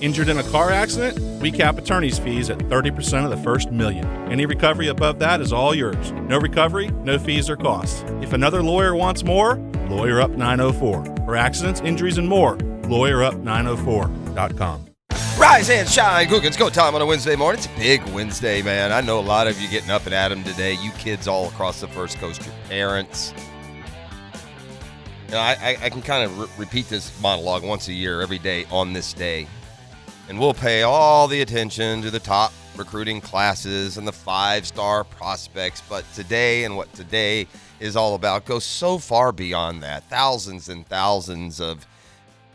Injured in a car accident? We cap attorney's fees at 30% of the first million. Any recovery above that is all yours. No recovery, no fees or costs. If another lawyer wants more, Lawyer Up 904. For accidents, injuries, and more, lawyerup904.com. Rise and shine, Googans. Go time on a Wednesday morning. It's a big Wednesday, man. I know a lot of you getting up and at 'em today. You kids all across the First Coast, your parents. You know, I, I, I can kind of re- repeat this monologue once a year, every day on this day. And we'll pay all the attention to the top recruiting classes and the five star prospects. But today and what today is all about goes so far beyond that. Thousands and thousands of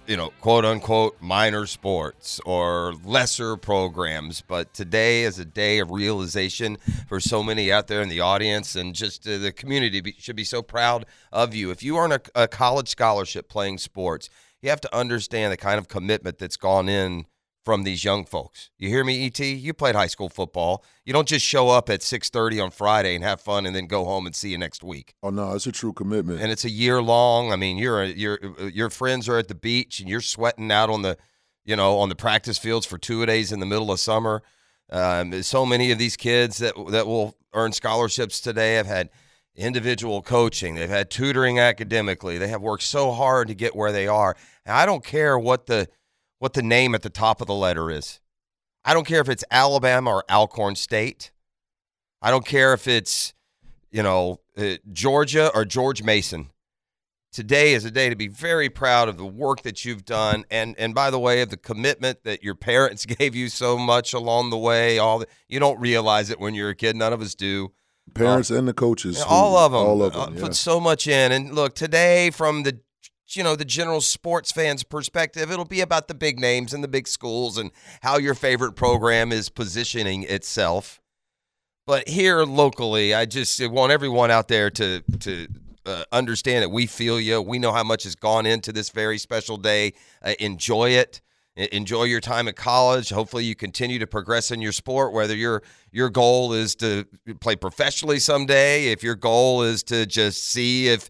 you know, quote unquote minor sports or lesser programs. But today is a day of realization for so many out there in the audience, and just uh, the community should be so proud of you. If you earn a, a college scholarship playing sports, you have to understand the kind of commitment that's gone in from these young folks. You hear me, ET? You played high school football. You don't just show up at 6:30 on Friday and have fun and then go home and see you next week. Oh no, it's a true commitment. And it's a year long. I mean, you're you're your friends are at the beach and you're sweating out on the, you know, on the practice fields for two days in the middle of summer. Um, so many of these kids that that will earn scholarships today have had individual coaching. They've had tutoring academically. They have worked so hard to get where they are. And I don't care what the what the name at the top of the letter is. I don't care if it's Alabama or Alcorn State. I don't care if it's, you know, uh, Georgia or George Mason. Today is a day to be very proud of the work that you've done, and and by the way, of the commitment that your parents gave you so much along the way. All the, you don't realize it when you're a kid. None of us do. Parents uh, and the coaches, all of them, all of them, uh, yeah. put so much in. And look, today from the you know the general sports fans perspective it'll be about the big names and the big schools and how your favorite program is positioning itself. But here locally i just want everyone out there to to uh, understand that we feel you. We know how much has gone into this very special day. Uh, enjoy it. Enjoy your time at college. Hopefully you continue to progress in your sport whether your your goal is to play professionally someday if your goal is to just see if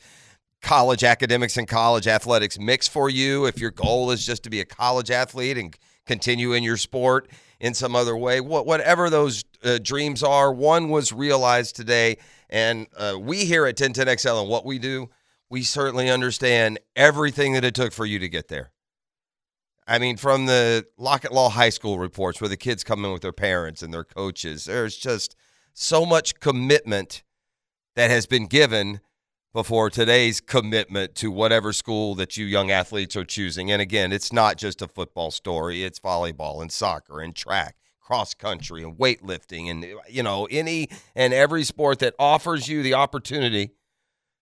college academics and college athletics mix for you. If your goal is just to be a college athlete and continue in your sport in some other way, what, whatever those uh, dreams are, one was realized today. And uh, we here at 1010XL and what we do, we certainly understand everything that it took for you to get there. I mean, from the Lockett Law High School reports where the kids come in with their parents and their coaches, there's just so much commitment that has been given before today's commitment to whatever school that you young athletes are choosing. And again, it's not just a football story, it's volleyball and soccer and track, cross country and weightlifting and you know, any and every sport that offers you the opportunity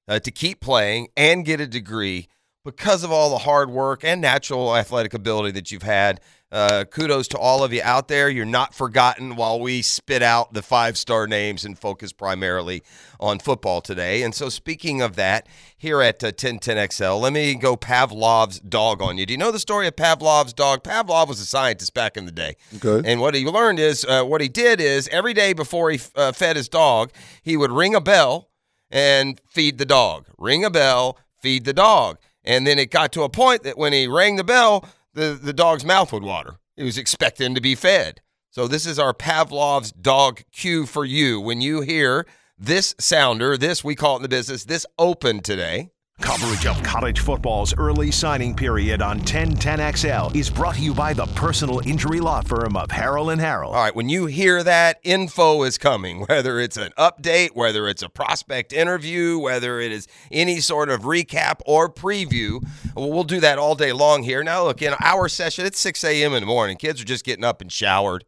uh, to keep playing and get a degree because of all the hard work and natural athletic ability that you've had. Uh, kudos to all of you out there. You're not forgotten while we spit out the five star names and focus primarily on football today. And so, speaking of that, here at uh, 1010XL, let me go Pavlov's dog on you. Do you know the story of Pavlov's dog? Pavlov was a scientist back in the day. Okay. And what he learned is, uh, what he did is every day before he uh, fed his dog, he would ring a bell and feed the dog. Ring a bell, feed the dog. And then it got to a point that when he rang the bell, the, the dog's mouth would water. He was expecting to be fed. So this is our Pavlov's dog cue for you. When you hear this sounder, this we call it in the business, this open today. Coverage of college football's early signing period on 1010XL is brought to you by the personal injury law firm of Harrell and Harrell. All right, when you hear that, info is coming, whether it's an update, whether it's a prospect interview, whether it is any sort of recap or preview. Well, do that all day long here. Now, look, in our session, it's 6 a.m. in the morning. Kids are just getting up and showered.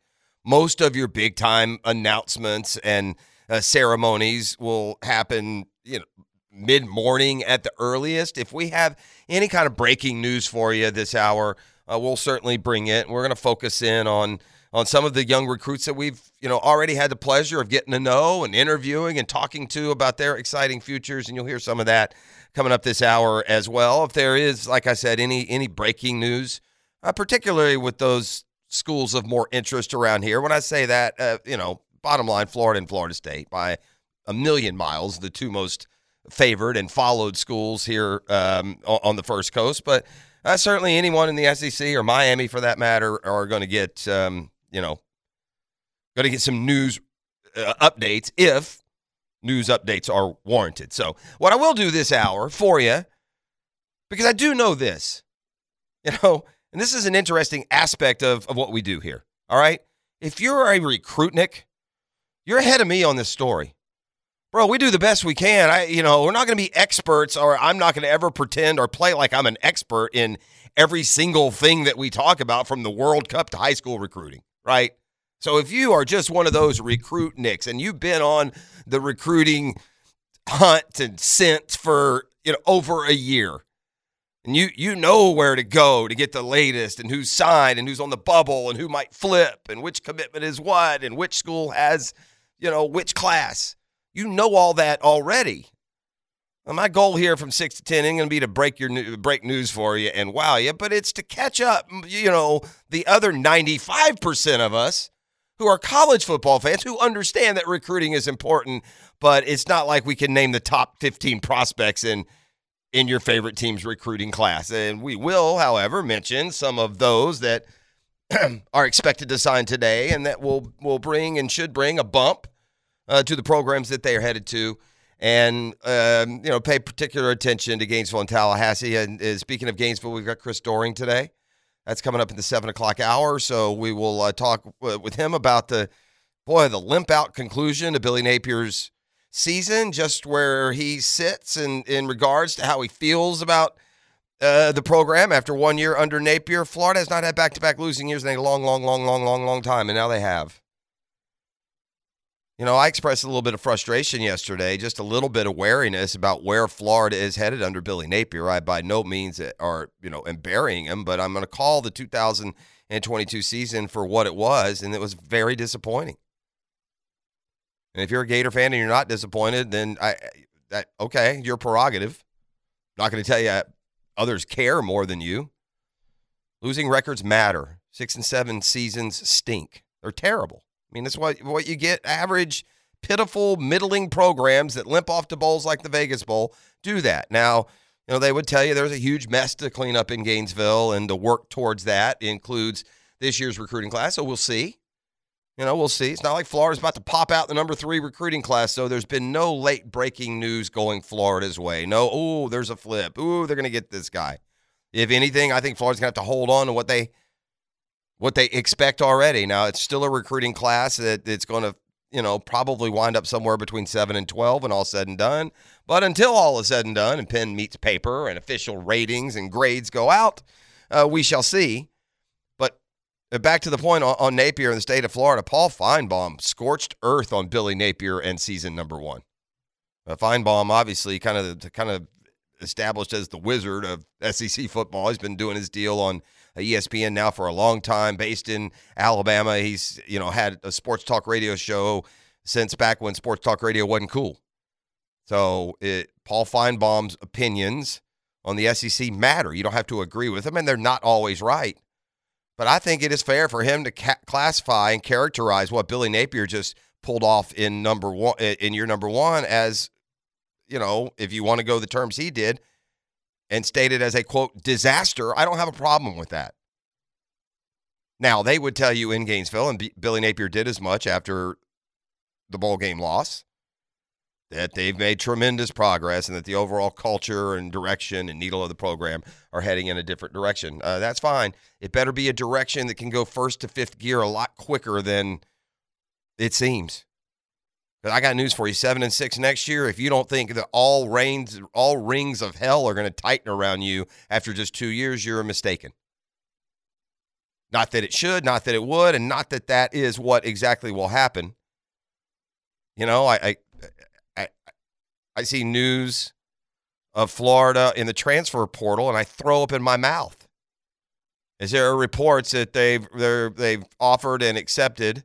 Most of your big time announcements and uh, ceremonies will happen, you know, mid morning at the earliest. If we have any kind of breaking news for you this hour, uh, we'll certainly bring it. We're going to focus in on on some of the young recruits that we've you know already had the pleasure of getting to know and interviewing and talking to about their exciting futures, and you'll hear some of that coming up this hour as well. If there is, like I said, any any breaking news, uh, particularly with those schools of more interest around here. When I say that, uh, you know, bottom line, Florida and Florida State by a million miles, the two most favored and followed schools here um, on the First Coast. But uh, certainly anyone in the SEC or Miami, for that matter, are going to get um, you know going to get some news uh, updates if news updates are warranted. So, what I will do this hour for you, because I do know this, you know, and this is an interesting aspect of, of what we do here. All right. If you're a recruitnik, you're ahead of me on this story. Bro, we do the best we can. I, you know, we're not going to be experts, or I'm not going to ever pretend or play like I'm an expert in every single thing that we talk about from the World Cup to high school recruiting, right? So if you are just one of those recruitniks and you've been on the recruiting hunt and scent for you know over a year, and you you know where to go to get the latest and who's signed and who's on the bubble and who might flip and which commitment is what and which school has you know which class. You know all that already. Well, my goal here from six to ten ain't gonna be to break your break news for you and wow you, but it's to catch up. You know the other ninety five percent of us who are college football fans who understand that recruiting is important, but it's not like we can name the top 15 prospects in in your favorite team's recruiting class. And we will, however, mention some of those that are expected to sign today and that will will bring and should bring a bump uh, to the programs that they are headed to. And um, you know, pay particular attention to Gainesville and Tallahassee. And uh, speaking of Gainesville, we've got Chris Doering today. That's coming up in the seven o'clock hour. So we will uh, talk w- with him about the boy the limp out conclusion to Billy Napier's season, just where he sits in in regards to how he feels about uh, the program after one year under Napier. Florida has not had back to back losing years in a long, long, long, long, long, long time, and now they have. You know, I expressed a little bit of frustration yesterday, just a little bit of wariness about where Florida is headed under Billy Napier. I by no means eh, are, you know, burying him, but I'm going to call the 2022 season for what it was, and it was very disappointing. And if you're a Gator fan and you're not disappointed, then I, eh, that okay, your prerogative. I'm Not going to tell you eh, others care more than you. Losing records matter. Six and seven seasons stink. They're terrible. I mean, that's what what you get. Average, pitiful, middling programs that limp off to bowls like the Vegas Bowl do that. Now, you know, they would tell you there's a huge mess to clean up in Gainesville, and the work towards that includes this year's recruiting class. So we'll see. You know, we'll see. It's not like Florida's about to pop out the number three recruiting class. So there's been no late breaking news going Florida's way. No, oh, there's a flip. Ooh, they're going to get this guy. If anything, I think Florida's going to have to hold on to what they what they expect already. Now it's still a recruiting class that it's going to, you know, probably wind up somewhere between seven and twelve when all said and done. But until all is said and done, and pen meets paper, and official ratings and grades go out, uh, we shall see. But uh, back to the point on, on Napier in the state of Florida, Paul Finebaum scorched earth on Billy Napier and season number one. Uh, Finebaum, obviously, kind of kind of established as the wizard of SEC football. He's been doing his deal on Uh, ESPN now for a long time, based in Alabama. He's you know had a sports talk radio show since back when sports talk radio wasn't cool. So it, Paul Finebaum's opinions on the SEC matter. You don't have to agree with them, and they're not always right. But I think it is fair for him to ca- classify and characterize what Billy Napier just pulled off in number one in your number one as, you know, if you want to go the terms he did, and stated as a quote disaster, I don't have a problem with that. Now, they would tell you in Gainesville, and B- Billy Napier did as much after the bowl game loss, that they've made tremendous progress and that the overall culture and direction and needle of the program are heading in a different direction. Uh, that's fine. It better be a direction that can go first to fifth gear a lot quicker than it seems. I got news for you: seven and six next year. If you don't think that all reins, all rings of hell are going to tighten around you after just two years, you're mistaken. Not that it should, not that it would, and not that that is what exactly will happen. You know, I I I, I see news of Florida in the transfer portal, and I throw up in my mouth. Is there reports that they've they've offered and accepted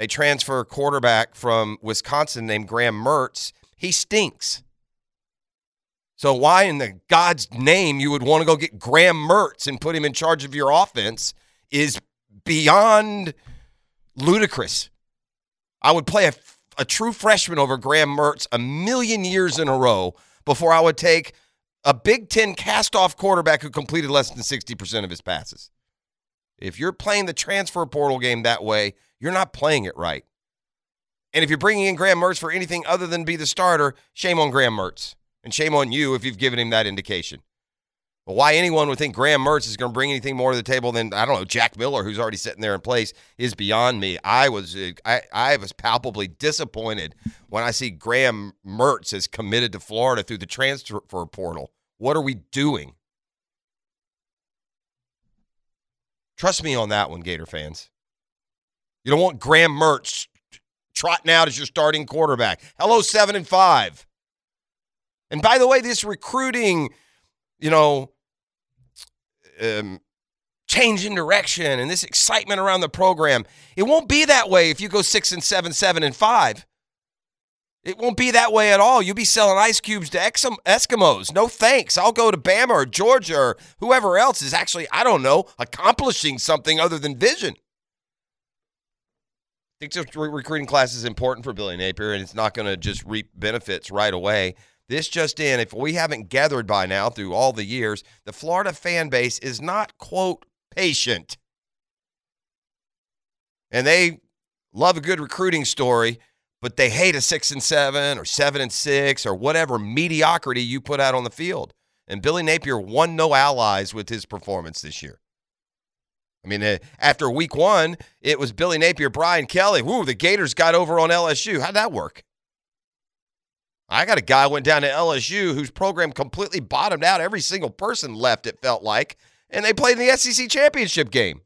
a transfer quarterback from Wisconsin named Graham Mertz. He stinks. So why in the God's name you would want to go get Graham Mertz and put him in charge of your offense is beyond ludicrous. I would play a, a true freshman over Graham Mertz a million years in a row before I would take a Big Ten cast off quarterback who completed less than 60% of his passes. If you're playing the transfer portal game that way, you're not playing it right. And if you're bringing in Graham Mertz for anything other than be the starter, shame on Graham Mertz. And shame on you if you've given him that indication. But why anyone would think Graham Mertz is going to bring anything more to the table than I don't know Jack Miller, who's already sitting there in place, is beyond me. I was I, I was palpably disappointed when I see Graham Mertz is committed to Florida through the transfer portal. What are we doing? Trust me on that one, Gator fans. You don't want Graham Mertz trotting out as your starting quarterback. Hello, seven and five. And by the way, this recruiting, you know, um, change in direction and this excitement around the program, it won't be that way if you go six and seven, seven and five. It won't be that way at all. You'll be selling ice cubes to Eskimos. No thanks. I'll go to Bama or Georgia or whoever else is actually, I don't know, accomplishing something other than vision. I think this recruiting class is important for Billy Napier, and it's not going to just reap benefits right away. This just in, if we haven't gathered by now through all the years, the Florida fan base is not, quote, patient. And they love a good recruiting story, but they hate a six and seven or seven and six or whatever mediocrity you put out on the field. And Billy Napier won no allies with his performance this year. I mean, uh, after week one, it was Billy Napier, Brian Kelly. Woo, the Gators got over on LSU. How'd that work? I got a guy went down to LSU whose program completely bottomed out. Every single person left, it felt like, and they played in the SEC championship game.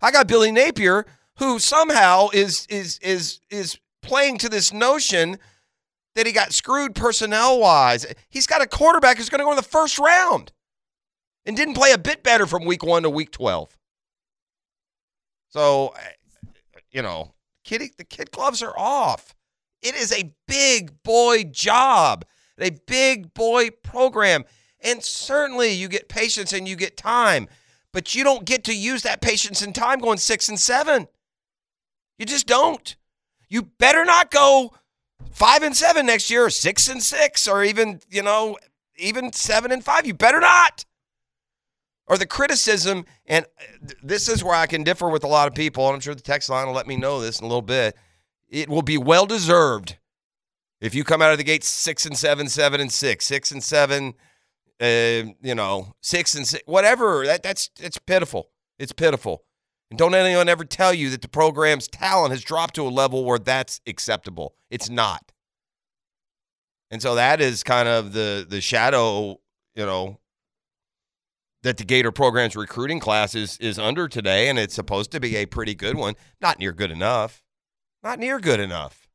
I got Billy Napier, who somehow is is is is playing to this notion that he got screwed personnel wise. He's got a quarterback who's going to go in the first round and didn't play a bit better from week one to week 12. So, you know, kid, the kid gloves are off. It is a big boy job, a big boy program. And certainly you get patience and you get time, but you don't get to use that patience and time going six and seven. You just don't. You better not go five and seven next year, or six and six, or even, you know, even seven and five. You better not. Or the criticism, and this is where I can differ with a lot of people, and I'm sure the text line will let me know this in a little bit it will be well deserved if you come out of the gate six and seven, seven and six, six and seven, uh, you know, six and six, whatever. That that's it's pitiful. It's pitiful. And don't anyone ever tell you that the program's talent has dropped to a level where that's acceptable. It's not. And so that is kind of the the shadow, you know, that the Gator program's recruiting class is is under today, and it's supposed to be a pretty good one. Not near good enough. Not near good enough.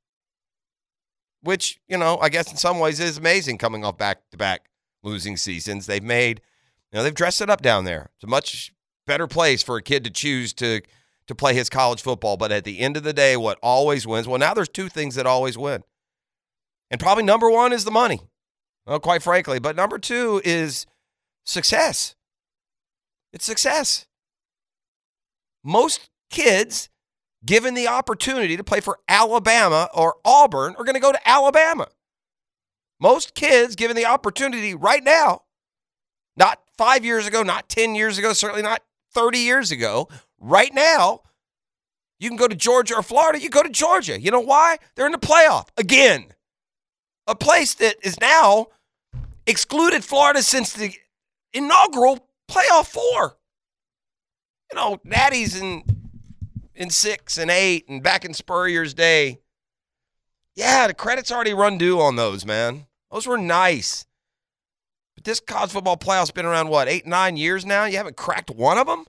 Which, you know, I guess in some ways is amazing coming off back to back losing seasons. They've made, you know, they've dressed it up down there. It's a much better place for a kid to choose to to play his college football. But at the end of the day, what always wins, well, now there's two things that always win. And probably number one is the money. Well, quite frankly. But number two is success. It's success. Most kids given the opportunity to play for Alabama or Auburn, are going to go to Alabama. Most kids, given the opportunity right now, not five years ago, not 10 years ago, certainly not 30 years ago, right now, you can go to Georgia or Florida. You go to Georgia. You know why? They're in the playoff again. A place that is now excluded Florida since the inaugural playoff four. You know, Natty's and in six and eight and back in Spurrier's day. Yeah, the credit's already run due on those, man. Those were nice. But this college football playoff's been around, what, eight, nine years now? You haven't cracked one of them?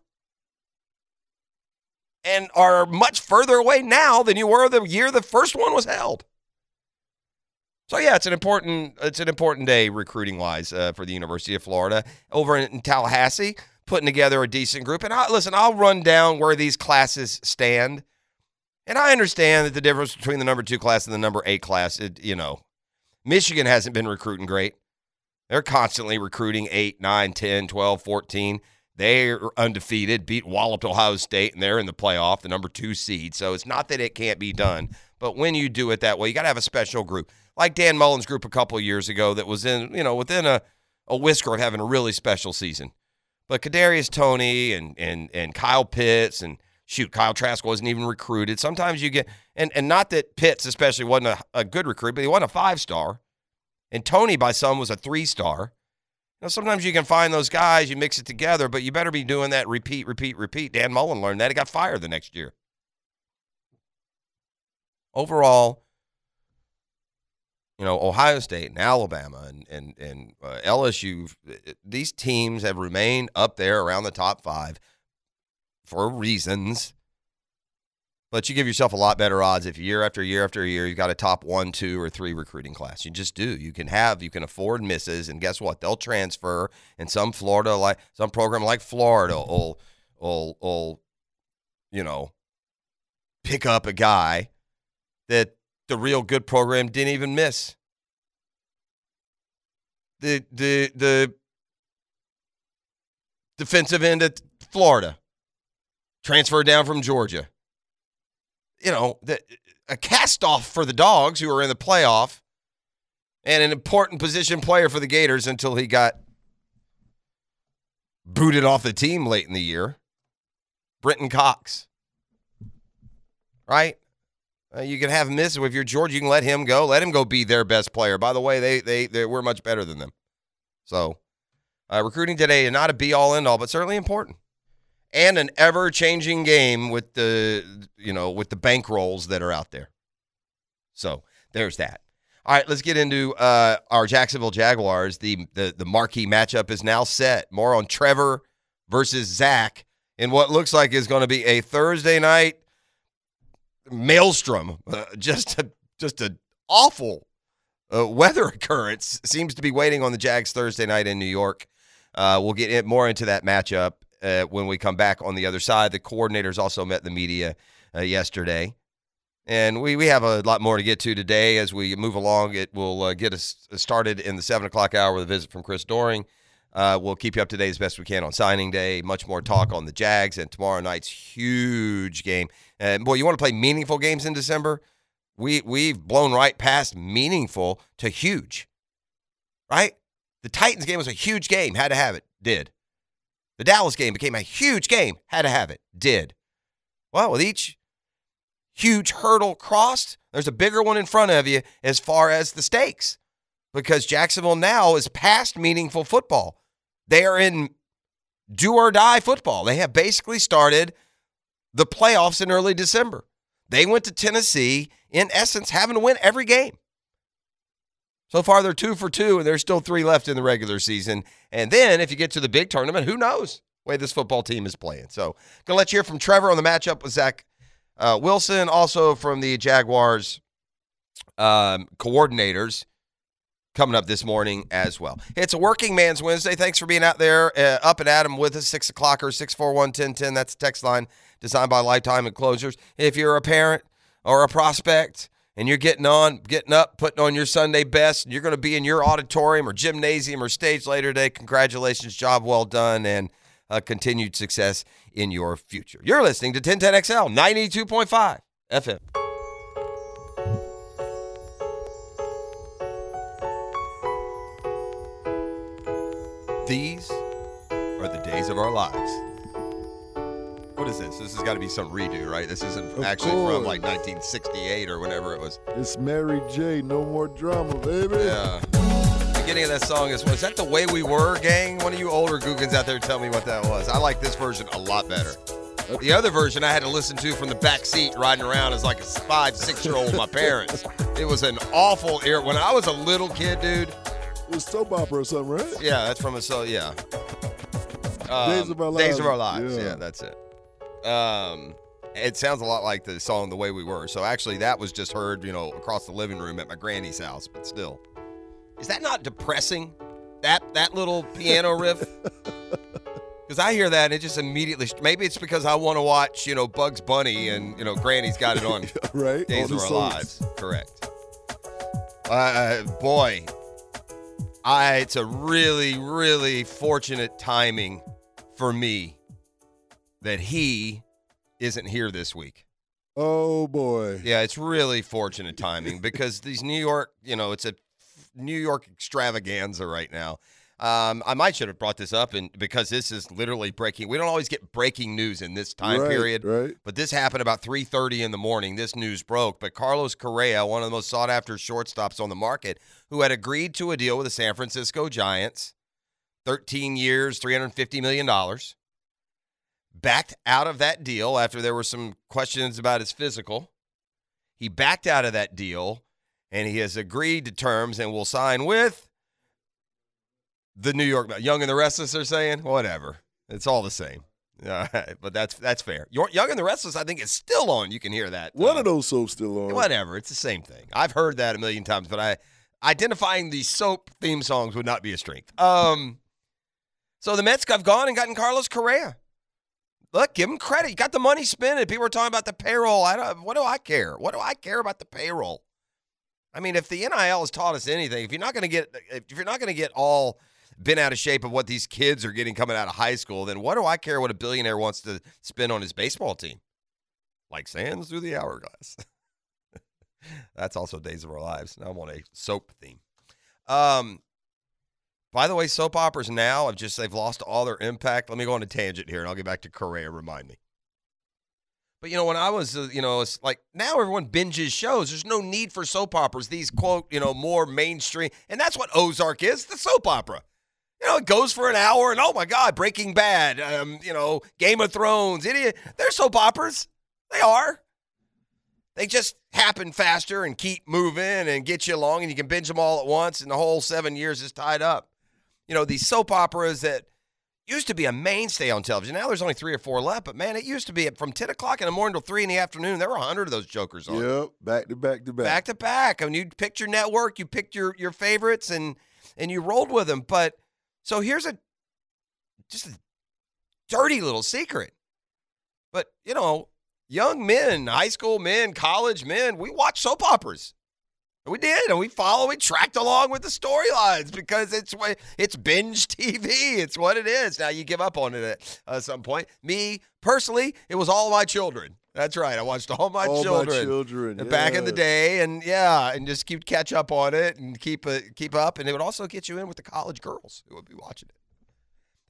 And are much further away now than you were the year the first one was held. So yeah, it's an important it's an important day recruiting wise uh, for the University of Florida over in, Tallahassee putting together a decent group. And I, listen, I'll run down where these classes stand. And I understand that the difference between the number two class and the number eight class, it, you know, Michigan hasn't been recruiting great. They're constantly recruiting 8, 9, 10, 12, 14. They're undefeated, beat walloped Ohio State, and they're in the playoff, the number two seed. So it's not that it can't be done. But when you do it that way, you got to have a special group. Like Dan Mullen's group a couple years ago that was in, you know, within a – a whisker of having a really special season. But Kadarius Toney and and and Kyle Pitts and shoot, Kyle Trask wasn't even recruited. Sometimes you get and and not that Pitts especially wasn't a, a good recruit, but he wasn't a five star. And Toney by some was a three star. Know, sometimes you can find those guys, you mix it together, but you better be doing that repeat, repeat, repeat. Dan Mullen learned that. He got fired the next year. Overall, you know, Ohio State and Alabama and and and uh, LSU, these teams have remained up there around the top five for reasons. But you give yourself a lot better odds if year after year after year you've got a top one, two, or three recruiting class. You just do. You can have, you can afford misses, and guess what? They'll transfer. And some Florida, like some program like Florida, will will will, you know, pick up a guy that the real good program didn't even miss. The the the defensive end at Florida transferred down from Georgia. You know, the, a cast off for the dogs who are in the playoff and an important position player for the Gators until he got booted off the team late in the year. Brenton Cox. Right? Uh, you can have miss if you're George, You can let him go. Let him go be their best player. By the way, they they they we're much better than them. So, uh, recruiting today is not a be all end all, but certainly important, and an ever changing game with the you know with the bankrolls that are out there. So there's that. All right, let's get into uh, our Jacksonville Jaguars. The, the the marquee matchup is now set. More on Trevor versus Zach in what looks like is going to be a Thursday night maelstrom. Uh, just a just an awful uh, weather occurrence seems to be waiting on the Jags Thursday night in New York. Uh, we'll get more into that matchup uh, when we come back on the other side. The coordinators also met the media uh, yesterday. And we, we have a lot more to get to today as we move along. It will uh, get us started in the 7 o'clock hour with a visit from Chris Doering. we'll keep you up to date as best we can on signing day. Much more talk on the Jags and tomorrow night's huge game. And boy, you want to play meaningful games in December? We we've blown right past meaningful to huge. Right? The Titans game was a huge game, had to have it, did. The Dallas game became a huge game, had to have it, did. Well, with each huge hurdle crossed, there's a bigger one in front of you as far as the stakes. Because Jacksonville now is past meaningful football. They are in do or die football. They have basically started the playoffs in early December. They went to Tennessee, in essence, having to win every game. So far, they're two for two, and there's still three left in the regular season. And then if you get to the big tournament, who knows way this football team is playing. So, gonna let you hear from Trevor on the matchup with Zach uh, Wilson, also from the Jaguars um, coordinators coming up this morning as well. It's a working man's Wednesday. Thanks for being out there, uh, up and at 'em with us, 6 o'clock or 641 1010. That's the text line designed by Lifetime Enclosures. If you're a parent or a prospect and you're getting on, getting up, putting on your Sunday best, and you're going to be in your auditorium or gymnasium or stage later today, congratulations, job well done, and uh, continued success in your future. You're listening to 1010XL 92.5 FM. These are the days of our lives. What is this? This has got to be some redo, right? This isn't Of actually from like 1968 or whenever it was. It's Mary J. No more drama, baby. Yeah. The beginning of that song is was that the way we were, gang? One of you older Googans out there tell me what that was. I like this version a lot better. The other version I had to listen to from the back seat riding around as like a five, six year old my parents. It was an awful era. When I was a little kid, dude. It was soap opera or something, right? Yeah, that's from a so yeah. Um, Days of Our Lives. Days of. Our Lives. Yeah. Yeah. that's it. Um, it sounds a lot like the song "The Way We Were." So actually, that was just heard, you know, across the living room at my granny's house. But still, is that not depressing? That that little piano riff. Because I hear that and it just immediately. Maybe it's because I want to watch, you know, Bugs Bunny and you know, Granny's got it on right? Days of Our. Lives. Correct. Uh, boy, I it's a really, really fortunate timing for me that he isn't here this week. Oh boy. Yeah, it's really fortunate timing because these New York, you know, it's a New York extravaganza right now. Um, I might should have brought this up, and because this is literally breaking. We don't always get breaking news in this time Right, period, right. But this happened about 3:30 in the morning. This news broke. But Carlos Correa, one of the most sought-after shortstops on the market, who had agreed to a deal with the San Francisco Giants, 13 years, 350 million dollars, backed out of that deal after there were some questions about his physical. He backed out of that deal, and he has agreed to terms and will sign with the New York Young and the Restless are saying whatever. It's all the same. All right, but that's that's fair. Your- Young and the Restless, I think, is still on. You can hear that. One uh, of those soaps still on. Whatever. It's the same thing. I've heard that a million times, but I identifying the soap theme songs would not be a strength. Um, so the Mets have gone and gotten Carlos Correa. Look, give him credit. You got the money spending. People are talking about the payroll. I don't. What do I care? What do I care about the payroll? I mean, if the NIL has taught us anything, if you're not going to get, if you're not going to get all bent out of shape of what these kids are getting coming out of high school, then what do I care what a billionaire wants to spend on his baseball team? Like sands through the hourglass. That's also Days of Our Lives. Now I'm on a soap theme. Um, by the way, soap operas now have just they've lost all their impact. Let me go on a tangent here, and I'll get back to Correa. Remind me. But you know, when I was, uh, you know, it's like now everyone binges shows. There's no need for soap operas. These quote, you know, more mainstream, and that's what Ozark is. The soap opera. You know, it goes for an hour, and oh my God, Breaking Bad, um, you know, Game of Thrones, idiot. They're soap operas. They are. They just happen faster and keep moving and get you along, and you can binge them all at once, and the whole seven years is tied up. You know, these soap operas that used to be a mainstay on television. Now there's only three or four left, but man, it used to be from 10 o'clock in the morning till 3 in the afternoon. There were 100 of those jokers on. Yep, back to back to back. Back to back. I mean, you picked your network, you picked your, your favorites, and and you rolled with them. But so here's a just a dirty little secret. But, you know, young men, high school men, college men, we watch soap operas. We did, and we followed, we tracked along with the storylines because it's it's binge TV. It's what it is. Now you give up on it at uh, some point. Me personally, it was all my children. That's right. I watched all my All children my children. back in the day, and yeah, and just keep catch up on it and keep it keep up, and it would also get you in with the college girls who would be watching it.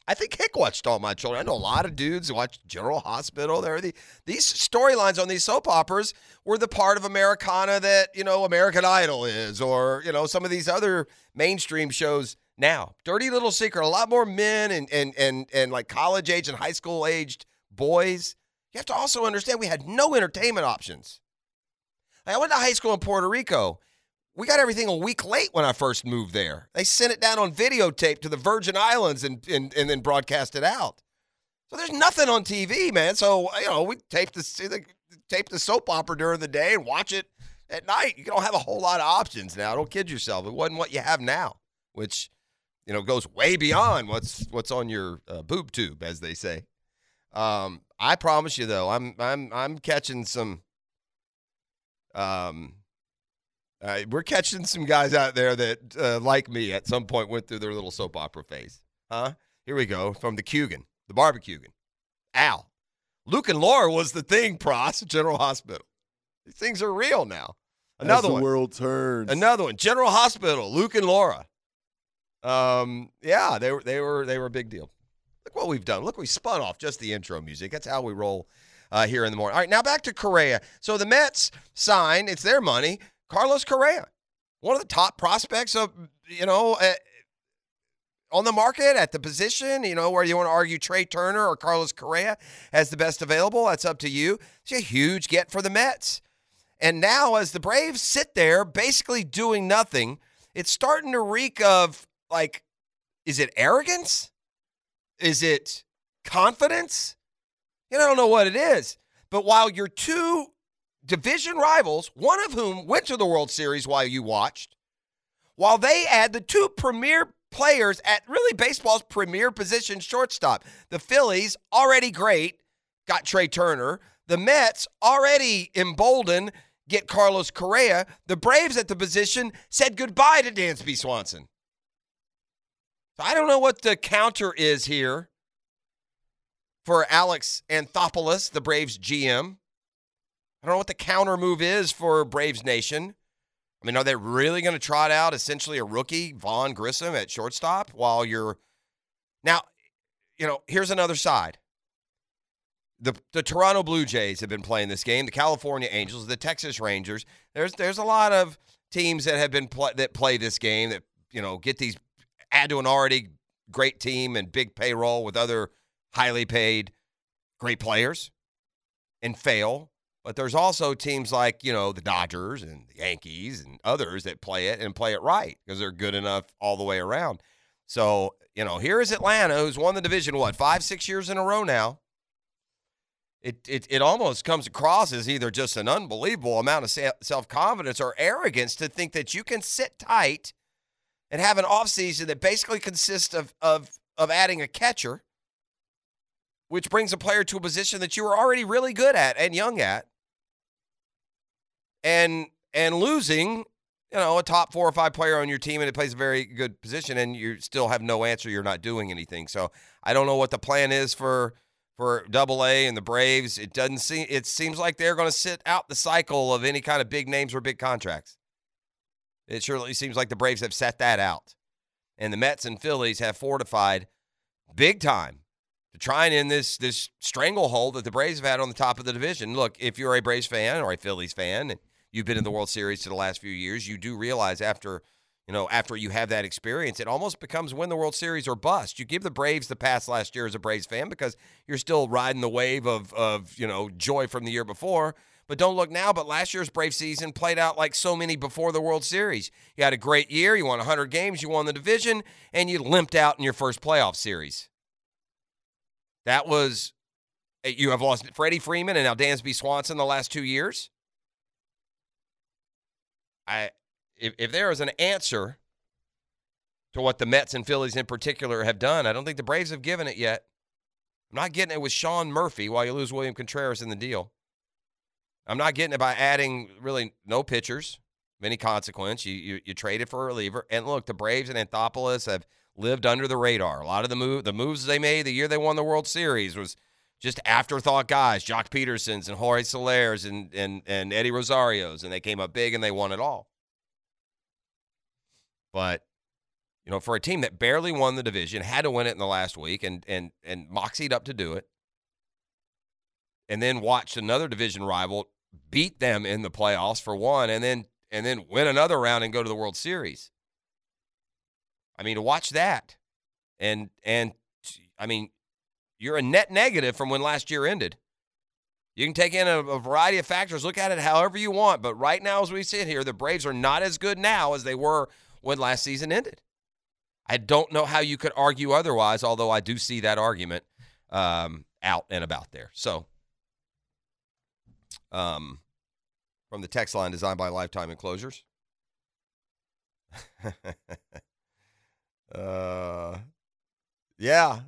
I think Hick watched all my children. I know a lot of dudes who watched General Hospital. There, the, these storylines on these soap operas were the part of Americana that you know American Idol is, or you know some of these other mainstream shows. Now, dirty little secret: a lot more men and and and and like college age and high school aged boys. You have to also understand we had no entertainment options. I went to high school in Puerto Rico. We got everything a week late when I first moved there. They sent it down on videotape to the Virgin Islands and, and, and then broadcast it out. So there's nothing on TV, man. So, you know, we tape the, tape the soap opera during the day and watch it at night. You don't have a whole lot of options now. Don't kid yourself. It wasn't what you have now, which, you know, goes way beyond what's what's on your uh, boob tube, as they say. Um, I promise you, though, I'm I'm I'm catching some um, uh, we're catching some guys out there that, uh, like me, at some point went through their little soap opera phase. Huh? Here we go from the Googan, the barbecue. Al. Luke and Laura was the thing, Pross, General Hospital. These things are real now. As Another the one. world turns. Another one. General Hospital, Luke and Laura. Um, yeah, they were they were they were a big deal. Look what we've done. Look, we spun off just the intro music. That's how we roll uh, here in the morning. All right, now back to Correa. So the Mets sign, it's their money. Carlos Correa, one of the top prospects of you know uh, on the market at the position. You know where you want to argue Trey Turner or Carlos Correa as the best available. That's up to you. It's a huge get for the Mets. And now, as the Braves sit there basically doing nothing, it's starting to reek of like, is it arrogance? Is it confidence? Know, I don't know what it is. But while your two division rivals, one of whom went to the World Series while you watched, while they add the two premier players at really baseball's premier position shortstop, the Phillies, already great, got Trey Turner. The Mets, already emboldened, get Carlos Correa. The Braves at the position said goodbye to Dansby Swanson. So I don't know what the counter is here for Alex Anthopoulos, the Braves GM. I don't know what the counter move is for Braves Nation. I mean, are they really going to trot out essentially a rookie, Vaughn Grissom, at shortstop while you're now? You know, here's another side. The the Toronto Blue Jays have been playing this game. The California Angels, the Texas Rangers. There's there's a lot of teams that have been pl- that play this game that you know get these add to an already great team and big payroll with other highly paid great players and fail. But there's also teams like, you know, the Dodgers and the Yankees and others that play it and play it right because they're good enough all the way around. So, you know, here is Atlanta who's won the division, what, five, six years in a row now. It, it, it almost comes across as either just an unbelievable amount of self confidence or arrogance to think that you can sit tight and have an offseason that basically consists of, of, of adding a catcher which brings a player to a position that you were already really good at and young at. And and losing, you know, a top four or five player on your team and it plays a very good position and you still have no answer, you're not doing anything. So I don't know what the plan is for for double A and the Braves. It doesn't seem it seems like they're going to sit out the cycle of any kind of big names or big contracts. It surely seems like the Braves have set that out. And the Mets and Phillies have fortified big time to try and end this this stranglehold that the Braves have had on the top of the division. Look, if you're a Braves fan or a Phillies fan and you've been in the World Series for the last few years, you do realize after you know after you have that experience, it almost becomes win the World Series or bust. You give the Braves the pass last year as a Braves fan because you're still riding the wave of of you know joy from the year before. But don't look now. But last year's Brave season played out like so many before the World Series. You had a great year. You won 100 games. You won the division, and you limped out in your first playoff series. That was eh, you have lost Freddie Freeman and now Dansby Swanson the last two years. I if, if there is an answer to what the Mets and Phillies in particular have done, I don't think the Braves have given it yet. I'm not getting it with Sean Murphy while you lose William Contreras in the deal. I'm not getting it by adding really no pitchers of any consequence. You, you you traded for a reliever, and look, the Braves and Anthopoulos have lived under the radar. A lot of the move the moves they made the year they won the World Series was just afterthought guys, Joc Pedersons and Jorge Solers and, and, and Eddie Rosarios, and they came up big and they won it all. But, you know, for a team that barely won the division, had to win it in the last week and and and moxied up to do it, and then watched another division rival beat them in the playoffs for one, and then and then win another round and go to the World Series. I mean, to watch that, and and I mean, you're a net negative from when last year ended. You can take in a, a, variety of factors, look at it however you want, but right now, as we sit here, the Braves are not as good now as they were when last season ended. I don't know how you could argue otherwise, although I do see that argument um, out and about there. So, um, from the text line designed by Lifetime Enclosures. Uh, yeah.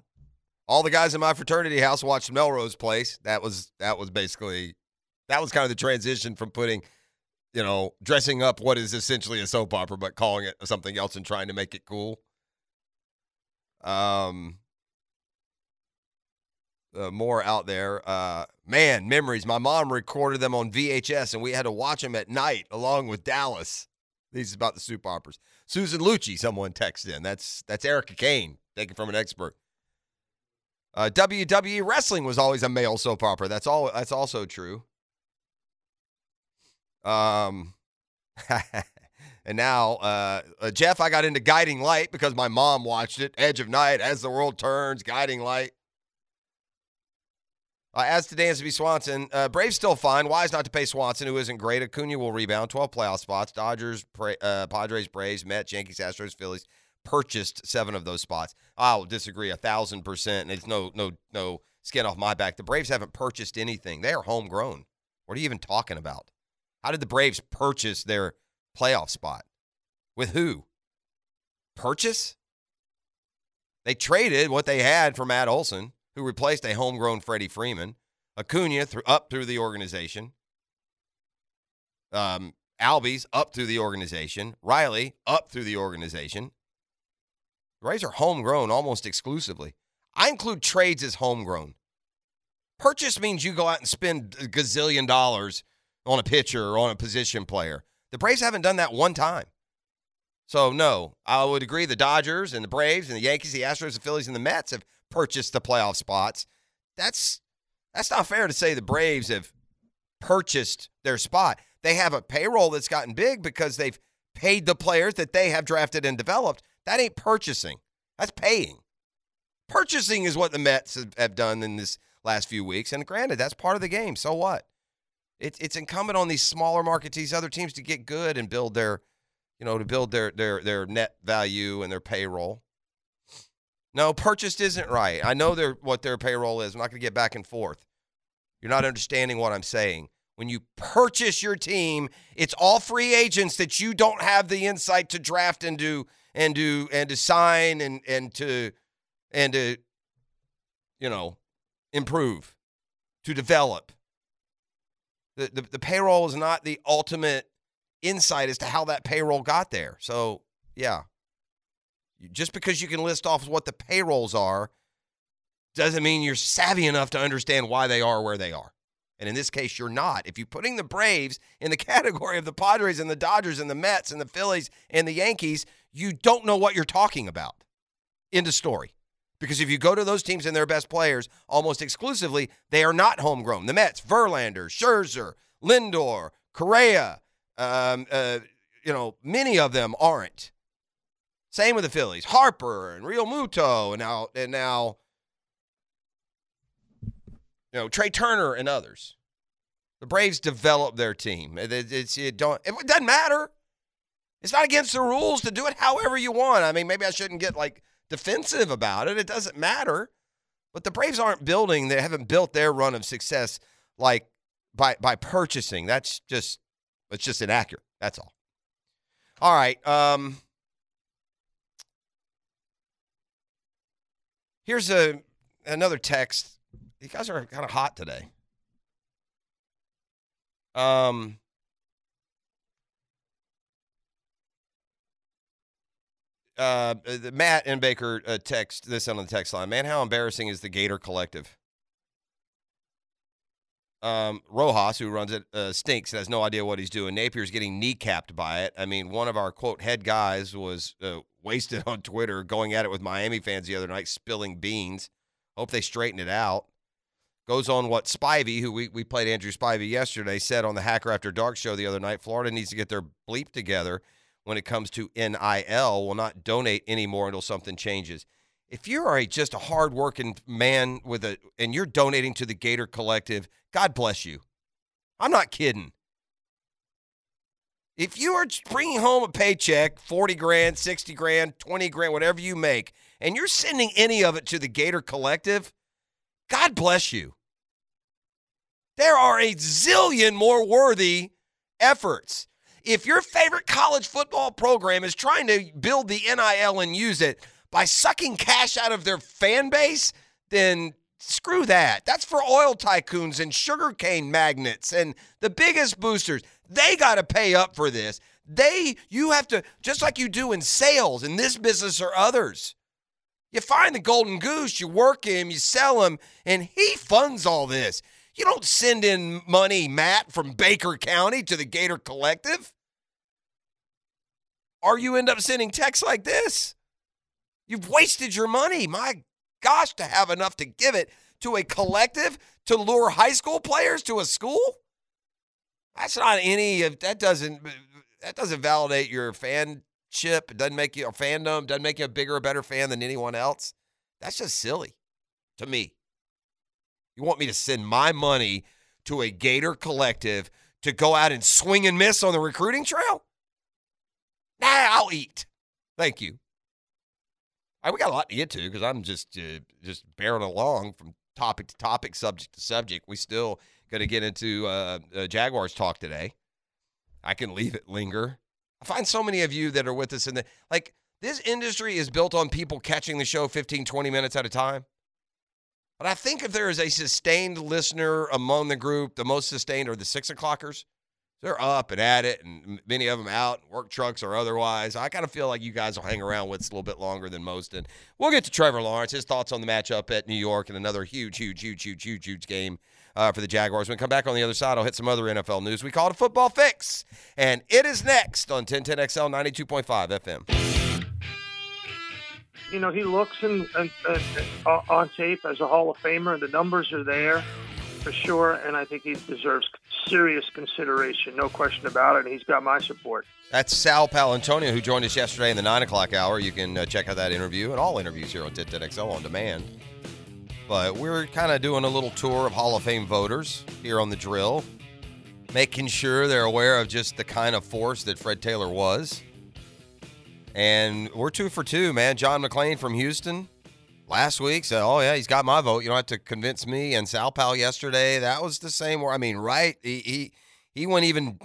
All the guys in my fraternity house watched Melrose Place. That was that was basically that was kind of the transition from putting, you know, dressing up what is essentially a soap opera, but calling it something else and trying to make it cool. Um, uh, more out there. Uh, man, memories. My mom recorded them on VHS, and we had to watch them at night along with Dallas. These is about the soup operas. Susan Lucci, someone texted in. That's that's Erica Kane, taken from an expert. Uh, WWE wrestling was always a male soap opera. That's all. That's also true. Um, and now, uh, uh, Jeff, I got into Guiding Light because my mom watched it. Edge of Night, As the World Turns, Guiding Light. Uh, as to Dansby Swanson, uh, Braves still fine. Wise not to pay Swanson, who isn't great. Acuna will rebound. 12 playoff spots. Dodgers, uh, Padres, Braves, Mets, Yankees, Astros, Phillies purchased seven of those spots. I'll disagree a thousand percent. It's no no no skin off my back. The Braves haven't purchased anything. They are homegrown. What are you even talking about? How did the Braves purchase their playoff spot? With who? Purchase? They traded what they had for Matt Olson who replaced a homegrown Freddie Freeman. Acuna through, up through the organization. Um, Albies up through the organization. Riley up through the organization. The Rays are homegrown almost exclusively. I include trades as homegrown. Purchase means you go out and spend a gazillion dollars on a pitcher or on a position player. The Braves haven't done that one time. So, no, I would agree the Dodgers and the Braves and the Yankees, the Astros, the Phillies, and the Mets have purchased the playoff spots. That's that's not fair to say the Braves have purchased their spot. They have a payroll that's gotten big because they've paid the players that they have drafted and developed. That ain't purchasing. That's paying. Purchasing is what the Mets have done in this last few weeks. And granted, that's part of the game. So what? It's it's incumbent on these smaller markets, these other teams to get good and build their, you know, to build their their their net value and their payroll. No, purchased isn't right. I know their what their payroll is. I'm not going to get back and forth. You're not understanding what I'm saying. When you purchase your team, it's all free agents that you don't have the insight to draft and do and to and to sign and and to and to you know improve, to develop. The, the, the payroll is not the ultimate insight as to how that payroll got there. So, yeah. Just because you can list off what the payrolls are doesn't mean you're savvy enough to understand why they are where they are. And in this case, you're not. If you're putting the Braves in the category of the Padres and the Dodgers and the Mets and the Phillies and the Yankees, you don't know what you're talking about. End of story. Because if you go to those teams and their best players almost exclusively, they are not homegrown. The Mets, Verlander, Scherzer, Lindor, Correa, um, uh, you know, many of them aren't. Same with the Phillies, Harper and Realmuto, and now and now, you know, Trea Turner and others. The Braves develop their team. It, it's it don't it doesn't matter. It's not against the rules to do it however you want. I mean, maybe I shouldn't get like defensive about it. It doesn't matter. But the Braves aren't building, they haven't built their run of success like by by purchasing. That's just it's just inaccurate. That's all. All right. Um Here's a another text. You guys are kind of hot today. Um uh, Matt and Baker uh, text this on the text line. Man, how embarrassing is the Gator Collective? Um, Rojas, who runs it, uh, stinks has no idea what he's doing. Napier's getting kneecapped by it. I mean, one of our quote head guys was uh, wasted on Twitter going at it with Miami fans the other night, spilling beans. Hope they straighten it out. Goes on what Spivey, who we, we played Andrew Spivey yesterday, said on the Hacker After Dark show the other night. Florida needs to get their bleep together when it comes to NIL will not donate anymore until something changes. If you are a, just a hardworking man with a and you're donating to the Gator Collective, God bless you. I'm not kidding. If you are bringing home a paycheck, 40 grand, 60 grand, 20 grand, whatever you make, and you're sending any of it to the Gator Collective, God bless you. There are a zillion more worthy efforts if your favorite college football program is trying to build the NIL and use it by sucking cash out of their fan base, then screw that. That's for oil tycoons and sugarcane magnates and the biggest boosters. They got to pay up for this. They, you have to, just like you do in sales in this business or others. You find the golden goose, you work him, you sell him, and he funds all this. You don't send in money, Matt, from Baker County to the Gator Collective. Or you end up sending texts like this. You've wasted your money. My gosh, to have enough to give it to a collective to lure high school players to a school? That's not any of that doesn't that doesn't validate your fanship. It doesn't make you a fandom, doesn't make you a bigger or better fan than anyone else. That's just silly to me. You want me to send my money to a Gator collective to go out and swing and miss on the recruiting trail? Nah, I'll eat. Thank you. Right, we got a lot to get to because I'm just uh, just bearing along from topic to topic, subject to subject. We still going to get into uh, uh, Jaguars talk today. I can leave it linger. I find so many of you that are with us in the like this industry is built on people catching the show 15, 20 minutes at a time. But I think if there is a sustained listener among the group, the most sustained are the six o'clockers. They're up and at it, and many of them out, work trucks or otherwise. I kind of feel like you guys will hang around with us a little bit longer than most. And we'll get to Trevor Lawrence, his thoughts on the matchup at New York, and another huge, huge, huge, huge, huge, huge game uh, for the Jaguars. When we come back on the other side, I'll hit some other NFL news. We call it a football fix, and it is next on 1010XL 92.5 FM. You know, he looks in, in, in, on tape as a Hall of Famer. The numbers are there for sure, and I think he deserves serious consideration, no question about it. And he's got my support. That's Sal Paolantonio, who joined us yesterday in the 9 o'clock hour. You can uh, check out that interview and all interviews here on 1010XL on demand. But we're kind of doing a little tour of Hall of Fame voters here on the drill, making sure they're aware of just the kind of force that Fred Taylor was. And we're two for two, man. John McClain from Houston last week said, "Oh yeah, he's got my vote. You don't have to convince me." And Sal Pal yesterday, that was the same. Where I mean, right? He he, he went even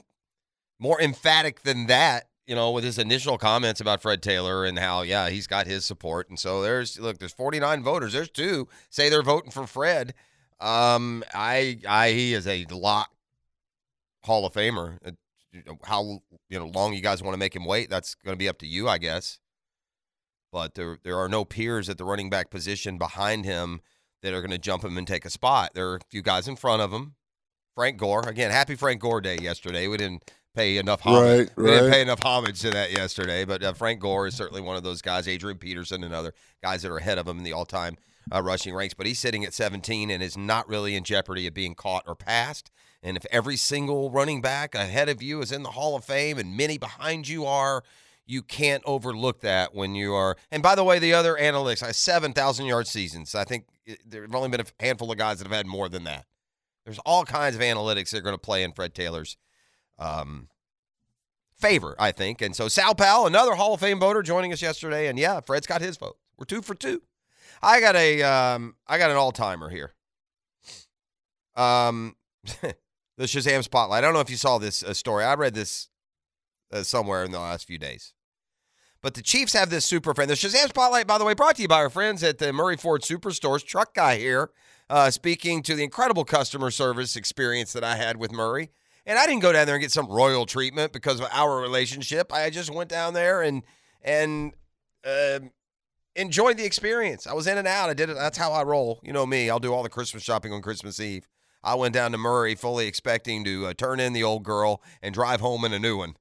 more emphatic than that. You know, with his initial comments about Fred Taylor and how yeah he's got his support. And so there's look, there's 49 voters. There's two say they're voting for Fred. Um, I I he is a lock Hall of Famer. How you know long you guys want to make him wait? That's going to be up to you, I guess but there there are no peers at the running back position behind him that are going to jump him and take a spot. There are a few guys in front of him. Frank Gore again. Happy Frank Gore Day yesterday. We didn't pay enough homage. Right, we didn't pay enough homage to that yesterday. But uh, Frank Gore is certainly one of those guys. Adrian Peterson and other guys that are ahead of him in the all-time uh, rushing ranks. But he's sitting at 17 and is not really in jeopardy of being caught or passed. And if every single running back ahead of you is in the Hall of Fame and many behind you are, you can't overlook that when you are. And by the way, the other analytics, I seven thousand yard seasons. I think there have only been a handful of guys that have had more than that. There's all kinds of analytics that are going to play in Fred Taylor's um, favor, I think. And so Sal Pal, another Hall of Fame voter, joining us yesterday, and yeah, Fred's got his vote. We're two for two. I got a, um, I got an all timer here. Um, the Shazam spotlight. I don't know if you saw this uh, story. I read this uh, somewhere in the last few days. But the Chiefs have this super fan. The Shazam Spotlight, by the way, brought to you by our friends at the Murray Ford Superstores. Truck guy here, uh, speaking to the incredible customer service experience that I had with Murray. And I didn't go down there and get some royal treatment because of our relationship. I just went down there and and uh, enjoyed the experience. I was in and out. I did it. That's how I roll. You know me. I'll do all the Christmas shopping on Christmas Eve. I went down to Murray fully expecting to uh, turn in the old girl and drive home in a new one.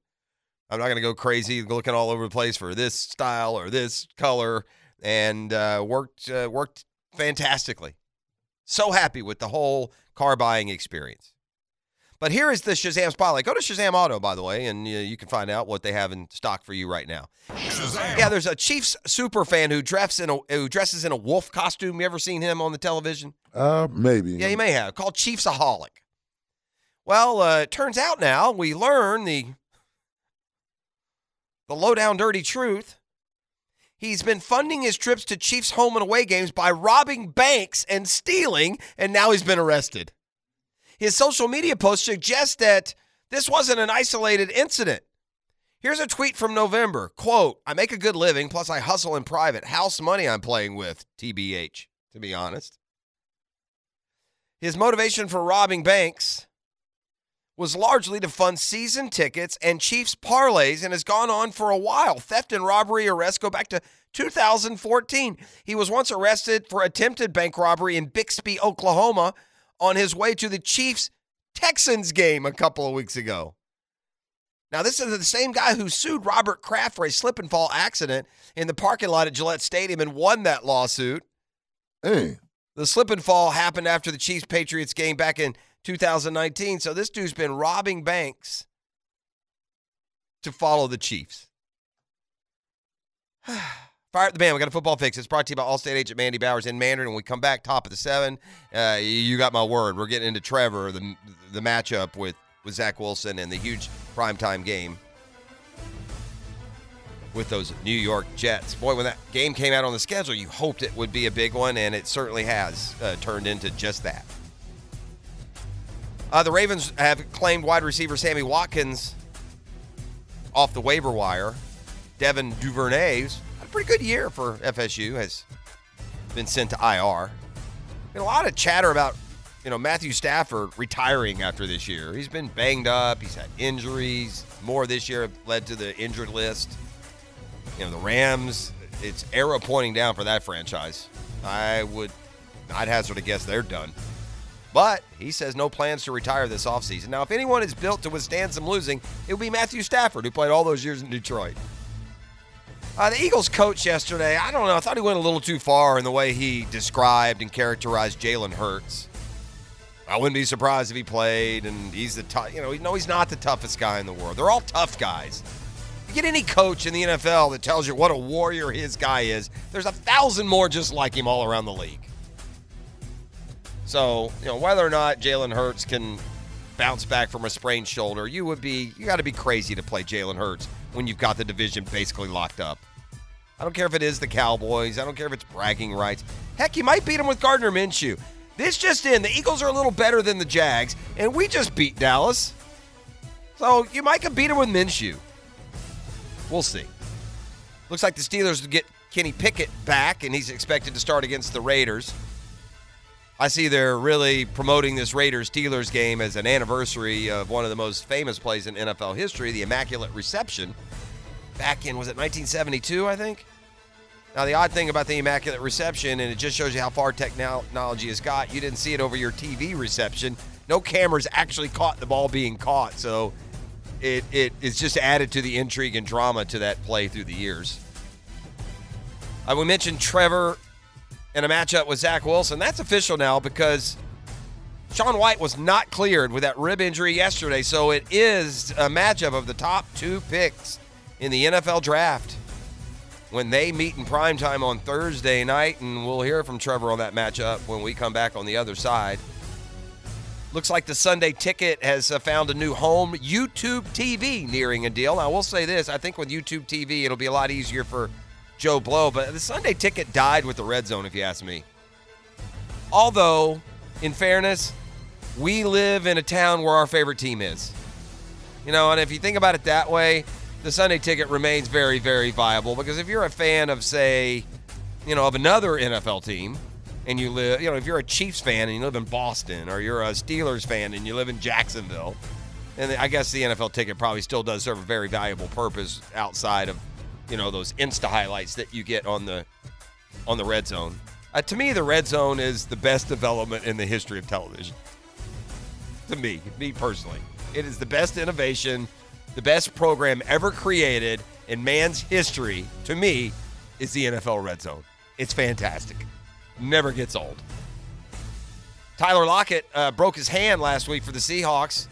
I'm not going to go crazy looking all over the place for this style or this color, and uh, worked uh, worked fantastically. So happy with the whole car buying experience. But here is the Shazam spotlight. Go to Shazam Auto, by the way, and uh, you can find out what they have in stock for you right now. Shazam. Yeah, there's a Chiefs super fan who dresses in a who dresses in a wolf costume. You ever seen him on the television? Uh, maybe. Yeah, you may have. Called Chiefsaholic. Well, uh, it turns out now we learn the the low down dirty truth. He's been funding his trips to Chiefs home and away games by robbing banks and stealing, and now he's been arrested. His social media posts suggest that this wasn't an isolated incident. Here's a tweet from November. Quote, I make a good living, plus I hustle in private. House money I'm playing with, TBH, to be honest. His motivation for robbing banks was largely to fund season tickets and Chiefs parlays and has gone on for a while. Theft and robbery arrests go back to 2014. He was once arrested for attempted bank robbery in Bixby, Oklahoma, on his way to the Chiefs Texans game a couple of weeks ago. Now, this is the same guy who sued Robert Kraft for a slip and fall accident in the parking lot at Gillette Stadium and won that lawsuit. Hey. The slip and fall happened after the Chiefs Patriots game back in 2019. So this dude's been robbing banks to follow the Chiefs. Fire up the band. We got a football fix. It's brought to you by Allstate agent Mandy Bowers in Mandarin. When we come back, top of the seven, uh, you got my word. We're getting into Trevor, the the matchup with with Zach Wilson and the huge primetime game with those New York Jets. Boy, when that game came out on the schedule, you hoped it would be a big one, and it certainly has uh, turned into just that. Uh, the Ravens have claimed wide receiver Sammy Watkins off the waiver wire. Devin Duvernay's pretty good year for FSU, has been sent to IR. Been a lot of chatter about, you know, Matthew Stafford retiring after this year. He's been banged up. He's had injuries. More this year have led to the injured list. You know, the Rams, it's arrow pointing down for that franchise. I would, I'd hazard a guess they're done. But he says no plans to retire this offseason. Now, if anyone is built to withstand some losing, it would be Matthew Stafford, who played all those years in Detroit. Uh, the Eagles coach yesterday, I don't know, I thought he went a little too far in the way he described and characterized Jalen Hurts. I wouldn't be surprised if he played, and he's the tough. You know, no, he's not the toughest guy in the world. They're all tough guys. You get any coach in the NFL that tells you what a warrior his guy is. There's a thousand more just like him all around the league. So, you know, whether or not Jalen Hurts can bounce back from a sprained shoulder, you would be you got to be crazy to play Jalen Hurts when you've got the division basically locked up. I don't care if it is the Cowboys. I don't care if it's bragging rights. Heck, you might beat them with Gardner Minshew. This just in, the Eagles are a little better than the Jags, and we just beat Dallas. So you might could beat them with Minshew. We'll see. Looks like the Steelers get Kenny Pickett back, and he's expected to start against the Raiders. I see they're really promoting this Raiders Steelers game as an anniversary of one of the most famous plays in NFL history, the Immaculate Reception. Back in, was it 1972, I think? Now, the odd thing about the Immaculate Reception, and it just shows you how far technology has got, you didn't see it over your TV reception. No cameras actually caught the ball being caught, so it, it it's just added to the intrigue and drama to that play through the years. Uh, I will mention Trevor in a matchup with Zach Wilson. That's official now because Sean White was not cleared with that rib injury yesterday, so it is a matchup of the top two picks in the NFL draft when they meet in prime time on Thursday night, and we'll hear from Trevor on that matchup when we come back on the other side. Looks like the Sunday ticket has uh, found a new home. YouTube TV nearing a deal. Now, I will say this I think with YouTube TV, it'll be a lot easier for Joe Blow, but the Sunday ticket died with the red zone, if you ask me. Although, in fairness, we live in a town where our favorite team is. You know, and if you think about it that way, the Sunday ticket remains very, very viable because if you're a fan of, say, you know, of another NFL team, and you live, you know, if you're a Chiefs fan and you live in Boston, or you're a Steelers fan and you live in Jacksonville, and I guess the NFL ticket probably still does serve a very valuable purpose outside of, you know, those Insta highlights that you get on the on the red zone. Uh, to me, the red zone is the best development in the history of television. To me, me personally, it is the best innovation the best program ever created in man's history, to me, is the NFL Red Zone. It's fantastic. Never gets old. Tyler Lockett uh, broke his hand last week for the Seahawks.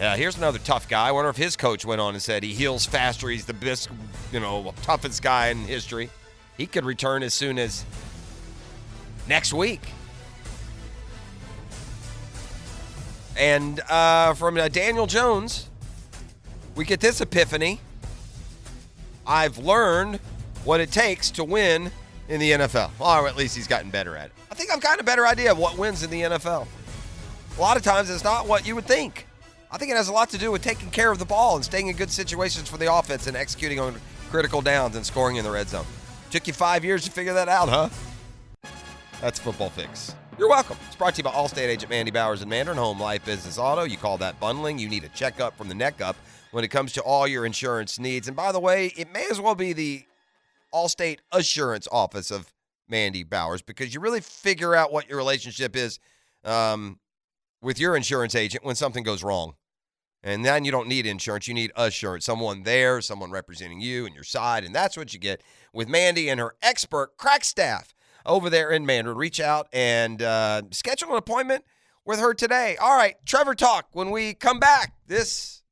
Yeah, here's another tough guy. I wonder if his coach went on and said he heals faster. He's the best, you know, toughest guy in history. He could return as soon as next week. And uh, from uh, Daniel Jones, we get this epiphany. I've learned what it takes to win in the NFL. Or at least he's gotten better at it. I think I've gotten a better idea of what wins in the NFL. A lot of times it's not what you would think. I think it has a lot to do with taking care of the ball and staying in good situations for the offense and executing on critical downs and scoring in the red zone. Took you five years to figure that out, huh? That's Football Fix. You're welcome. It's brought to you by Allstate agent Mandy Bowers and Mandarin Home Life Business Auto. You call that bundling. You need a checkup from the neck up when it comes to all your insurance needs. And by the way, it may as well be the Allstate Assurance Office of Mandy Bowers because you really figure out what your relationship is um, with your insurance agent when something goes wrong. And then you don't need insurance, you need assurance. Someone there, someone representing you and your side. And that's what you get with Mandy and her expert crack staff over there in Mandarin. Reach out and uh, schedule an appointment with her today. All right, Trevor Talk when we come back. This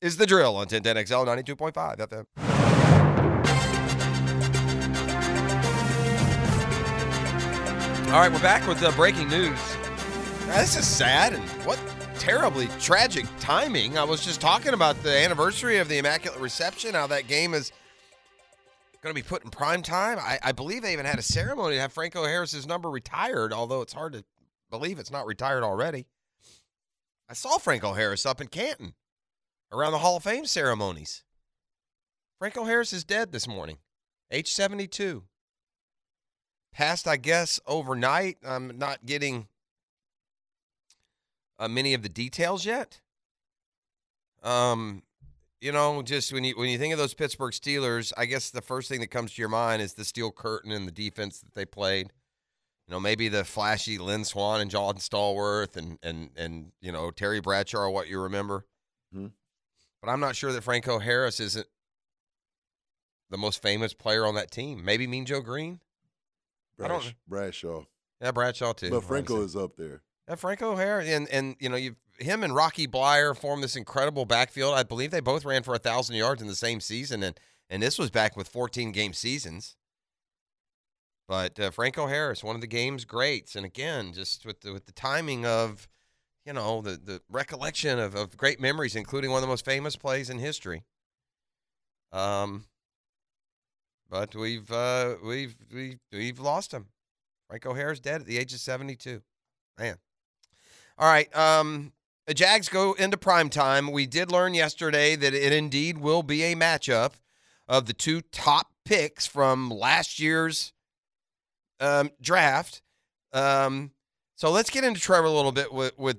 is the drill on 1010XL 92.5 FM. All right, we're back with the breaking news. This is sad and what terribly tragic timing. I was just talking about the anniversary of the Immaculate Reception, how that game is going to be put in prime time. I, I believe they even had a ceremony to have Franco Harris's number retired, although it's hard to believe it's not retired already. I saw Franco Harris up in Canton around the Hall of Fame ceremonies. Franco Harris is dead this morning, age 72. Passed, I guess, overnight. I'm not getting uh, many of the details yet. Um, you know, just when you when you think of those Pittsburgh Steelers, I guess the first thing that comes to your mind is the steel curtain and the defense that they played. You know, maybe the flashy Lynn Swann and John Stallworth and and and you know Terry Bradshaw are what you remember. Mhm. But I'm not sure that Franco Harris isn't the most famous player on that team. Maybe Mean Joe Greene. I don't- Brash, Bradshaw. Yeah, Bradshaw too. but Franco is up there. Yeah, Franco Harris, and and you know, you him and Rocky Bleier formed this incredible backfield. I believe they both ran for a thousand yards in the same season, and and this was back with 14 game seasons. But uh, Franco Harris, one of the game's greats, and again, just with the with the timing of, you know, the the recollection of, of great memories, including one of the most famous plays in history. Um, but we've uh, we've we've we've lost him. Franco Harris dead at the age of 72. Man. All right. Um, the Jags go into prime time. We did learn yesterday that it indeed will be a matchup of the two top picks from last year's um, draft. Um, so let's get into Trevor a little bit with with with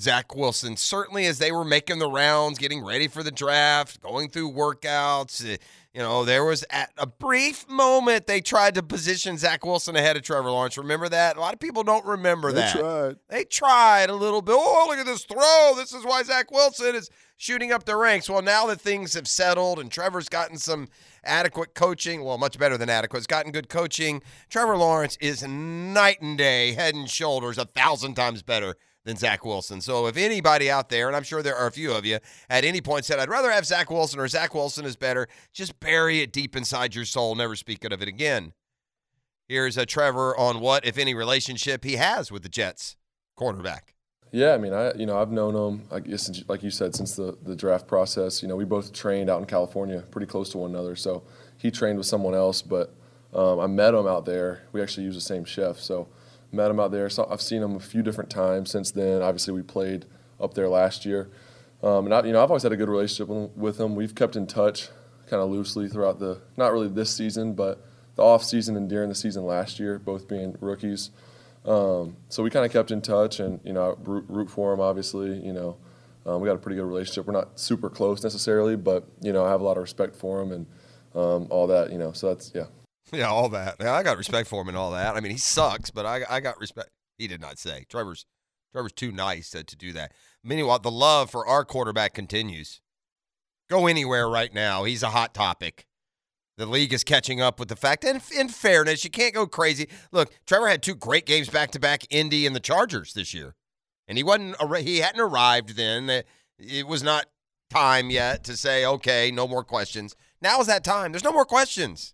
Zach Wilson. Certainly, as they were making the rounds, getting ready for the draft, going through workouts. eh, You know, there was at a brief moment they tried to position Zach Wilson ahead of Trevor Lawrence. Remember that? A lot of people don't remember They that. tried. They tried a little bit. Oh, look at this throw. This is why Zach Wilson is shooting up the ranks. Well, now that things have settled and Trevor's gotten some adequate coaching, well, much better than adequate, has gotten good coaching. Trevor Lawrence is night and day, head and shoulders, a thousand times better than Zach Wilson. So if anybody out there, and I'm sure there are a few of you, at any point said, I'd rather have Zach Wilson or Zach Wilson is better, just bury it deep inside your soul. Never speak of it again. Here's a Trevor on what, if any, relationship he has with the Jets quarterback. Yeah, I mean, I you know I've known him, I guess, like you said, since the the draft process. You know, we both trained out in California, pretty close to one another. So he trained with someone else, but um, I met him out there. We actually use the same chef, so met him out there. So I've seen him a few different times since then. Obviously, we played up there last year, um, and I, you know I've always had a good relationship with- him. We've kept in touch, kind of loosely throughout the not really this season, but the off season and during the season last year, both being rookies. Um, so we kind of kept in touch, and you know, root, root for him. Obviously, you know, um, we got a pretty good relationship. We're not super close necessarily, but you know, I have a lot of respect for him and um, all that. You know, so that's yeah. Yeah, all that. Yeah, I got respect for him and all that. I mean, he sucks, but I, I got respect. He did not say. Trevor's Trevor's too nice to, to do that. Meanwhile, the love for our quarterback continues. Go anywhere right now. He's a hot topic. The league is catching up with the fact, and in fairness, you can't go crazy. Look, Trevor had two great games back to back, Indy and the Chargers this year, and he wasn't. He hadn't arrived then. It- It was not time yet to say, okay, no more questions. Now is that time. There's no more questions.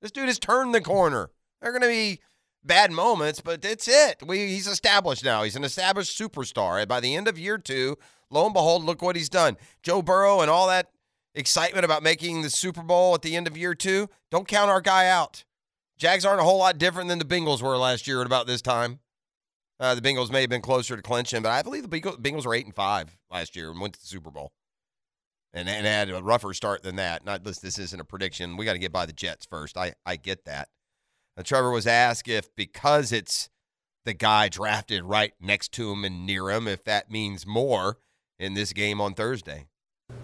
This dude has turned the corner. There are going to be bad moments, but that's it. We, he's established now. He's an established superstar. And by the end of year two, lo and behold, look what he's done. Joe Burrow and all that excitement about making the Super Bowl at the end of year two, don't count our guy out. Jags aren't a whole lot different than the Bengals were last year at about this time. Uh, the Bengals may have been closer to clinching, but I believe the Bengals were eight and five last year and went to the Super Bowl, and, and had a rougher start than that. Not this. This isn't a prediction. We got to get by the Jets first. I I get that. Uh, Trevor was asked if because it's the guy drafted right next to him and near him, if that means more in this game on Thursday.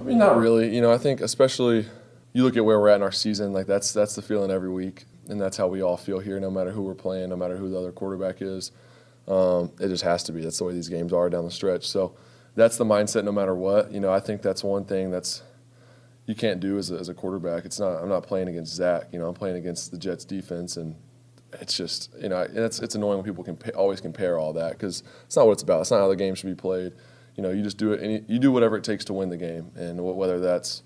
I mean, not really. You know, I think especially you look at where we're at in our season. Like that's that's the feeling every week, and that's how we all feel here. No matter who we're playing, no matter who the other quarterback is, um, it just has to be. That's the way these games are down the stretch. So that's the mindset, no matter what. You know, I think that's one thing that's you can't do as a, as a quarterback. It's not. I'm not playing against Zach. You know, I'm playing against the Jets defense, and it's just you know, it's it's annoying when people can always compare all that because it's not what it's about. It's not how the game should be played. You know, you just do it, and you, you do whatever it takes to win the game, and wh- whether that's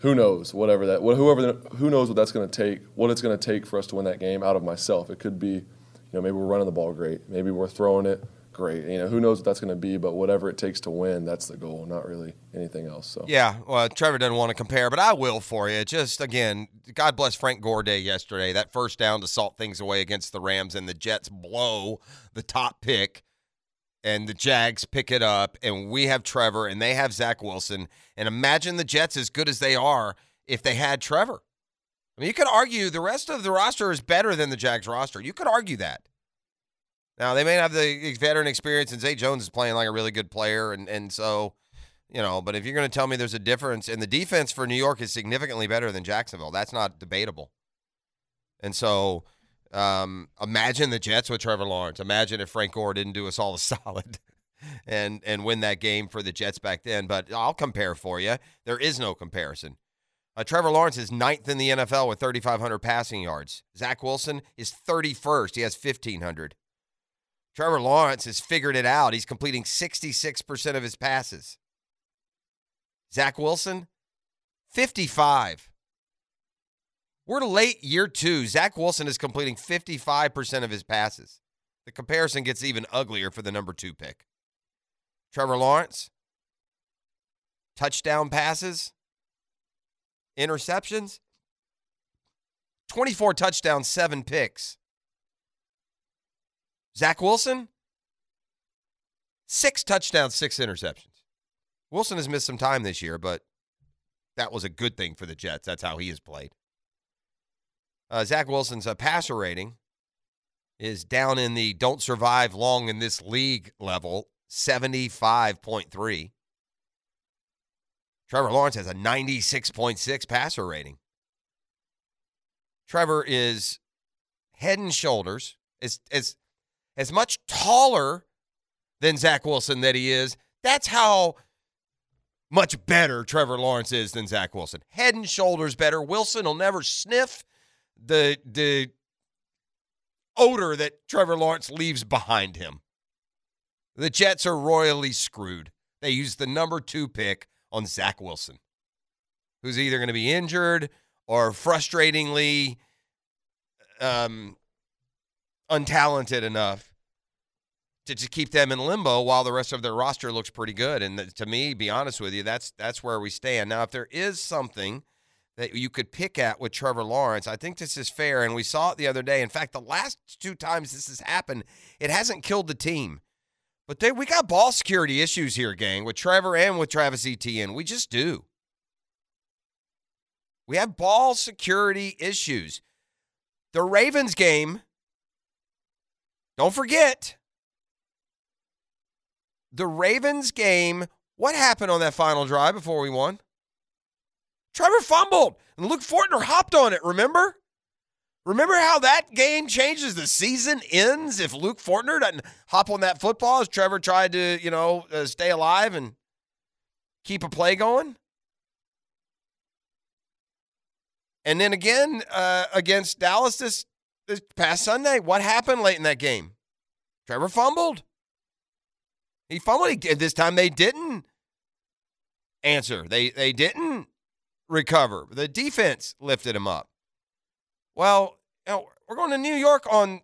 who knows, whatever that, wh- whoever, the, who knows what that's going to take, what it's going to take for us to win that game out of myself. It could be, you know, maybe we're running the ball great, maybe we're throwing it great. You know, who knows what that's going to be, but whatever it takes to win, that's the goal, not really anything else. So Yeah, well, Trevor doesn't want to compare, but I will for you. Just again, God bless Frank Gore Day yesterday. That first down to salt things away against the Rams, and the Jets blow the top pick, and the Jags pick it up, and we have Trevor, and they have Zach Wilson. And imagine the Jets as good as they are if they had Trevor. I mean, you could argue the rest of the roster is better than the Jags roster. You could argue that. Now they may not have the veteran experience, and Zay Jones is playing like a really good player, and and so you know. But if you're going to tell me there's a difference, and the defense for New York is significantly better than Jacksonville, that's not debatable. And so, Um, imagine the Jets with Trevor Lawrence. Imagine if Frank Gore didn't do us all a solid and and win that game for the Jets back then. But I'll compare for you. There is no comparison. Uh, Trevor Lawrence is ninth in the NFL with 3,500 passing yards. Zach Wilson is 31st. He has 1,500. Trevor Lawrence has figured it out. He's completing 66% of his passes. Zach Wilson, 55. We're late year two. Zach Wilson is completing 55% of his passes. The comparison gets even uglier for the number two pick. Trevor Lawrence, touchdown passes, interceptions, 24 touchdowns, seven picks. Zach Wilson, six touchdowns, six interceptions. Wilson has missed some time this year, but that was a good thing for the Jets. That's how he has played. Uh, Zach Wilson's uh, passer rating is down in the don't survive long in this league level, 75.3. Trevor Lawrence has a 96.6 passer rating. Trevor is head and shoulders as as as much taller than Zach Wilson that he is. That's how much better Trevor Lawrence is than Zach Wilson. Head and shoulders better. Wilson will never sniff the the odor that Trevor Lawrence leaves behind him. The Jets are royally screwed. They used the number two pick on Zach Wilson, who's either going to be injured or frustratingly um, untalented enough to, to keep them in limbo while the rest of their roster looks pretty good. And to me, be honest with you, that's that's where we stand. Now, if there is something that you could pick at with Trevor Lawrence, I think this is fair. And we saw it the other day. In fact, the last two times this has happened, it hasn't killed the team. But they, we got ball security issues here, gang, with Trevor and with Travis Etienne. We just do. We have ball security issues. The Ravens game, don't forget, the Ravens game, what happened on that final drive before we won? Trevor fumbled and Luke Fortner hopped on it, remember? Remember how that game changes the season ends if Luke Fortner doesn't hop on that football as Trevor tried to, you know, uh, stay alive and keep a play going? And then again uh, against Dallas this, this past Sunday, what happened late in that game? Trevor fumbled. He fumbled. This time they didn't answer. They they didn't recover. The defense lifted him up. Well, you know, we're going to New York on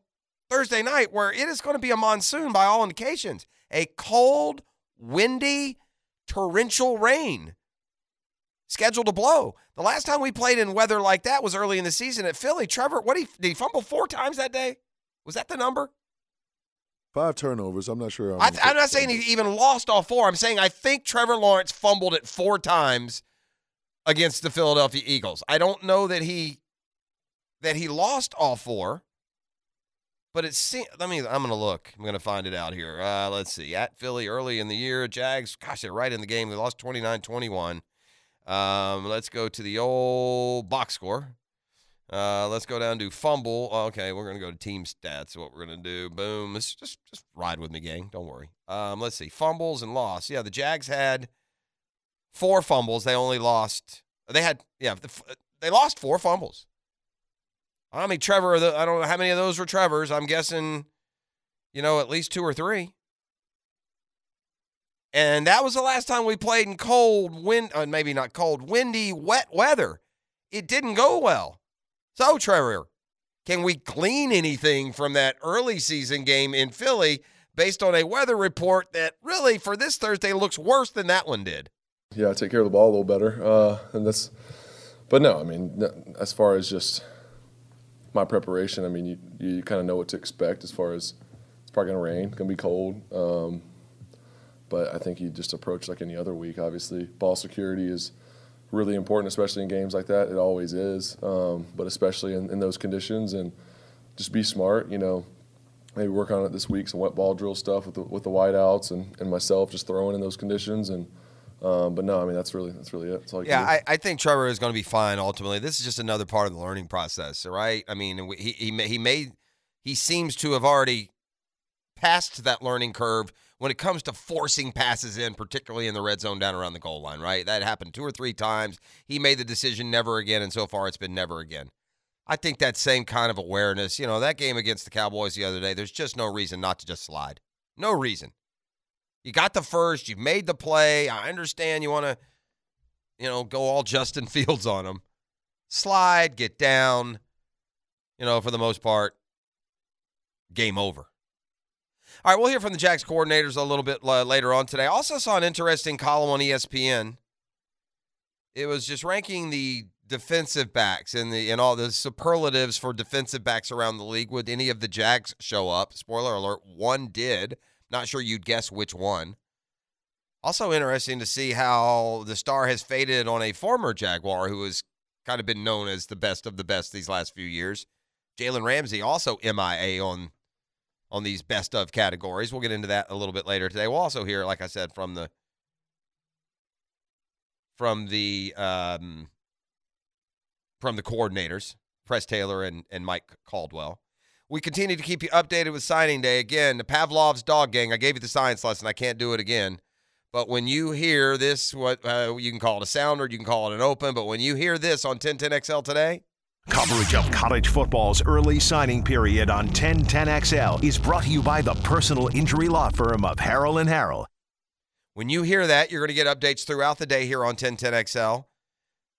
Thursday night where it is going to be a monsoon by all indications. A cold, windy, torrential rain scheduled to blow. The last time we played in weather like that was early in the season at Philly. Trevor, what did he, did he fumble four times that day? Was that the number? Five turnovers. I'm not sure. I, am not saying he even lost all four. I'm saying I think Trevor Lawrence fumbled it four times against the Philadelphia Eagles. I don't know that he that he lost all four, but it seems. let me. I'm gonna look. I'm gonna find it out here. Uh, let's see. At Philly early in the year, Jags. Gosh, they're right in the game. They lost 29-21. Um, let's go to the old box score. Uh, let's go down to fumble. Okay, we're gonna go to team stats. What we're gonna do? Boom. Let's just just ride with me, gang. Don't worry. Um, let's see. Fumbles and loss. Yeah, the Jags had four fumbles. They only lost. They had yeah. The, they lost four fumbles. I mean, Trevor. I don't know how many of those were Trevor's. I'm guessing, you know, at least two or three. And that was the last time we played in cold, wind, uh, maybe not cold, windy, wet weather. It didn't go well. So, Trevor, can we glean anything from that early season game in Philly based on a weather report that really for this Thursday looks worse than that one did? Yeah, I take care of the ball a little better. Uh, and that's, but no, I mean, as far as just my preparation, I mean, you, you kind of know what to expect as far as it's probably going to rain, going to be cold. Um, but I think you just approach like any other week. Obviously, ball security is really important, especially in games like that. It always is, um, but especially in, in, those conditions. And just be smart. You know, maybe work on it this week. Some wet ball drill stuff with the, with the wideouts and, and myself just throwing in those conditions. And um, but no, I mean that's really that's really it. yeah, I, I, think Trevor is going to be fine ultimately. This is just another part of the learning process, right? I mean, he he he made he seems to have already passed that learning curve when it comes to forcing passes in, particularly in the red zone down around the goal line, right? That happened two or three times. He made the decision never again, and so far it's been never again. I think that same kind of awareness, you know, that game against the Cowboys the other day, there's just no reason not to just slide. No reason. You got the first, you've made the play. I understand you want to, you know, go all Justin Fields on them. Slide, get down. You know, for the most part, game over. All right, we'll hear from the Jags coordinators a little bit uh, later on today. I also saw an interesting column on ESPN. It was just ranking the defensive backs and the and all the superlatives for defensive backs around the league. Would any of the Jags show up? Spoiler alert: one did. Not sure you'd guess which one. Also interesting to see how the star has faded on a former Jaguar who has kind of been known as the best of the best these last few years. Jalen Ramsey also MIA on on these best of categories. We'll get into that a little bit later today. We'll also hear, like I said, from the from the um, from the coordinators, Press Taylor and, and Mike Caldwell. We continue to keep you updated with signing day. Again, the Pavlov's Dog Gang. I gave you the science lesson. I can't do it again. But when you hear this, what uh, you can call it a sounder, you can call it an open. But when you hear this on 1010XL today, Coverage of college football's early signing period on 1010XL is brought to you by the personal injury law firm of Harrell and Harrell. When you hear that, you're going to get updates throughout the day here on 1010XL.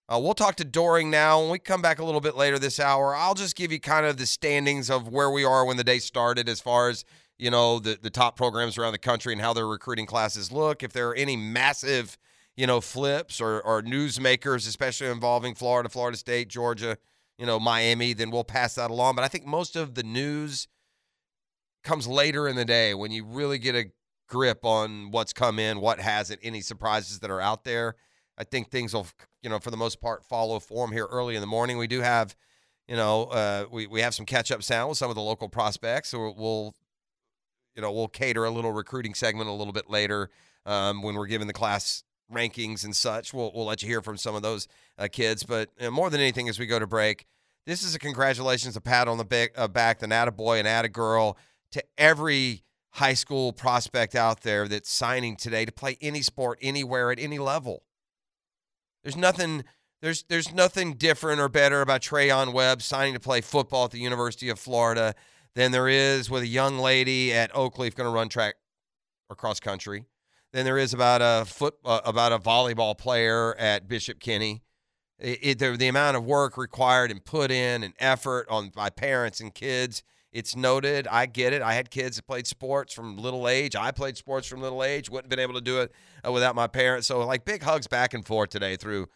Uh, we'll talk to Doering now. When we come back a little bit later this hour, I'll just give you kind of the standings of where we are when the day started as far as, you know, the, the top programs around the country and how their recruiting classes look. If there are any massive, you know, flips or, or newsmakers, especially involving Florida, Florida State, Georgia, you know, Miami, then we'll pass that along. But I think most of the news comes later in the day when you really get a grip on what's come in, what hasn't, any surprises that are out there. I think things will, you know, for the most part, follow form here early in the morning. We do have, you know, uh, we we have some catch up sound with some of the local prospects, so we'll, you know, we'll cater a little recruiting segment a little bit later um, when we're giving the class rankings and such. We'll we'll let you hear from some of those uh, kids, but you know, more than anything, as we go to break, this is a congratulations, a pat on the back, uh, back, an attaboy, an attagirl to every high school prospect out there that's signing today to play any sport anywhere at any level. There's nothing there's there's nothing different or better about Trayon Webb signing to play football at the University of Florida than there is with a young lady at Oakleaf going to run track or cross country. Than there is about a foot uh, about a volleyball player at Bishop Kenny. It, it, the, amount of work required and put in and effort on by parents and kids. It's noted. I get it. I had kids that played sports from little age. I played sports from little age. Wouldn't have been able to do it uh, without my parents. So like big hugs back and forth today through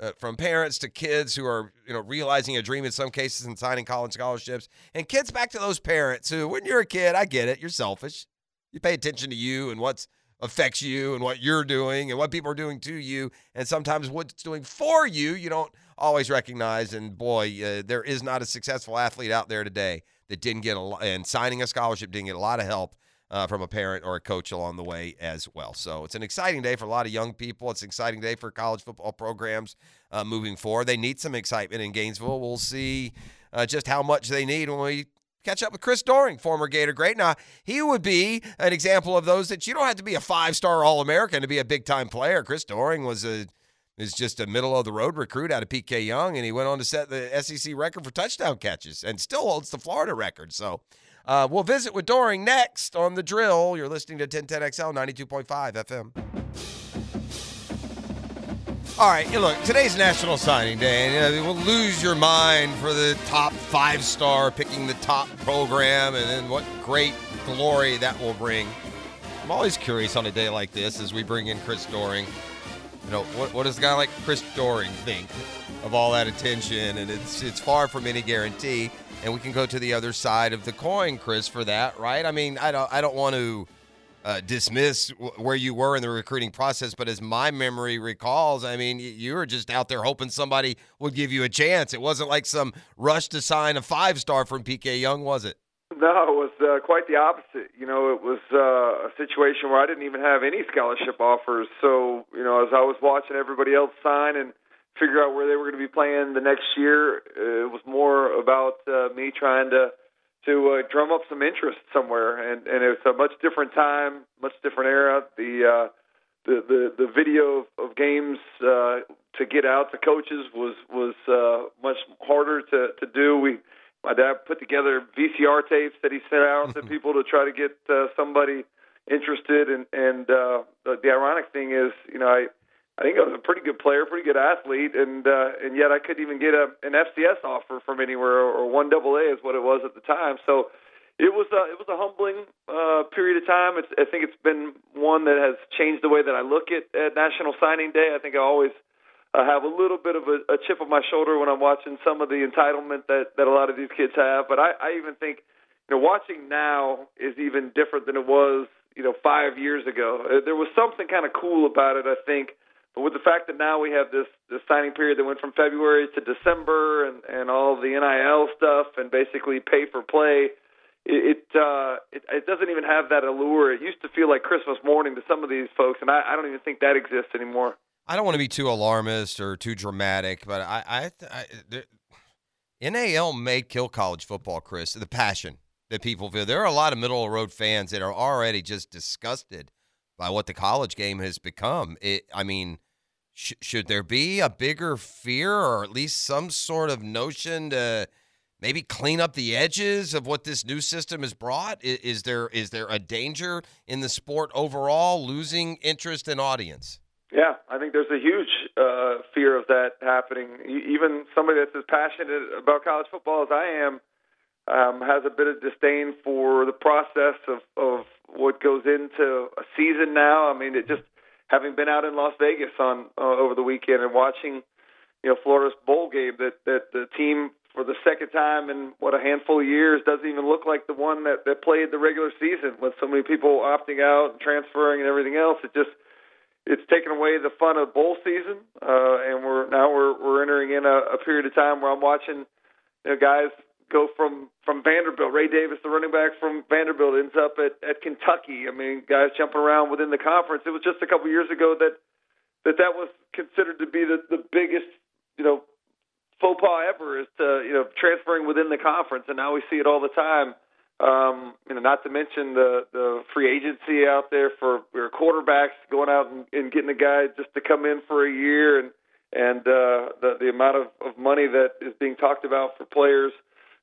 uh, from parents to kids who are you know realizing a dream in some cases and signing college scholarships, and kids back to those parents who, when you're a kid, I get it. You're selfish. You pay attention to you and what's affects you and what you're doing and what people are doing to you, and sometimes what's doing for you, you don't always recognize. And boy, uh, there is not a successful athlete out there today that didn't get a lot, and signing a scholarship didn't get a lot of help uh, from a parent or a coach along the way as well. So it's an exciting day for a lot of young people. It's an exciting day for college football programs uh, moving forward. They need some excitement in Gainesville. We'll see uh, just how much they need when we catch up with Chris Doering, former Gator great. Now, he would be an example of those that you don't have to be a five star All American to be a big time player. Chris Doering was a is just a middle of the road recruit out of PK Yonge, and he went on to set the SEC record for touchdown catches and still holds the Florida record. So uh, we'll visit with Doering next on the drill. You're listening to 1010XL 92.5 FM. All right, you look, today's National Signing Day, and you know, we'll lose your mind for the top five star picking the top program, and then what great glory that will bring. I'm always curious on a day like this as we bring in Chris Doering. You know, what, what does a guy like Chris Doering think of all that attention? And it's it's far from any guarantee. And we can go to the other side of the coin, Chris, for that, right? I mean, I don't I don't want to uh, dismiss where you were in the recruiting process, but as my memory recalls, I mean, you were just out there hoping somebody would give you a chance. It wasn't like some rush to sign a five star from PK Yonge, was it? No, it was uh, quite the opposite. You know, it was uh, a situation where I didn't even have any scholarship offers. So, you know, as I was watching everybody else sign and figure out where they were going to be playing the next year, it was more about uh, me trying to to uh, drum up some interest somewhere. And and it's a much different time, much different era. The uh, the the the video of, of games uh, to get out to coaches was was uh, much harder to to do. We my dad put together VCR tapes that he sent out to people to try to get uh, somebody interested. And and uh, the, the ironic thing is, you know, I I think I was a pretty good player, pretty good athlete, and uh, and yet I couldn't even get a an FCS offer from anywhere or one double A is what it was at the time. So it was a it was a humbling uh, period of time. It's, I think it's been one that has changed the way that I look at, at National Signing Day. I think I always uh, have a little bit of a, a chip on my shoulder when I'm watching some of the entitlement that that a lot of these kids have. But I, I even think you know watching now is even different than it was you know five years ago. Uh, there was something kind of cool about it. I think but with the fact that now we have this this signing period that went from February to December and and all the NIL stuff and basically pay for play, it it, uh, it it doesn't even have that allure. It used to feel like Christmas morning to some of these folks, and I, I don't even think that exists anymore. I don't want to be too alarmist or too dramatic, but I, I, I the, NIL may kill college football, Chris. The passion that people feel. There are a lot of middle of the road fans that are already just disgusted by what the college game has become. It, I mean, sh- should there be a bigger fear or at least some sort of notion to maybe clean up the edges of what this new system has brought? Is, is there is there a danger in the sport overall losing interest and audience? Yeah, I think there's a huge uh, fear of that happening. Even somebody that's as passionate about college football as I am um, has a bit of disdain for the process of, of what goes into a season now. I mean, it just having been out in Las Vegas on uh, over the weekend and watching, you know, Florida's bowl game that that the team for the second time in what a handful of years doesn't even look like the one that that played the regular season with so many people opting out and transferring and everything else. It just it's taken away the fun of bowl season, uh, and we're now we're we're entering in a, a period of time where I'm watching you know guys go from from Vanderbilt. Ray Davis, the running back from Vanderbilt, ends up at at Kentucky. I mean, guys jumping around within the conference. It was just a couple years ago that that that was considered to be the the biggest you know faux pas ever is to you know transferring within the conference, and now we see it all the time. Um, you know, not to mention the the free agency out there for your quarterbacks going out and, and getting a guy just to come in for a year, and and uh, the the amount of, of money that is being talked about for players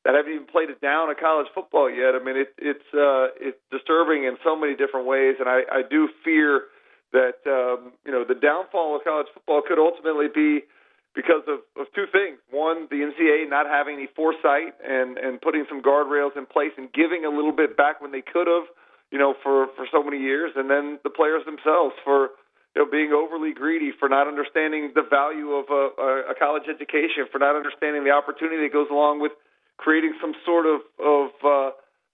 that haven't even played it down in college football yet. I mean, it, it's uh, it's disturbing in so many different ways, and I, I do fear that um, you know the downfall of college football could ultimately be because of, of two things. One, the NCAA not having any foresight and and putting some guardrails in place and giving a little bit back when they could have, you know, for for so many years, and then the players themselves for you know, being overly greedy, for not understanding the value of a, a college education, for not understanding the opportunity that goes along with creating some sort of of uh,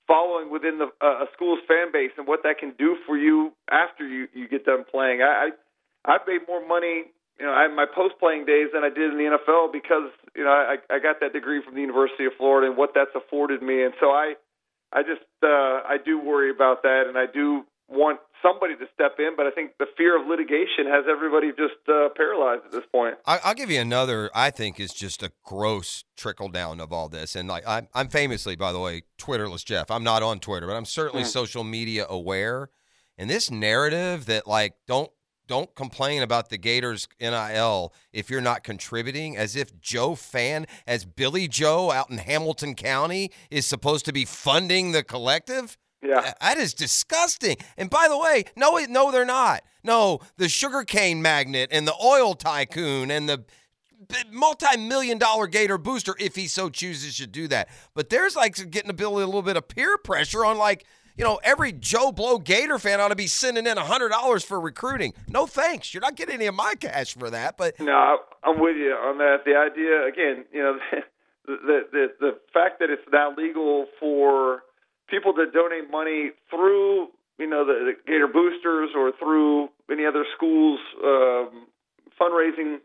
following within the uh, a school's fan base and what that can do for you after you you get done playing. I I, I've made more money you know, in my post playing days than I did in the NFL because you know I, I got that degree from the University of Florida and what that's afforded me, and so I, I just uh, I do worry about that, and I do want somebody to step in, but I think the fear of litigation has everybody just uh, paralyzed at this point. I'll give you another. I think is just a gross trickle down of all this, and like I'm, I'm famously, by the way, Twitterless Jeff. I'm not on Twitter, but I'm certainly mm. social media aware. And this narrative that like don't don't complain about the Gators NIL if you're not contributing, as if Joe Fan, as Billy Joe out in Hamilton County, is supposed to be funding the collective. Yeah. Uh, that is disgusting. And by the way, no, no, they're not. No, the sugarcane magnet and the oil tycoon and the multi-million dollar Gator booster, if he so chooses, should do that. But there's like getting a, build a little bit of peer pressure on like, you know, every Joe Blow Gator fan ought to be sending in hundred dollars for recruiting. No thanks. You're not getting any of my cash for that. But no, I'm with you on that. The idea, again, you know, the the the fact that it's now legal for people that donate money through you know the, the Gator boosters or through any other schools um, fundraising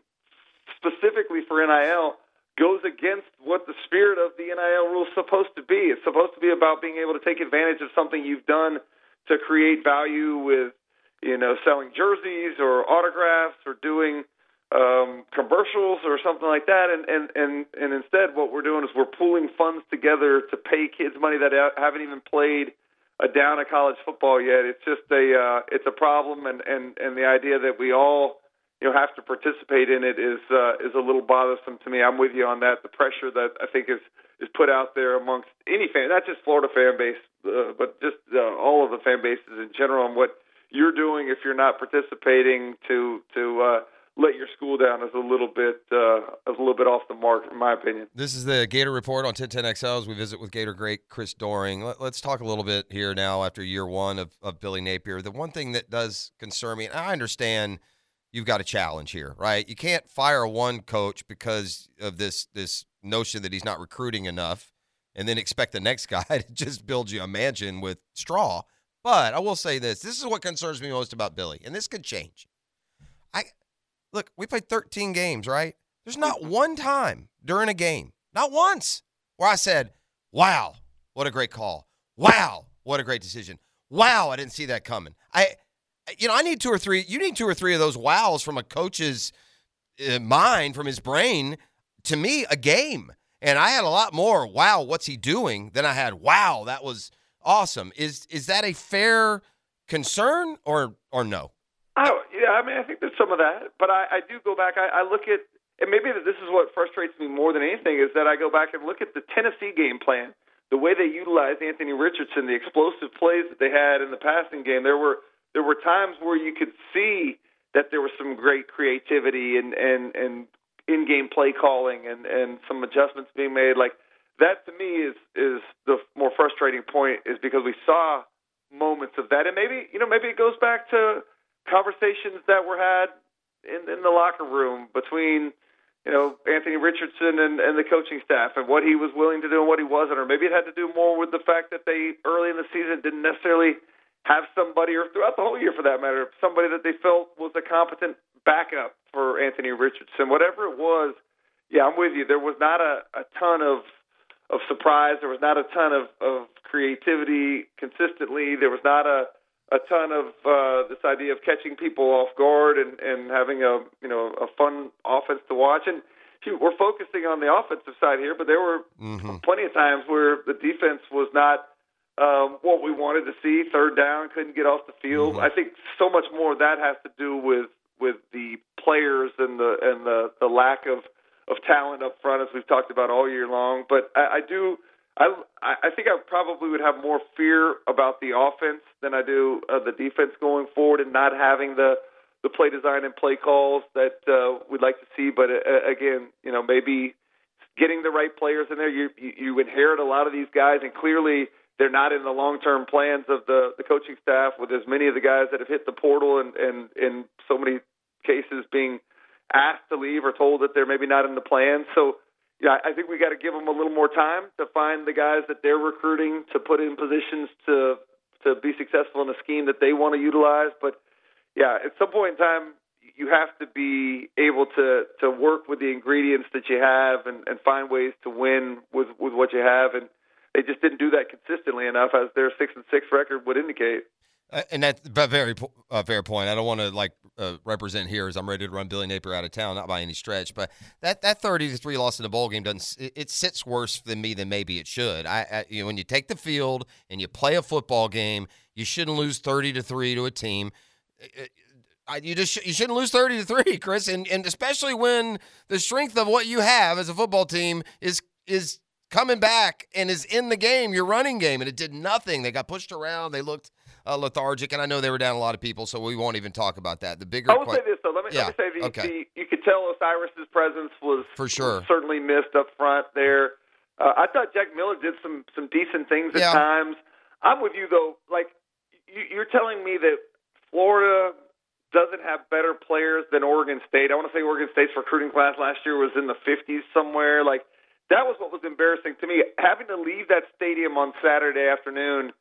specifically for NIL goes against what the spirit of the NIL rule is supposed to be. It's supposed to be about being able to take advantage of something you've done to create value with you know selling jerseys or autographs or doing um, commercials or something like that. And, and, and, and instead, what we're doing is we're pooling funds together to pay kids money that haven't even played a down of college football yet. It's just a uh, it's a problem, and, and, and the idea that we all you know have to participate in it is uh, is a little bothersome to me. I'm with you on that. The pressure that I think is is put out there amongst any fan, not just Florida fan base, uh, but just uh, all of the fan bases in general, and what you're doing if you're not participating to to uh, let your school down is a little bit uh, a little bit off the mark, in my opinion. This is the Gator Report on 1010XL as we visit with Gator great Chris Doering. Let, us talk a little bit here now after year one of, of Billy Napier. The one thing that does concern me, and I understand you've got a challenge here, right? You can't fire one coach because of this this notion that he's not recruiting enough, and then expect the next guy to just build you a mansion with straw. But I will say this: this is what concerns me most about Billy, and this could change. I Look, we played 13 games, right? There's not one time during a game, not once, where I said, wow, what a great call. Wow, what a great decision. Wow, I didn't see that coming. I, you know, I need two or three. You need two or three of those wows from a coach's uh, mind, from his brain. To me, a game, and I had a lot more. Wow, what's he doing? Than I had. Wow, that was awesome. Is is that a fair concern or or no? Oh yeah, I mean, I think some of that, but I, I do go back. I, I look at, and maybe this is what frustrates me more than anything is that I go back and look at the Tennessee game plan, the way they utilized Anthony Richardson, the explosive plays that they had in the passing game. There were there were times where you could see that there was some great creativity and and and in-game play calling and and some adjustments being made. Like that to me is is the more frustrating point is because we saw moments of that, and maybe you know maybe it goes back to conversations that were had in, in the locker room between you know Anthony Richardson and, and the coaching staff and what he was willing to do and what he wasn't, or maybe it had to do more with the fact that they early in the season didn't necessarily have somebody, or throughout the whole year for that matter, somebody that they felt was a competent backup for Anthony Richardson. Whatever it was, yeah, I'm with you. There was not a, a ton of of surprise. There was not a ton of, of creativity consistently. There was not a a ton of uh, this idea of catching people off guard and, and having a you know a fun offense to watch. And shoot, we're focusing on the offensive side here, but there were mm-hmm. plenty of times where the defense was not um, what we wanted to see. Third down, couldn't get off the field. Mm-hmm. I think so much more of that has to do with with the players and the and the the lack of of talent up front, as we've talked about all year long. But I, I do I I think I probably would have more fear about the offense than I do uh, the defense going forward, and not having the the play design and play calls that uh, we'd like to see. But uh, again, you know, maybe getting the right players in there. You, you you inherit a lot of these guys, and clearly they're not in the long term plans of the the coaching staff. With as many of the guys that have hit the portal, and and in so many cases being asked to leave or told that they're maybe not in the plan. So yeah, I think we got to give them a little more time to find the guys that they're recruiting to put in positions to to be successful in a scheme that they want to utilize. But yeah, at some point in time, you have to be able to to work with the ingredients that you have and, and find ways to win with with what you have. And they just didn't do that consistently enough, as their six and six record would indicate. Uh, and that's a very uh, fair point. I don't want to like uh, represent here as I'm ready to run Billy Napier out of town, not by any stretch. But that that 30 to three loss in the bowl game doesn't it, it sits worse than me than maybe it should. I, I, you know when you take the field and you play a football game, you shouldn't lose 30 to three to a team. Uh, uh, I, you just you shouldn't lose 30 to 3 chris and, and especially when the strength of what you have as a football team is is coming back and is in the game your running game and it did nothing they got pushed around they looked uh, lethargic, and I know they were down a lot of people, so we won't even talk about that. The bigger, I will say this though. Let me, yeah. let me say the, okay. the, you could tell O'Cyrus's presence was for sure was certainly missed up front there. Uh, I thought Jack Miller did some some decent things at yeah. times. I'm with you though. Like you, you're telling me that Florida doesn't have better players than Oregon State. I want to say Oregon State's recruiting class last year was in the 50s somewhere. Like that was what was embarrassing to me. Having to leave that stadium on Saturday afternoon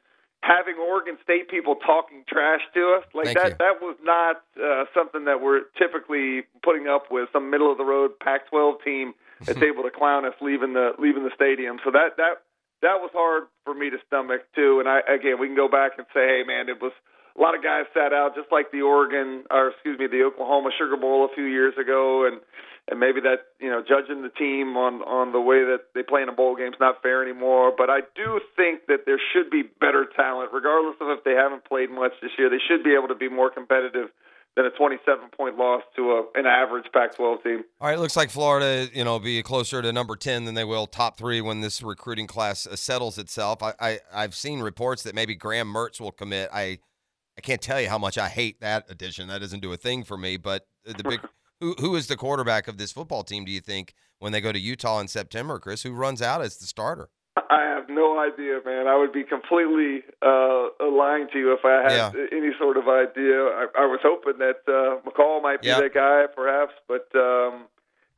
having Oregon State people talking trash to us like Thank that you. that was not uh, something that we're typically putting up with some middle of the road Pac-12 team that's able to clown us leaving the leaving the stadium so that that that was hard for me to stomach too and I again we can go back and say hey man it was a lot of guys sat out, just like the Oregon, or excuse me, the Oklahoma Sugar Bowl a few years ago, and and maybe that you know judging the team on on the way that they play in a bowl game is not fair anymore. But I do think that there should be better talent, regardless of if they haven't played much this year. They should be able to be more competitive than a 27 point loss to a, an average Pac-12 team. All right, looks like Florida, you know, be closer to number 10 than they will top three when this recruiting class uh, settles itself. I, I I've seen reports that maybe Graham Mertz will commit. I I can't tell you how much I hate that addition. That doesn't do a thing for me. But the big who who is the quarterback of this football team? Do you think when they go to Utah in September, Chris? Who runs out as the starter? I have no idea, man. I would be completely uh, lying to you if I had Yeah. any sort of idea. I, I was hoping that uh, McCall might be Yep. that guy, perhaps, but um,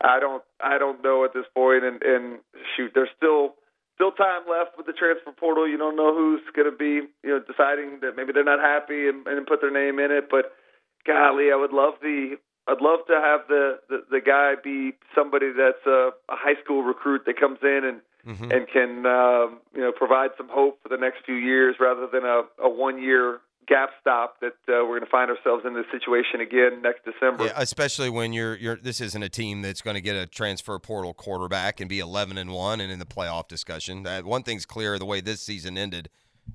I don't. I don't know at this point. And, and shoot, there's still still time left with the transfer portal. You don't know who's going to be, you know, deciding that maybe they're not happy and, and put their name in it. But golly, I would love the. I'd love to have the, the the guy be somebody that's a, a high school recruit that comes in and Mm-hmm. and can um, you know provide some hope for the next few years rather than a, a one year gap stop that uh, we're going to find ourselves in this situation again next December. Yeah, especially when you're you're this isn't a team that's going to get a transfer portal quarterback and be 11 and 1 and in the playoff discussion. Uh, one thing's clear the way this season ended,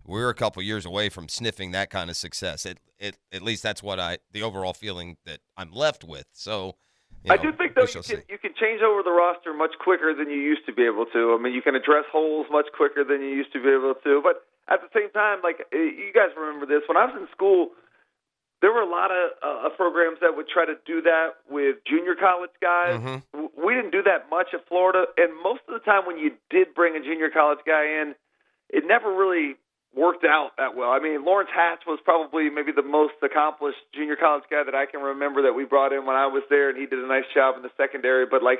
we're a couple years away from sniffing that kind of success. It, it at least that's what I the overall feeling that I'm left with. So you I do think though you can see. you can change over the roster much quicker than you used to be able to. I mean, you can address holes much quicker than you used to be able to. But at the same time, like eh, you guys remember this, when I was in school, there were a lot of uh, programs that would try to do that with junior college guys. Mhm. We didn't do that much at Florida, and most of the time when you did bring a junior college guy in, it never really worked out that well. I mean, Lawrence Hatch was probably maybe the most accomplished junior college guy that I can remember that we brought in when I was there, and he did a nice job in the secondary. But like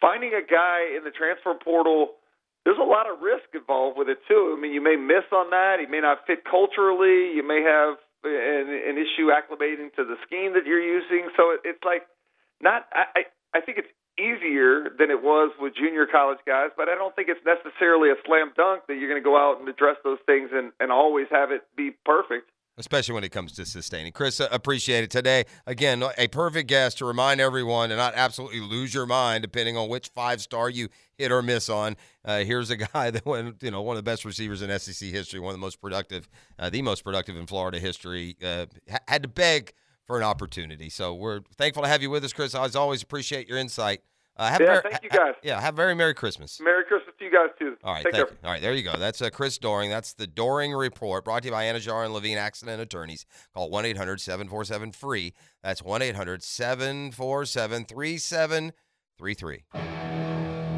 finding a guy in the transfer portal, there's a lot of risk involved with it too. I mean, you may miss on that. He may not fit culturally. You may have an, an issue acclimating to the scheme that you're using. So it, it's like not. I, I I think it's easier than it was with junior college guys, but I don't think it's necessarily a slam dunk that you're going to go out and address those things and, and always have it be perfect. especially when it comes to sustaining. Chris, uh, appreciate it today. Again, a perfect guest to remind everyone to not absolutely lose your mind depending on which five star you hit or miss on. Uh, here's a guy that went, you know, one of the best receivers in SEC history, one of the most productive, uh, the most productive in Florida history. Uh, had to beg for an opportunity. So we're thankful to have you with us, Chris. As always, appreciate your insight. Uh, have a Yeah, very- thank you, ha- guys. yeah, have a very Merry Christmas. Merry Christmas to you guys too. All right, Take thank care. you. All right, there you go. That's uh, Chris Doering. That's the Doering Report, brought to you by Anidjar and Levine Accident Attorneys. Call 1 800 747 free. That's 1 800 747 3733.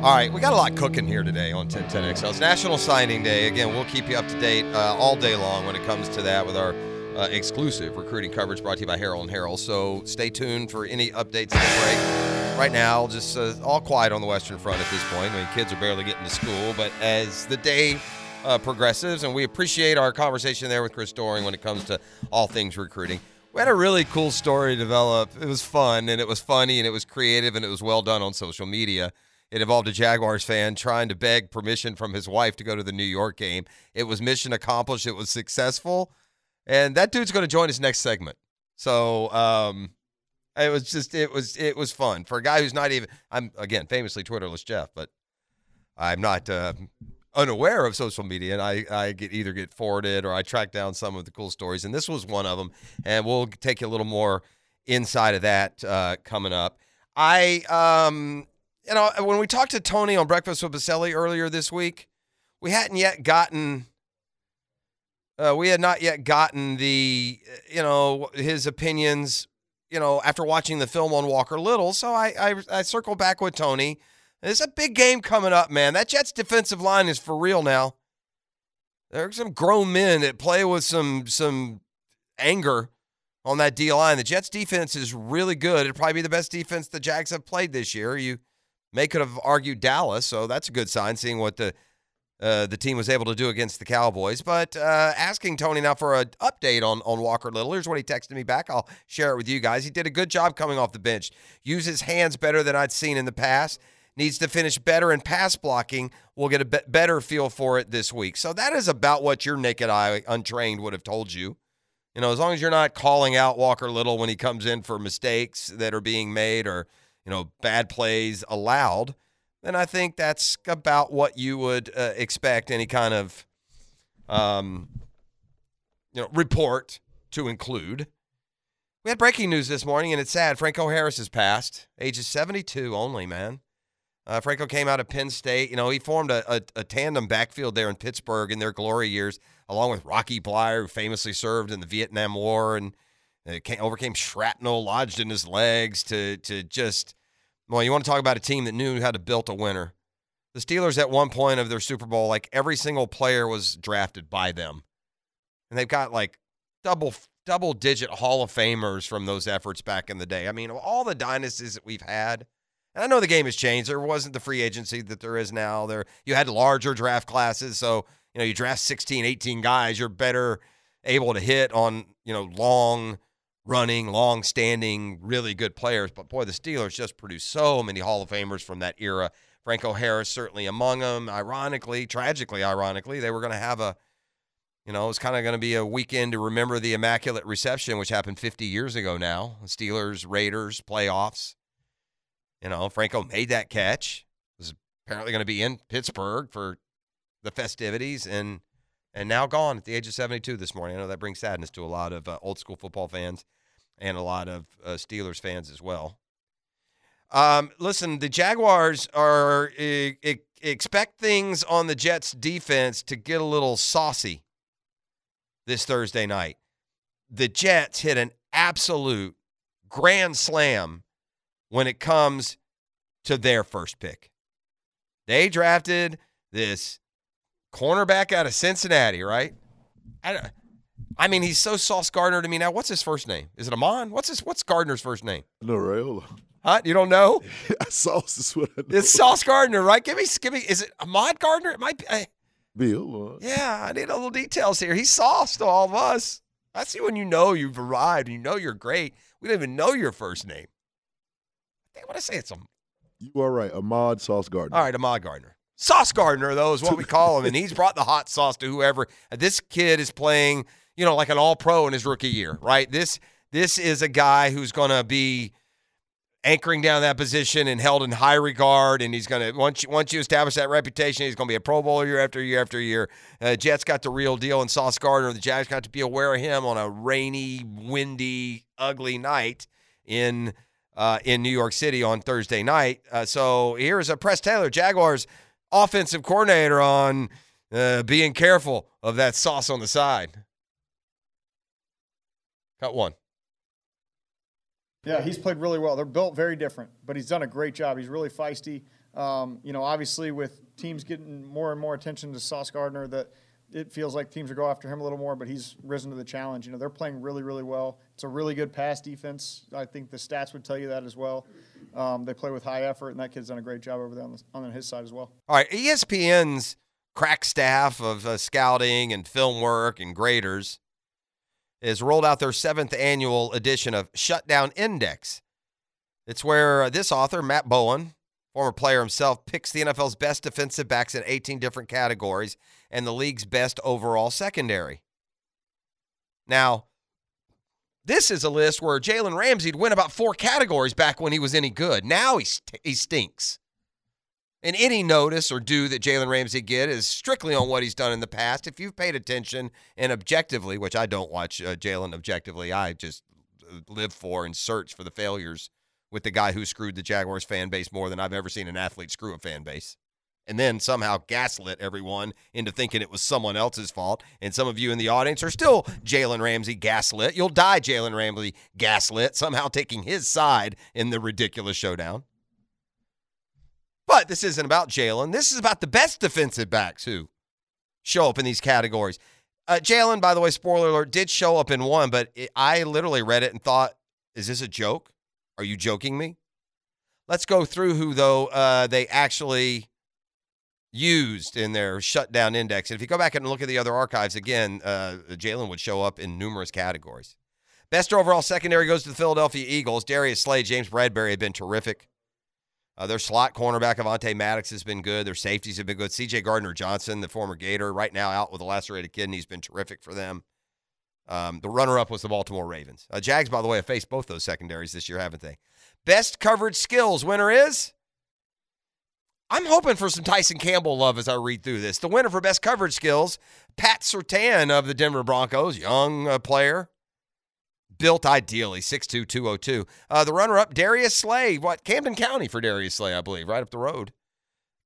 All right, we got a lot cooking here today on 1010XL. It's National Signing Day. Again, we'll keep you up to date uh, all day long when it comes to that with our uh, exclusive recruiting coverage brought to you by Harrell and Harrell. So stay tuned for any updates at the break. Right now, just uh, all quiet on the Western Front at this point. I mean, kids are barely getting to school, but as the day uh, progresses, and we appreciate our conversation there with Chris Doering when it comes to all things recruiting. We had a really cool story develop. It was fun, and it was funny, and it was creative, and it was well done on social media. It involved a Jaguars fan trying to beg permission from his wife to go to the New York game. It was mission accomplished. It was successful. And that dude's going to join us next segment. So, um, it was just it was it was fun for a guy who's not even I'm again famously Twitterless Jeff, but I'm not uh, unaware of social media, and I I get either get forwarded or I track down some of the cool stories, and this was one of them. And we'll take you a little more inside of that uh, coming up. I um you know when we talked to Tony on Breakfast with Boselli earlier this week, we hadn't yet gotten. Uh, we had not yet gotten the, you know, his opinions, you know, after watching the film on Walker Little. So I, I, I circle back with Tony. It's a big game coming up, man. That Jets defensive line is for real now. There are some grown men that play with some some anger on that D line. The Jets defense is really good. It'd probably be the best defense the Jags have played this year. You may could have argued Dallas, so that's a good sign, seeing what the uh, the team was able to do against the Cowboys. But uh, asking Tony now for an update on, on Walker Little. Here's what he texted me back. I'll share it with you guys. He did a good job coming off the bench. Use his hands better than I'd seen in the past. Needs to finish better in pass blocking. We'll get a be- better feel for it this week. So that is about what your naked eye, untrained, would have told you. You know, as long as you're not calling out Walker Little when he comes in for mistakes that are being made or, you know, bad plays allowed, then I think that's about what you would uh, expect any kind of, um, you know, report to include. We had breaking news this morning, and it's sad. Franco Harris has passed, ages 72 only, man. Uh, Franco came out of Penn State. You know, he formed a, a, a, tandem backfield there in Pittsburgh in their glory years, along with Rocky Bleier, who famously served in the Vietnam War and uh, came, overcame shrapnel lodged in his legs to to just. Well, you want to talk about a team that knew how to build a winner. The Steelers at one point of their Super Bowl, like every single player was drafted by them, and they've got like double double digit Hall of Famers from those efforts back in the day. I mean, all the dynasties that we've had and I know the game has changed. There wasn't the free agency that there is now. There you had larger draft classes, so you know you draft 16, 18 guys, you're better able to hit on, you know, long running, long standing, really good players. But boy, the Steelers just produced so many Hall of Famers from that era. Franco Harris certainly among them. Ironically, tragically, ironically, they were going to have a, you know, it was kind of going to be a weekend to remember the Immaculate Reception, which happened 50 years ago now. Steelers, Raiders, playoffs. You know, Franco made that catch. Was apparently going to be in Pittsburgh for the festivities and and now gone at the age of 72 this morning. I know that brings sadness to a lot of uh, old school football fans and a lot of uh, Steelers fans as well. Um, listen, the Jaguars are e- expect things on the Jets defense to get a little saucy this Thursday night. The Jets hit an absolute grand slam when it comes to their first pick. They drafted this cornerback out of Cincinnati, right? I, I mean, he's so Sauce Gardner to me now. What's his first name? Is it Amon? What's his What's Gardner's first name? No. Huh? You don't know? Sauce is what I know. It's Sauce Gardner, right? Give me, give me. Is it Ahmad Gardner? It might be. I, Bill. Uh, yeah, I need a little details here. He's sauce to all of us. I see when you know you've arrived and you know you're great. We don't even know your first name. I want to say it's a. You are right. Ahmad Sauce Gardner. All right, Ahmad Gardner. Sauce Gardner, though, is what we call him. and he's brought the hot sauce to whoever. This kid is playing, you know, like an all pro in his rookie year, right? This this is a guy who's going to be anchoring down that position and held in high regard. And he's going to once you, once you establish that reputation, he's going to be a Pro Bowler year after year after year. Uh, Jets got the real deal, and Sauce Gardner, the Jags got to be aware of him on a rainy, windy, ugly night in uh, in New York City on Thursday night. Uh, so here's a Press Taylor, Jaguars offensive coordinator, on uh, being careful of that sauce on the side. Cut one. Yeah, he's played really well. They're built very different, but he's done a great job. He's really feisty. Um, you know, obviously with teams getting more and more attention to Sauce Gardner, that it feels like teams are go after him a little more, but he's risen to the challenge. You know, they're playing really, really well. It's a really good pass defense. I think the stats would tell you that as well. Um, they play with high effort, and that kid's done a great job over there on, the, on his side as well. All right, ESPN's crack staff of uh, scouting and film work and graders has rolled out their seventh annual edition of Shutdown Index. It's where uh, this author, Matt Bowen, former player himself, picks the NFL's best defensive backs in 18 different categories and the league's best overall secondary. Now, this is a list where Jalen Ramsey'd win about four categories back when he was any good. Now he, st- he stinks. And any notice or due that Jalen Ramsey get is strictly on what he's done in the past. If you've paid attention and objectively, which I don't watch uh, Jalen objectively, I just uh, live for and search for the failures with the guy who screwed the Jaguars fan base more than I've ever seen an athlete screw a fan base and then somehow gaslit everyone into thinking it was someone else's fault. And some of you in the audience are still Jalen Ramsey gaslit. You'll die, Jalen Ramsey gaslit, somehow taking his side in the ridiculous showdown. But this isn't about Jalen. This is about the best defensive backs who show up in these categories. Uh, Jalen, by the way, spoiler alert, did show up in one, but it, I literally read it and thought, is this a joke? Are you joking me? Let's go through who, though, uh, they actually used in their shutdown index. And if you go back and look at the other archives again, uh, Jalen would show up in numerous categories. Best overall secondary goes to the Philadelphia Eagles. Darius Slay, James Bradberry have been terrific. Uh, their slot cornerback Avonte Maddox has been good. Their safeties have been good. C.J. Gardner Johnson, the former Gator, right now out with a lacerated kidney, has been terrific for them. Um, the runner-up was the Baltimore Ravens. Uh, Jags, by the way, have faced both those secondaries this year, haven't they? Best coverage skills winner is. I'm hoping for some Tyson Campbell love as I read through this. The winner for best coverage skills, Pat Surtain of the Denver Broncos, young uh, player, built ideally, 6'2", 202. Uh, the runner-up, Darius Slay, what Camden County for Darius Slay, I believe, right up the road.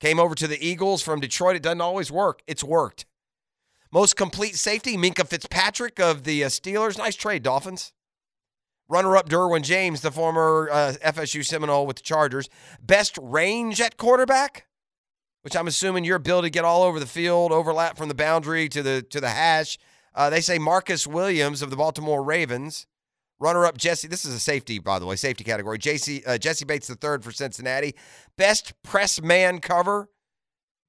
Came over to the Eagles from Detroit. It doesn't always work. It's worked. Most complete safety, Minkah Fitzpatrick of the uh, Steelers. Nice trade, Dolphins. Runner up, Derwin James, the former uh, FSU Seminole with the Chargers. Best range at quarterback, which I'm assuming your ability to get all over the field, overlap from the boundary to the to the hash. Uh, they say Marcus Williams of the Baltimore Ravens. Runner up, Jesse. This is a safety, by the way, safety category. JC, uh, Jessie Bates the third for Cincinnati. Best press man cover,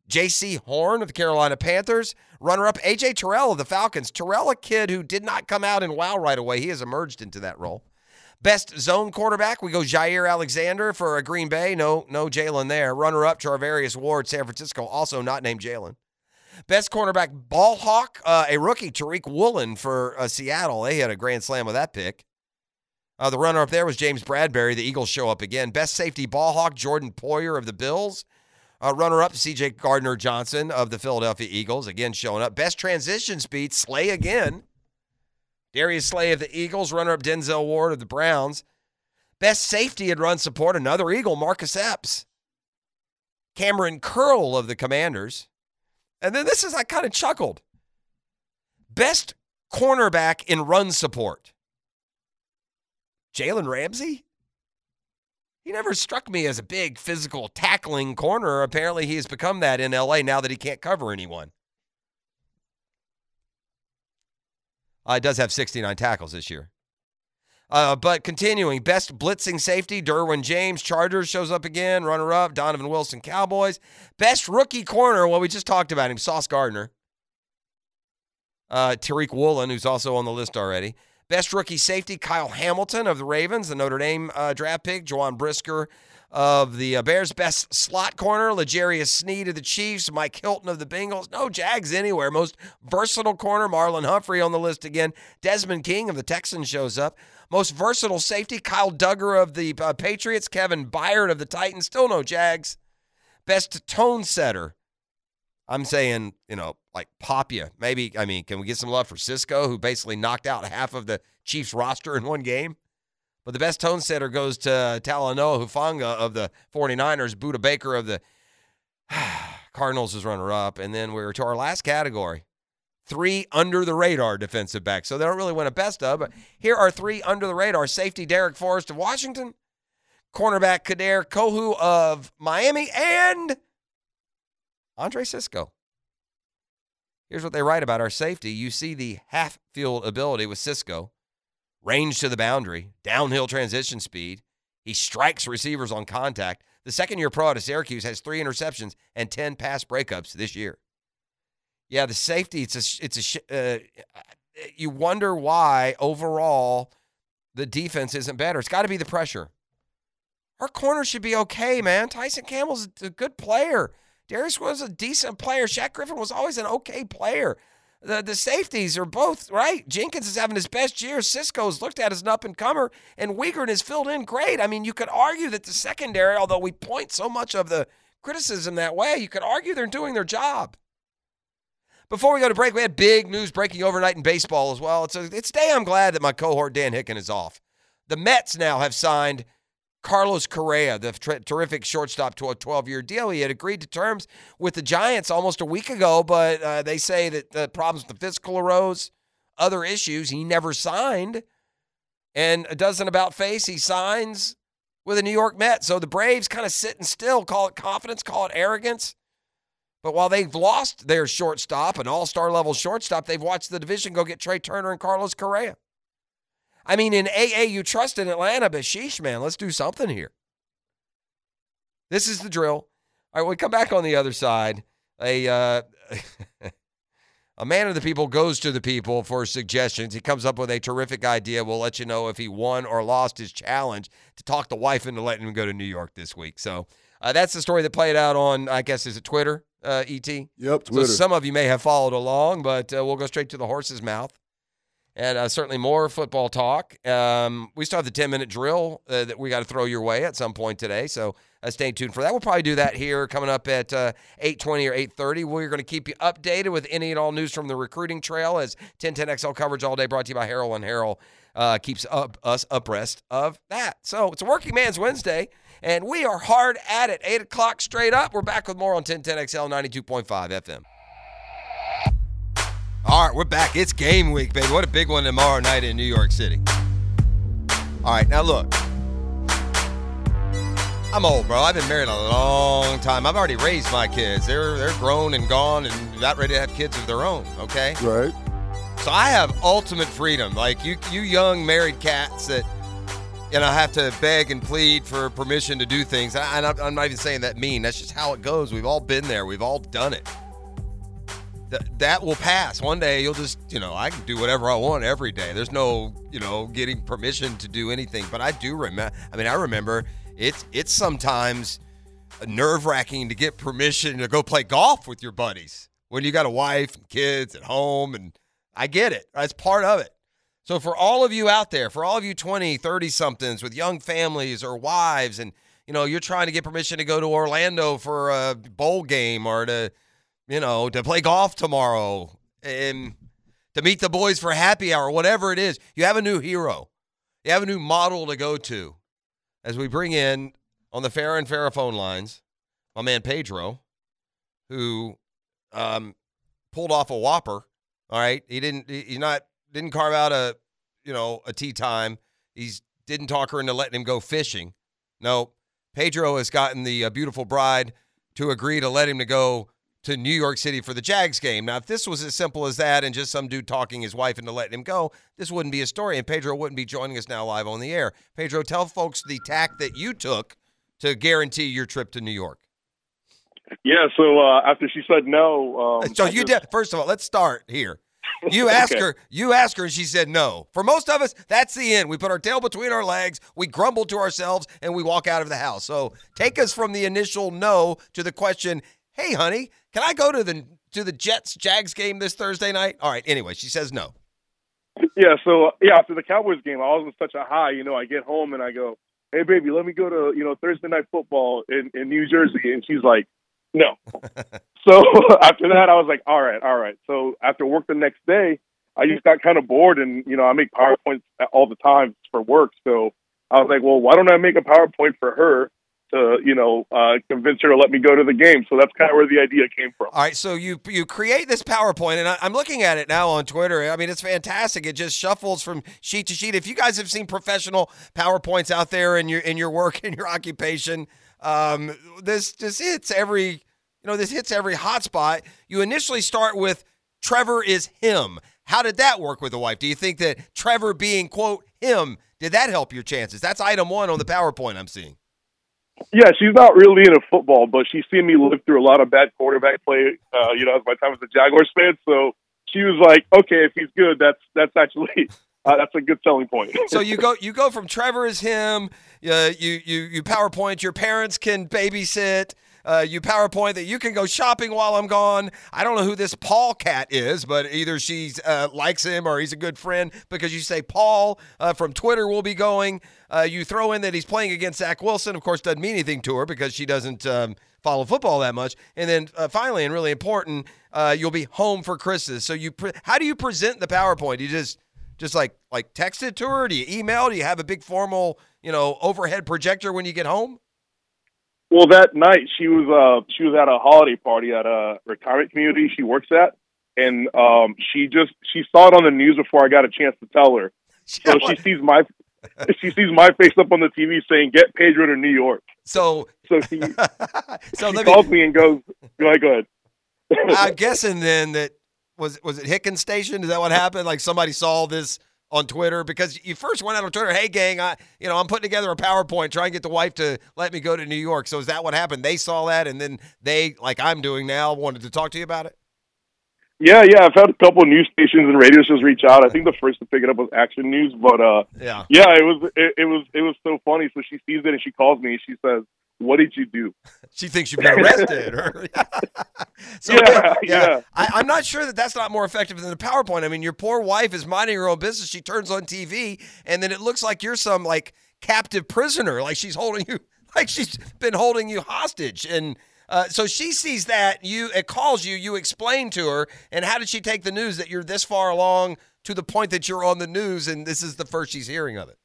Jaycee Horn of the Carolina Panthers. Runner up, AJ Terrell of the Falcons. Terrell, a kid who did not come out and wow right away. He has emerged into that role. Best zone quarterback, we go Jaire Alexander for a Green Bay. No, no Jalen there. Runner up, Charvarius Ward, San Francisco, also not named Jalen. Best cornerback, ball hawk, uh, a rookie, Tariq Woolen for uh, Seattle. They had a grand slam with that pick. Uh, the runner up there was James Bradberry. The Eagles show up again. Best safety, ball hawk, Jordan Poyer of the Bills. Uh, runner up, CJ Gardner Johnson of the Philadelphia Eagles, again showing up. Best transition speed, Slay again. Darius Slay of the Eagles, runner up Denzel Ward of the Browns. Best safety and run support, another Eagle, Marcus Epps. Kamren Curl of the Commanders. And then this is, I kind of chuckled. Best cornerback in run support. Jalen Ramsey? He never struck me as a big physical tackling corner. Apparently, he has become that in LA now that he can't cover anyone. Uh, does have 69 tackles this year. Uh, but continuing, best blitzing safety, Derwin James, Chargers shows up again. Runner up, Donovan Wilson, Cowboys. Best rookie corner, well, we just talked about him, Sauce Gardner. Uh, Tariq Woolen, who's also on the list already. Best rookie safety, Kyle Hamilton of the Ravens, the Notre Dame uh, draft pick. Juwan Brisker of the uh, Bears. Best slot corner, L'Jarius Sneed of the Chiefs. Mike Hilton of the Bengals. No Jags anywhere. Most versatile corner, Marlon Humphrey on the list again. Desmond King of the Texans shows up. Most versatile safety, Kyle Dugger of the uh, Patriots. Kevin Byard of the Titans. Still no Jags. Best tone setter, I'm saying, you know, like Papia. Maybe, I mean, can we get some love for Cisco, who basically knocked out half of the Chiefs roster in one game? But the best tone setter goes to Talanoa Hufanga of the 49ers, Budda Baker of the Cardinals is runner up. And then we're to our last category three under the radar defensive backs. So they don't really win a best of, but here are three under the radar safety Darrick Forrest of Washington, cornerback Kader Kohou of Miami, and Andre Cisco. Here's what they write about our safety. You see the half field ability with Cisco, range to the boundary, downhill transition speed. He strikes receivers on contact. The second year pro out of Syracuse has three interceptions and 10 pass breakups this year. Yeah, the safety, it's a, it's a, uh, you wonder why overall the defense isn't better. It's got to be the pressure. Our corner should be okay, man. Tyson Campbell's a good player. Darius was a decent player. Shaq Griffin was always an okay player. The the safeties are both right. Jenkins is having his best year. Cisco's looked at as an up and comer, and Wingard has filled in great. I mean, you could argue that the secondary, although we point so much of the criticism that way, you could argue they're doing their job. Before we go to break, we had big news breaking overnight in baseball as well. It's a, it's day I'm glad that my cohort Dan Hicken is off. The Mets now have signed Carlos Correa, the ter- terrific shortstop, to a 12 year deal. He had agreed to terms with the Giants almost a week ago, but uh, they say that the problems with the fiscal arose, other issues. He never signed. And a dozen about face, he signs with the New York Mets. So the Braves kind of sitting still, call it confidence, call it arrogance. But while they've lost their shortstop, an all star level shortstop, they've watched the division go get Trea Turner and Carlos Correa. I mean, in AA, you trust in Atlanta, but sheesh, man, let's do something here. This is the drill. All right, we come back on the other side. A uh, a man of the people goes to the people for suggestions. He comes up with a terrific idea. We'll let you know if he won or lost his challenge to talk the wife into letting him go to New York this week. So uh, that's the story that played out on, I guess, is it Twitter, uh, ET? Yep, Twitter. So some of you may have followed along, but uh, we'll go straight to the horse's mouth. And uh, certainly more football talk. Um, we still have the 10 minute drill uh, that we got to throw your way at some point today. So uh, stay tuned for that. We'll probably do that here coming up at uh, 8:20 or 8:30. We're going to keep you updated with any and all news from the recruiting trail as 1010XL coverage all day brought to you by Harrell and Harrell uh, keeps up us abreast of that. So it's a working man's Wednesday, and we are hard at it. Eight o'clock straight up. We're back with more on 1010XL 92.5 FM. All right, we're back. It's game week, baby. What a big one tomorrow night in New York City. All right, now look. I'm old, bro. I've been married a long time. I've already raised my kids. They're they're grown and gone and not ready to have kids of their own. Okay. Right. So I have ultimate freedom. Like you, you young married cats that you know have to beg and plead for permission to do things. And I'm, I'm not even saying that mean. That's just how it goes. We've all been there. We've all done it. Th- that will pass. One day you'll just, you know, I can do whatever I want every day. There's no, you know, getting permission to do anything. But I do remember. I mean, I remember it's it's sometimes nerve wracking to get permission to go play golf with your buddies when you got a wife and kids at home and I get it. That's part of it. So for all of you out there, for all of you 20, 30 somethings with young families or wives and you know, you're trying to get permission to go to Orlando for a bowl game or to you know, to play golf tomorrow and to meet the boys for happy hour, whatever it is. You have a new hero. You have a new model to go to. As we bring in on the Farah and Farah phone lines, my man Pedro, who um, pulled off a whopper all right, he didn't. He not didn't carve out a you know a tee time. He's didn't talk her into letting him go fishing. No, Pedro has gotten the uh, beautiful bride to agree to let him to go to New York City for the Jags game. Now, if this was as simple as that and just some dude talking his wife into letting him go, this wouldn't be a story, and Pedro wouldn't be joining us now live on the air. Pedro, tell folks the tack that you took to guarantee your trip to New York. Yeah. So uh, after she said no, um, so you did. First of all, let's start here. You ask Okay. her. You ask her, and she said no. For most of us, that's the end. We put our tail between our legs, we grumble to ourselves, and we walk out of the house. So take us from the initial no to the question. Hey, honey, can I go to the to the Jets Jags game this Thursday night? All right. Anyway, she says no. Yeah, so yeah, after the Cowboys game, I was in such a high. You know, I get home and I go, "Hey, baby, let me go to you know Thursday night football in in New Jersey," and she's like, "No." so after that, I was like, "All right, all right." So after work the next day, I just got kind of bored, and you know, I make powerpoints all the time for work. So I was like, "Well, why don't I make a PowerPoint for her?" To you know, uh, convince her to let me go to the game. So that's kind of where the idea came from. All right, so you you create this PowerPoint, and I, I'm looking at it now on Twitter. I mean, it's fantastic. It just shuffles from sheet to sheet. If you guys have seen professional PowerPoints out there in your in your work in your occupation, um, this just hits every you know this hits every hotspot. You initially start with Trevor is him. How did that work with the wife? Do you think that Trevor being quote him did that help your chances? That's item one on the PowerPoint I'm seeing. Yeah, she's not really into football, but she's seen me live through a lot of bad quarterback play. Uh, you know, as my time as a Jaguars fan, so she was like, "Okay, if he's good, that's that's actually uh, that's a good selling point." so you go you go from Trevor is him. Uh, you you you PowerPoint. Your parents can babysit. Uh, you PowerPoint that you can go shopping while I'm gone. I don't know who this Paul cat is, but either she uh, likes him or he's a good friend because you say Paul uh, from Twitter will be going. Uh, you throw in that he's playing against Zach Wilson. Of course, doesn't mean anything to her because she doesn't um, follow football that much. And then uh, finally, and really important, uh, you'll be home for Christmas. So you, pre- how do you present the PowerPoint? You just just like like text it to her? Do you email? Do you have a big formal you know overhead projector when you get home? Well, that night she was uh she was at a holiday party at a retirement community she works at, and um she just she saw it on the news before I got a chance to tell her. So she sees my she sees my face up on the TV saying, "Get Pedro to New York." So So she so she calls me. me and goes, "Go ahead, go ahead." I'm guessing then that was was it Hicken Station? Is that what happened? Like somebody saw this on Twitter because you first went out on Twitter. Hey, gang, I you know I'm putting together a PowerPoint trying to get the wife to let me go to New York. So is that what happened? They saw that and then they like I'm doing now wanted to talk to you about it. Yeah, yeah. I've had a couple of news stations and radio shows reach out. I think the first to pick it up was Action News, but uh, Yeah. yeah, it was it, it was it was so funny. So she sees it and she calls me and she says, what did you do? She thinks you've been arrested. Or, so, Yeah, yeah. I, I'm not sure that that's not more effective than the PowerPoint. I mean, your poor wife is minding her own business. She turns on TV, and then it looks like you're some like captive prisoner, like she's holding you, like she's been holding you hostage. And uh, so she sees that you, it calls you, you explain to her, and how did she take the news that you're this far along to the point that you're on the news, and this is the first she's hearing of it?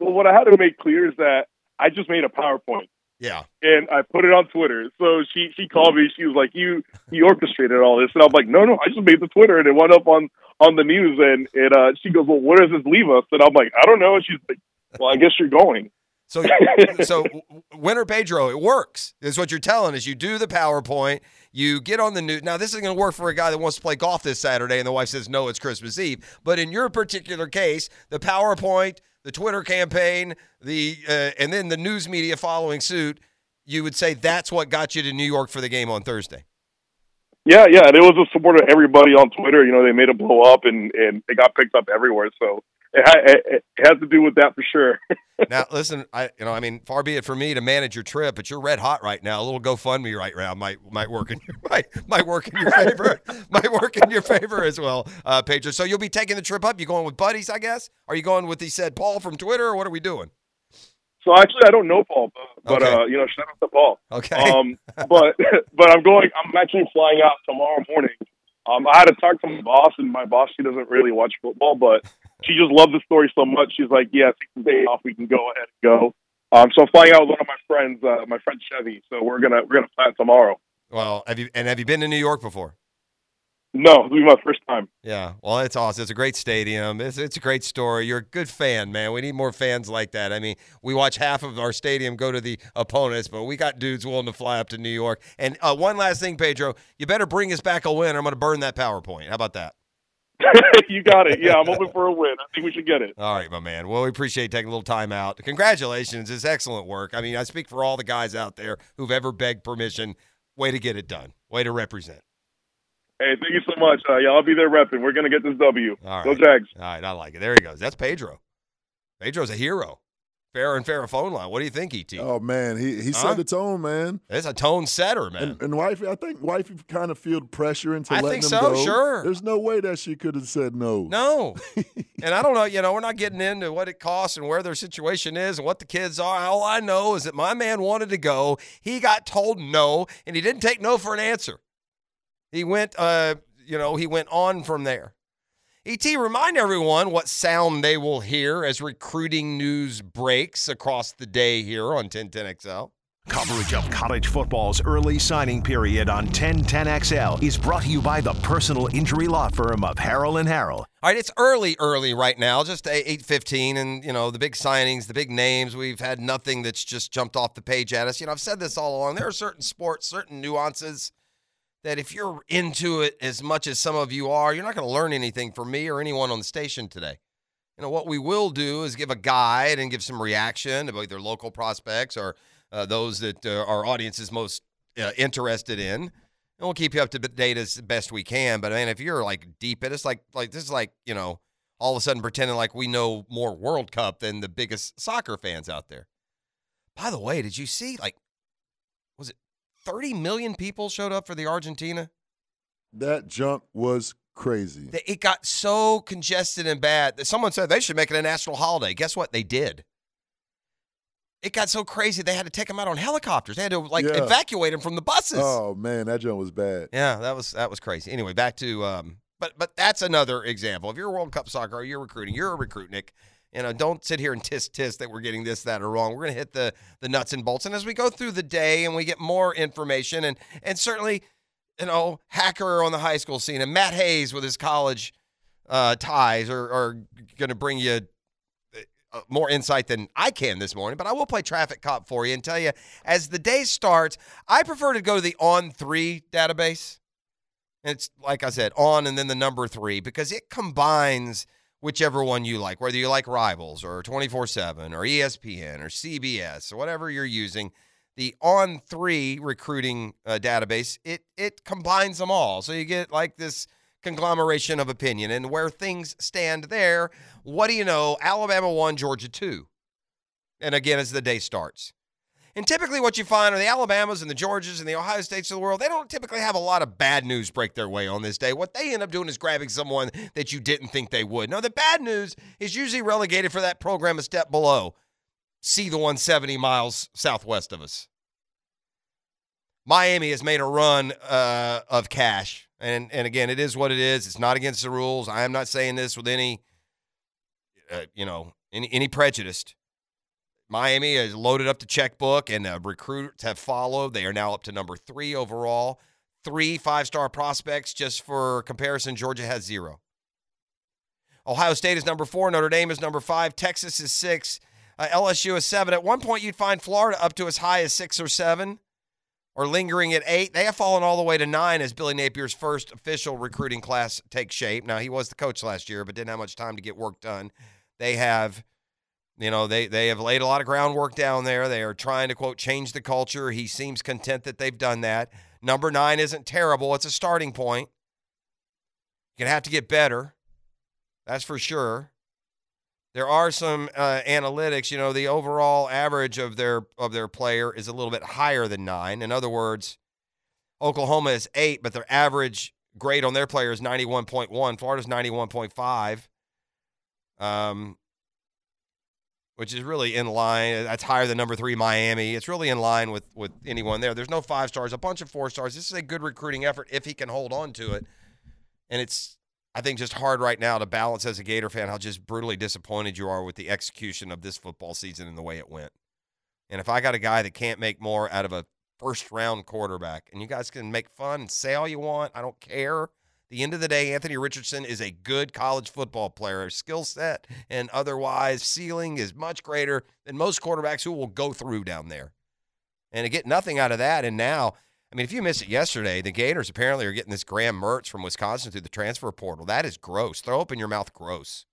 Well, what I had to make clear is that I just made a PowerPoint Yeah. and I put it on Twitter. So she she called me. She was like, "You you orchestrated all this," and I'm like, "No, no, I just made the Twitter, and it went up on on the news." And and uh, she goes, "Well, where does this leave us?" And I'm like, "I don't know." And she's like, "Well, I guess you're going." So, so Winter Pedro, it works. Is what you're telling is You do the PowerPoint, you get on the news. Now, this is going to work for a guy that wants to play golf this Saturday, and the wife says, "No, it's Christmas Eve." But in your particular case, the PowerPoint, the Twitter campaign, the uh, and then the news media following suit, you would say that's what got you to New York for the game on Thursday. Yeah, yeah, and it was the support of everybody on Twitter. You know, they made it blow up, and and it got picked up everywhere. So it, has to do with that for sure. now, listen, I you know, I mean, far be it for me to manage your trip, but you're red hot right now. A little GoFundMe right now might might work in your might might work in your favor. might work in your favor as well, uh, Pedro. So you'll be taking the trip up. You going with buddies, I guess? Are you going with the said Paul from Twitter, or what are we doing? So actually, I don't know Paul, but, but Okay. uh, you know, shout out to Paul. Okay. Um, but but I'm going. I'm actually flying out tomorrow morning. Um, I had to talk to my boss, and my boss she doesn't really watch football, but she just loved the story so much. She's like, "Yeah, take the day off. We can go ahead and go." Um, so I'm flying out with one of my friends, uh, my friend Chevy. So we're gonna we're gonna fly tomorrow. Well, have you and have you been to New York before? No, will be my first time. Yeah. Well, it's awesome. It's a great stadium. It's, it's a great story. You're a good fan, man. We need more fans like that. I mean, we watch half of our stadium go to the opponents, but we got dudes willing to fly up to New York. And uh, one last thing, Pedro, you better bring us back a win. Or I'm going to burn that PowerPoint. How about that? you got it. Yeah, I'm hoping for a win. I think we should get it. All right, my man. Well, we appreciate taking a little time out. Congratulations. It's excellent work. I mean, I speak for all the guys out there who've ever begged permission. Way to get it done. Way to represent. Hey, thank you so much. Uh, yeah, I'll be there repping. We're gonna get this W. All Go. Jags. All right, I like it. There he goes. That's Pedro. Pedro's a hero. Fair and fair phone line. What do you think, ET? Oh man, he he Huh? set the tone, man. It's a tone setter, man. And, and wifey, I think wifey kind of feel pressure into I letting think him so, go. sure. There's no way that she could have said no. No. and I don't know, you know, we're not getting into what it costs and where their situation is and what the kids are. All I know is that my man wanted to go. He got told no, and he didn't take no for an answer. He went, uh, you know, he went on from there. ET, remind everyone what sound they will hear as recruiting news breaks across the day here on 1010XL. Coverage of college football's early signing period on 1010XL is brought to you by the personal injury law firm of Harrell and Harrell. All right, it's early, early right now, just eight fifteen, and you know the big signings, the big names. We've had nothing that's just jumped off the page at us. You know, I've said this all along. There are certain sports, certain nuances that if you're into it as much as some of you are, you're not going to learn anything from me or anyone on the station today. You know, what we will do is give a guide and give some reaction about either local prospects or uh, those that uh, our audience is most uh, interested in. And we'll keep you up to date as best we can. But I mean, if you're like deep in, it's like like this is like you know all of a sudden pretending like we know more World Cup than the biggest soccer fans out there. By the way, did you see like 30 million people showed up for the Argentina? That jump was crazy. It got so congested and bad that someone said they should make it a national holiday. Guess what? They did. It got so crazy they had to take them out on helicopters. They had to like Yeah. evacuate them from the buses. Oh man, that jump was bad. Yeah, that was that was crazy. Anyway, back to um, but but that's another example. If you're a World Cup soccer, you're recruiting, you're a recruitnik. You know, don't sit here and tisk tisk that we're getting this, that, or wrong. We're gonna hit the the nuts and bolts, and as we go through the day and we get more information, and and certainly, you know, hacker on the high school scene and Matt Hayes with his college uh, ties are are gonna bring you uh, more insight than I can this morning, but I will play traffic cop for you and tell you as the day starts, I prefer to go to the on three database. And It's like I said, on and then the number three because it combines whichever one you like, whether you like Rivals or 24 7 or ESPN or CBS or whatever you're using. The on three recruiting uh, database, it it combines them all. So you get like this conglomeration of opinion and where things stand there. What do you know? Alabama one, Georgia two. And again, as the day starts. And typically, what you find are the Alabamas and the Georgias and the Ohio States of the world, they don't typically have a lot of bad news break their way on this day. What they end up doing is grabbing someone that you didn't think they would. Now, the bad news is usually relegated for that program a step below. See the 170 miles southwest of us. Miami has made a run uh, of cash. And, and again, it is what it is. It's not against the rules. I am not saying this with any, uh, you know, any, any prejudice. Miami has loaded up the checkbook, and uh, recruits have followed. They are now up to number three overall. Three five star prospects. Just for comparison, Georgia has zero. Ohio State is number four. Notre Dame is number five. Texas is six. Uh, LSU is seven. At one point, you'd find Florida up to as high as six or seven, or lingering at eight. They have fallen all the way to nine as Billy Napier's first official recruiting class takes shape. Now, he was the coach last year, but didn't have much time to get work done. They have you know, they they have laid a lot of groundwork down there. They are trying to quote change the culture. He seems content that they've done that. Number nine isn't terrible. It's a starting point. You're gonna have to get better. That's for sure. There are some uh, analytics. You know, the overall average of their of their player is a little bit higher than nine. In other words, Oklahoma is eight, but their average grade on their player is ninety one point one. Florida's ninety one point five. Um, which is really in line. That's higher than number three Miami. It's really in line with with anyone there. There's no five stars, a bunch of four stars. This is a good recruiting effort if he can hold on to it. And it's I think just hard right now to balance as a Gator fan how just brutally disappointed you are with the execution of this football season and the way it went. And if I got a guy that can't make more out of a first round quarterback, and you guys can make fun and say all you want, I don't care the end of the day, Anthony Richardson is a good college football player. Skill set and otherwise, ceiling is much greater than most quarterbacks who will go through down there. And to get nothing out of that, and now, I mean, if you missed it yesterday, the Gators apparently are getting this Graham Mertz from Wisconsin through the transfer portal. That is gross. Throw open your mouth, gross.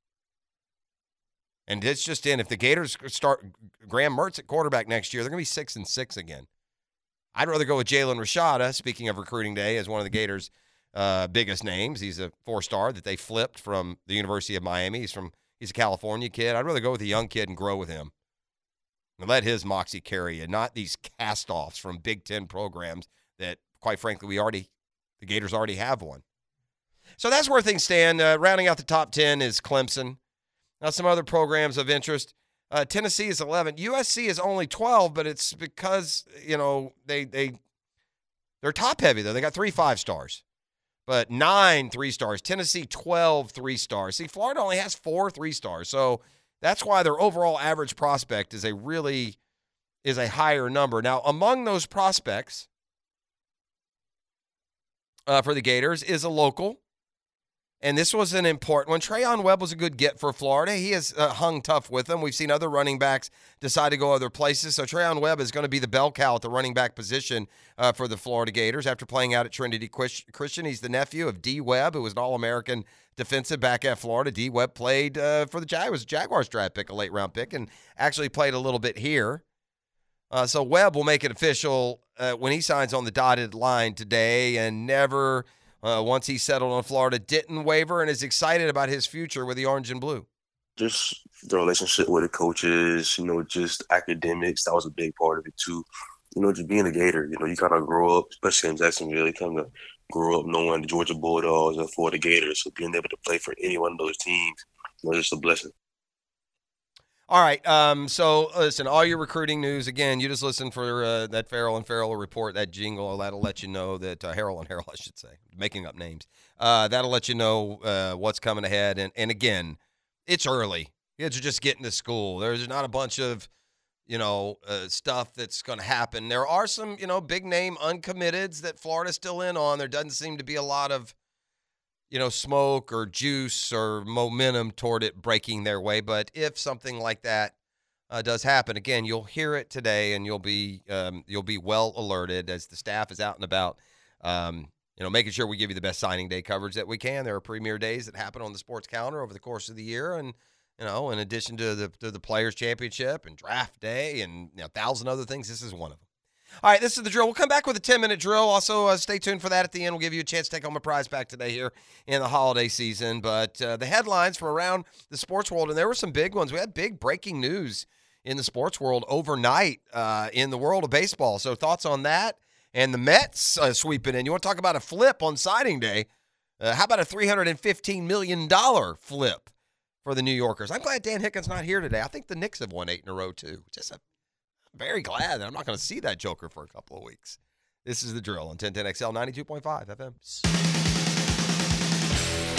And it's just in. If the Gators start Graham Mertz at quarterback next year, they're going to be six and six again. I'd rather go with Jaden Rashada, speaking of recruiting day, as one of the Gators' uh, biggest names. He's a four star that they flipped from the University of Miami. He's from he's a California kid. I'd rather go with a young kid and grow with him. And let his moxie carry you, not these cast offs from Big Ten programs that, quite frankly, we already the Gators already have one. So that's where things stand. Uh, rounding out the top ten is Clemson. Now some other programs of interest. Uh, Tennessee is 11. USC is only 12, but it's because you know they they they're top heavy though. They got three five stars but nine three stars. Tennessee, 12 three stars. See, Florida only has four three stars. So that's why their overall average prospect is a really is a higher number. Now, among those prospects uh, for the Gators is a local and this was an important one. Treyaun Webb was a good get for Florida. He has uh, hung tough with them. We've seen other running backs decide to go other places. So Treyaun Webb is going to be the bell cow at the running back position uh, for the Florida Gators after playing out at Trinity Christian. He's the nephew of Dee Webb, who was an All American defensive back at Florida. Dee Webb played uh, for the Jaguars, Jaguars draft pick, a late round pick, and actually played a little bit here. Uh, so Webb will make it official uh, when he signs on the dotted line today and never – uh, once he settled on Florida, didn't waver and is excited about his future with the orange and blue. Just the relationship with the coaches, you know, just academics. That was a big part of it too. You know, just being a Gator. You know, you kind of grow up, especially in Jacksonville. You kind of grow up knowing the Georgia Bulldogs and Florida Gators. So being able to play for any one of those teams, you know, just a blessing. All right. Um, so listen, all your recruiting news again. You just listen for uh, that Farrell and Farrell report, that jingle. That'll let you know that uh, and Harold, I should say, making up names. Uh, that'll let you know uh, what's coming ahead. And and again, it's early. Kids are just getting to school. There's not a bunch of you know uh, stuff that's going to happen. There are some you know big name uncommitteds that Florida's still in on. There doesn't seem to be a lot of you know, smoke or juice or momentum toward it breaking their way. But if something like that uh, does happen, again, you'll hear it today, and you'll be um, you'll be well alerted as the staff is out and about. Um, you know, making sure we give you the best signing day coverage that we can. There are premier days that happen on the sports calendar over the course of the year, and you know, in addition to the to the Players Championship and Draft Day and you know, a thousand other things, this is one of them. All right, this is the drill. We'll come back with a 10 minute drill. Also, uh, stay tuned for that at the end. We'll give you a chance to take home a prize back today here in the holiday season. But uh, the headlines from around the sports world, and there were some big ones. We had big breaking news in the sports world overnight uh, in the world of baseball. So thoughts on that? And the Mets uh, sweeping in. You want to talk about a flip on signing day? Uh, how about a $315 million flip for the New Yorkers? I'm glad Dan Hicken's not here today. I think the Knicks have won eight in a row, too. Just a, very glad that I'm not going to see that Joker for a couple of weeks. This is the drill on 1010XL 92.5 FM.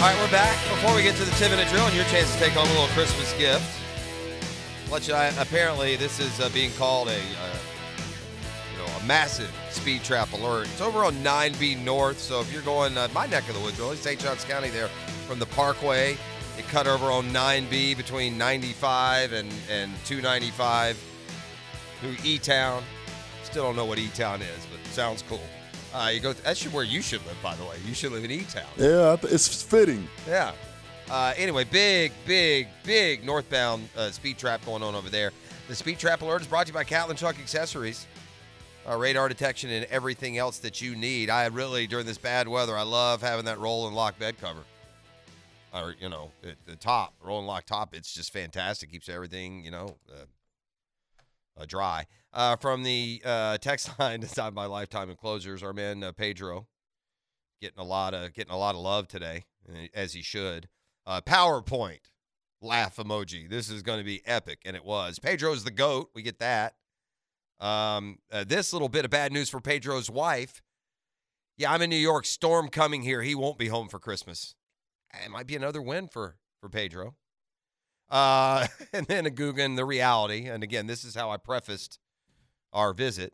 All right, we're back. Before we get to the 10 minute drill and your chance to take home a little Christmas gift, let you, apparently, this is uh, being called a, uh, you know, a massive speed trap alert. It's over on 9B North, so if you're going uh, my neck of the woods, really, St. Johns County there from the Parkway, it cut over on 9B between 95 and, and 295 through E-Town. Still don't know what E-Town is, but it sounds cool. Uh, you go. That's where you should live, by the way. You should live in E-Town. Yeah, it's fitting. Yeah. Uh, anyway, big, big, big northbound uh, speed trap going on over there. The speed trap alert is brought to you by Catlin Truck Accessories. Uh, radar detection and everything else that you need. I really, during this bad weather, I love having that roll and lock bed cover. Or, you know, the, the top, roll and lock top. It's just fantastic. Keeps everything, you know, uh, dry. Uh, from the uh, text line designed by Lifetime Enclosures, our man uh, Pedro getting a lot of getting a lot of love today, uh, as he should. Uh, PowerPoint laugh emoji. This is going to be epic, and it was. Pedro's the goat. We get that. Um, uh, this little bit of bad news for Pedro's wife. Yeah, I'm in New York. Storm coming here. He won't be home for Christmas. It might be another win for for Pedro. Uh, and then a Googan, the reality. And again, this is how I prefaced our visit.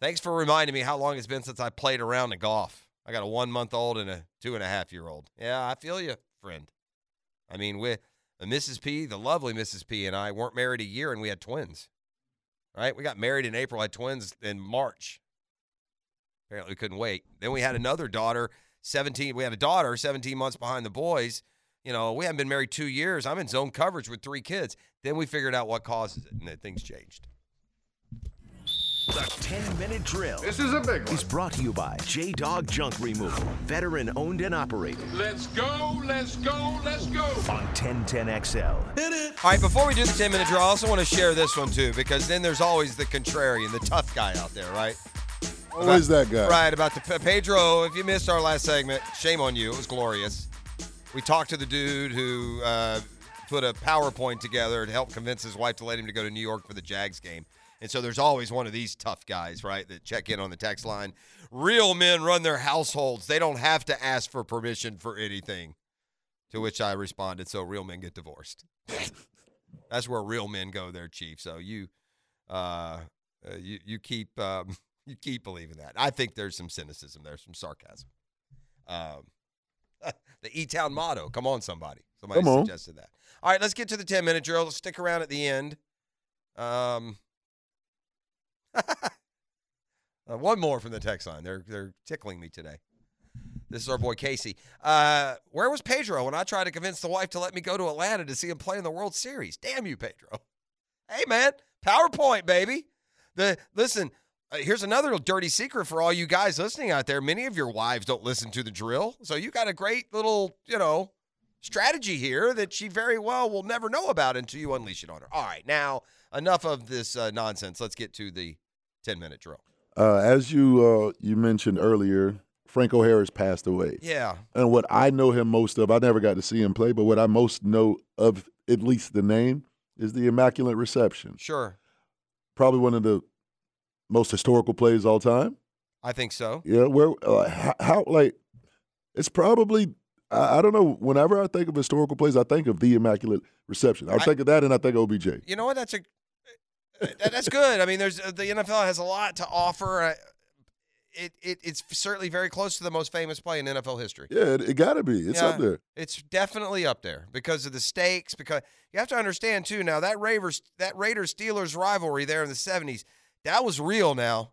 Thanks for reminding me how long it's been since I played around in golf. I got a one month old and a two and a half year old. Yeah, I feel you, friend. I mean, with Mrs. P, the lovely Mrs. P, and I weren't married a year and we had twins. Right? We got married in April, I had twins in March. Apparently, we couldn't wait. Then we had another daughter, 17. We had a daughter, 17 months behind the boys. You know, we haven't been married two years. I'm in zone coverage with three kids. Then we figured out what causes it, and then things changed. The 10 minute drill. This is a big one. Is brought to you by J Dog Junk Removal, veteran owned and operated Let's go, let's go, let's go. on 1010XL. Hit it. All right, before we do the 10 minute drill, I also want to share this one too, because then there's always the contrarian, the tough guy out there, right? Always that guy. Right, about the Pedro. If you missed our last segment, shame on you. It was glorious. We talked to the dude who uh, put a PowerPoint together to help convince his wife to let him to go to New York for the Jags game. And so there's always one of these tough guys, right, that check in on the text line. Real men run their households. They don't have to ask for permission for anything. To which I responded, so real men get divorced. That's where real men go there, Chief. So you uh, uh, you you keep um, you keep believing that. I think there's some cynicism there, some sarcasm. Um, the E Town motto. Come on, somebody. Somebody Come on. suggested that. All right, let's get to the 10 minute drill. Stick around at the end. Um, uh, one more from the text line. They're they're tickling me today. This is our boy Casey. Uh, where was Pedro when I tried to convince the wife to let me go to Atlanta to see him play in the World Series? Damn you, Pedro. Hey man, PowerPoint, baby. The listen. Uh, here's another dirty secret for all you guys listening out there. Many of your wives don't listen to the drill, so you got a great little, you know, strategy here that she very well will never know about until you unleash it on her. All right, now enough of this uh, nonsense. Let's get to the 10 minute drill. Uh, as you uh, you mentioned earlier, Franco Harris passed away. Yeah. And what I know him most of, I never got to see him play, but what I most know of, at least the name, is the Immaculate Reception. Sure. Probably one of the most historical plays all time. I think so. Yeah, where uh, how, how like it's probably I, I don't know. Whenever I think of historical plays, I think of the Immaculate Reception. I, I- think of that, and I think of OBJ. You know what? That's a that's good. I mean, there's uh, the NFL has a lot to offer. Uh, It, it it's certainly very close to the most famous play in NFL history. Yeah, it, it got to be. It's up there. It's definitely up there because of the stakes. Because you have to understand too. Now that Ravers that Raiders Steelers rivalry there in the '70s, that was real. Now,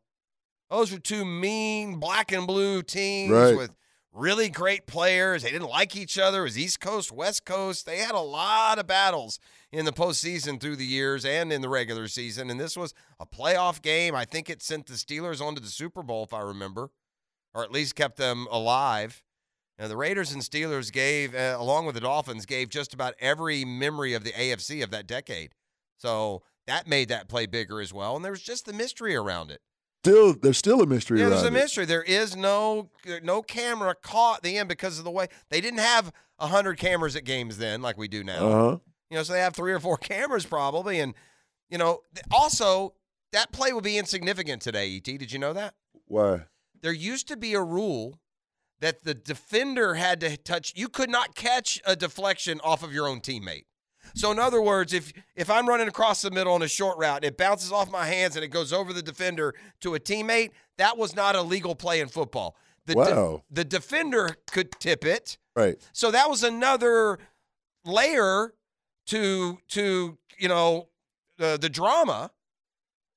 those were two mean black and blue teams Right. with really great players. They didn't like each other. It was East Coast, West Coast. They had a lot of battles in the postseason through the years and in the regular season. And this was a playoff game. I think it sent the Steelers onto the Super Bowl, if I remember, or at least kept them alive. Now, the Raiders and Steelers gave, uh, along with the Dolphins, gave just about every memory of the AFC of that decade. So That made that play bigger as well. And there was just the mystery around it. Still, there's still a mystery Yeah, there's a it. mystery. There is no no camera caught the end because of the way they didn't have hundred cameras at games then like we do now. Uh-huh. You know, so they have three or four cameras probably, and you know, also that play will be insignificant today. Et, did you know that? Why? There used to be a rule that the defender had to touch. You could not catch a deflection off of your own teammate. So in other words, if if I'm running across the middle on a short route it bounces off my hands and it goes over the defender to a teammate, that was not a legal play in football. The de- Wow. the defender could tip it. Right. So that was another layer to to you know uh, the drama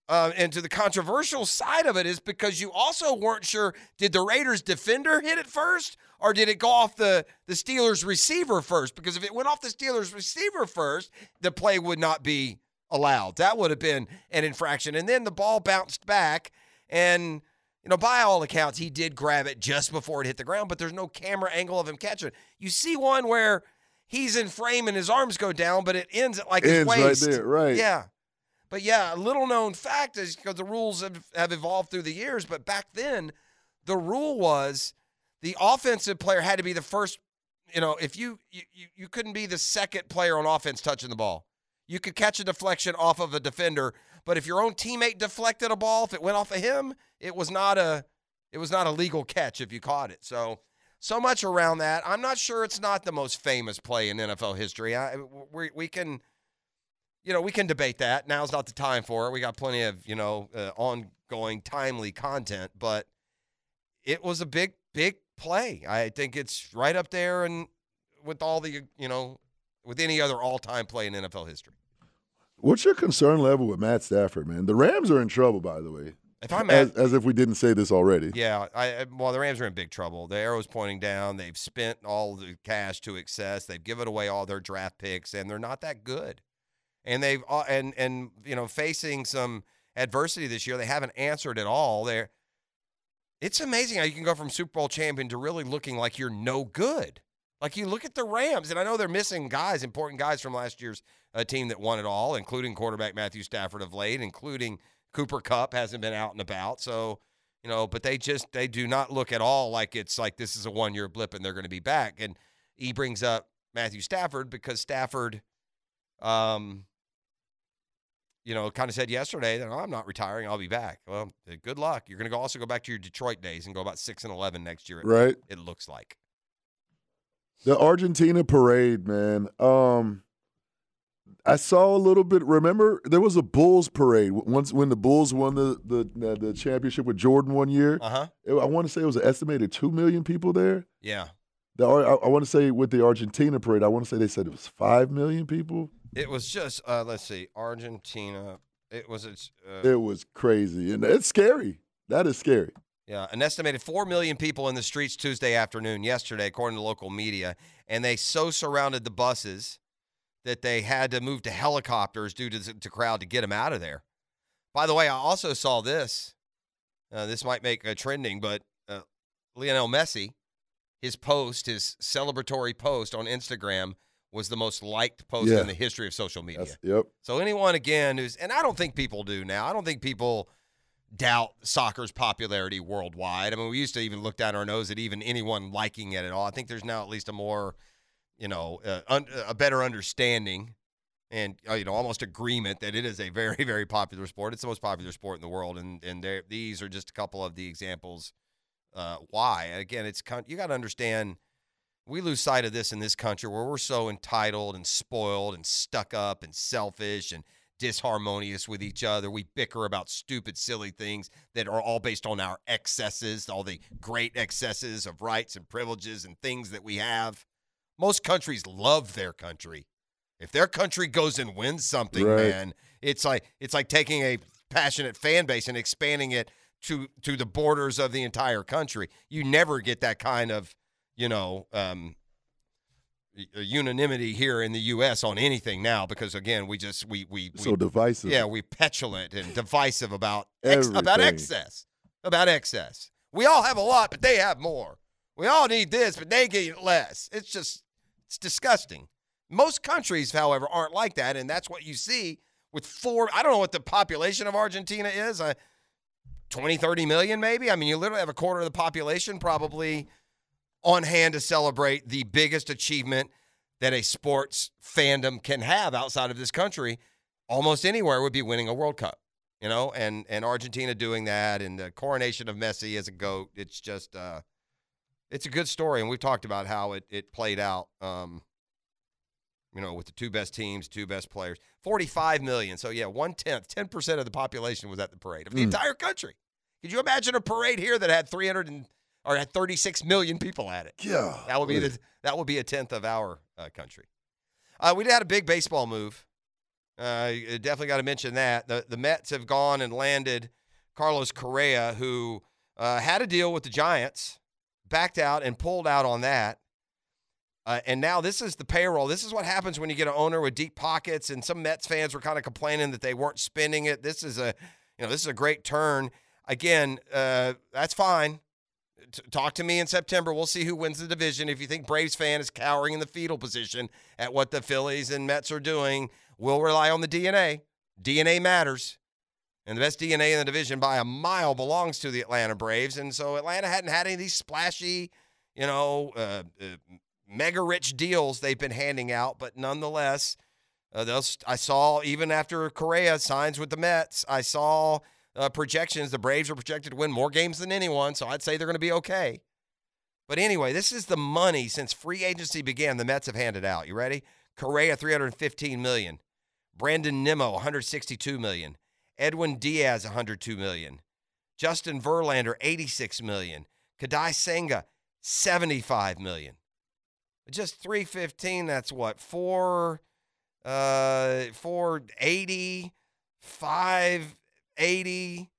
uh, and to the controversial side of it is because you also weren't sure did the Raiders defender hit it first or did it go off the the Steelers receiver first? Because if it went off the Steelers receiver first, the play would not be allowed. That would have been an infraction. And then the ball bounced back and you know, by all accounts, he did grab it just before it hit the ground, but there's no camera angle of him catching it. You see one where he's in frame and his arms go down, but it ends at like his Ends right waist. there, right. Yeah. But yeah, a little known fact is because the rules have, have evolved through the years, but back then, the rule was the offensive player had to be the first. You know, if you you you, couldn't be the second player on offense touching the ball. You could catch a deflection off of a defender, but if your own teammate deflected a ball, if it went off of him, it was not a it was not a legal catch if you caught it. So so much around that. I'm not sure it's not the most famous play in NFL history. I, we we can you know, we can debate that. Now's not the time for it. We got plenty of, you know, uh, ongoing timely content, but it was a big big play. I think it's right up there and with all the, you know, with any other all-time play in NFL history. What's your concern level with Matt Stafford, man? The Rams are in trouble, by the way. If I'm as, at- as if we didn't say this already. Yeah, I I- well, the Rams are in big trouble. The arrow's pointing down. They've spent all the cash to excess. They've given away all their draft picks, and they're not that good. And they've uh, and and you know facing some adversity this year, they haven't answered at all. They're it's amazing how you can go from Super Bowl champion to really looking like you're no good. Like you look at the Rams, and I know they're missing guys, important guys from last year's uh, team that won it all, including quarterback Matthew Stafford of late, including Cooper Kupp hasn't been out and about. So, you know, but they just they do not look at all like it's like this is a one year blip and they're going to be back. And he brings up Matthew Stafford because Stafford, um, you know, kind of said yesterday that "Oh, I'm not retiring, I'll be back. Well, uh, good luck. You're going to go also go back to your Detroit days and go about six and eleven next year. Right. It looks like. The Argentina parade, man. Um, I saw a little bit. Remember, there was a Bulls parade once when the Bulls won the the the, the championship with Jordan one year. Uh huh. I want to say it was an estimated two million people there. Yeah. The I, I want to say with the Argentina parade, I want to say they said it was five million people. It was just uh, let's see, Argentina. It was it's uh, It was crazy, and it's scary. That is scary. Yeah, an estimated 4 million people in the streets Tuesday afternoon, yesterday, according to local media. And they so surrounded the buses that they had to move to helicopters due to the crowd to get them out of there. By the way, I also saw this. Uh, this might make a trending, but uh, Lionel Messi, his post, his celebratory post on Instagram was the most liked post Yeah. in the history of social media. That's, yep. So anyone again who's and I don't think people do now. I don't think people doubt soccer's popularity worldwide. I mean, we used to even look down our nose at even anyone liking it at all. I think there's now at least a more, you know, uh, un- a better understanding and uh, you know almost agreement that it is a very very popular sport. It's the most popular sport in the world, and and there- these are just a couple of the examples uh, why. And again, it's you got to understand. We lose sight of this in this country where we're so entitled and spoiled and stuck up and selfish and disharmonious with each other. We bicker about stupid, silly things that are all based on our excesses, all the great excesses of rights and privileges and things that we have. Most countries love their country. If their country goes and wins something, Right. man, it's like it's like taking a passionate fan base and expanding it to to the borders of the entire country. You never get that kind of, you know, um, y- unanimity here in the U.S. on anything now because again, we just we we, we So divisive. Yeah, we petulant and divisive about ex- about excess, about excess. We all have a lot, but they have more. We all need this, but they get less. It's just it's disgusting. Most countries, however, aren't like that, and that's what you see with four. I don't know what the population of Argentina is. Uh, 20, 30 million, maybe. I mean, you literally have a quarter of the population probably on hand to celebrate the biggest achievement that a sports fandom can have outside of this country. Almost anywhere would be winning a World Cup, you know, and and Argentina doing that, and the coronation of Messi as a goat. It's just, uh, it's a good story, and we've talked about how it it played out. Um, you know, with the two best teams, two best players, 45 million. So, yeah, one tenth, 10% of the population was at the parade of the Mm. entire country. Could you imagine a parade here that had 300 and, or had 36 million people at it? Yeah. That would be the, that would be a tenth of our uh, country. Uh, we had a big baseball move. Uh, definitely got to mention that the the Mets have gone and landed Carlos Correa, who uh, had a deal with the Giants, backed out and pulled out on that. Uh, and now this is the payroll. This is what happens when you get an owner with deep pockets. And some Mets fans were kind of complaining that they weren't spending it. This is a, you know, this is a great turn. Again, uh, that's fine. T- talk to me in September. We'll see who wins the division. If you think Braves fan is cowering in the fetal position at what the Phillies and Mets are doing, we'll rely on the DNA. DNA matters. And the best DNA in the division by a mile belongs to the Atlanta Braves. And so Atlanta hadn't had any of these splashy, you know, uh, uh, mega rich deals they've been handing out. But nonetheless, uh, those I saw even after Correa signs with the Mets, I saw uh, projections. The Braves are projected to win more games than anyone. So I'd say they're going to be okay. But anyway, this is the money since free agency began. The Mets have handed out. You ready? Correa 315 million. Brandon Nimmo 162 million. Edwin Diaz 102 million. Justin Verlander 86 million. Kodai Senga 75 million. Just 315, that's what? 4 uh 480 580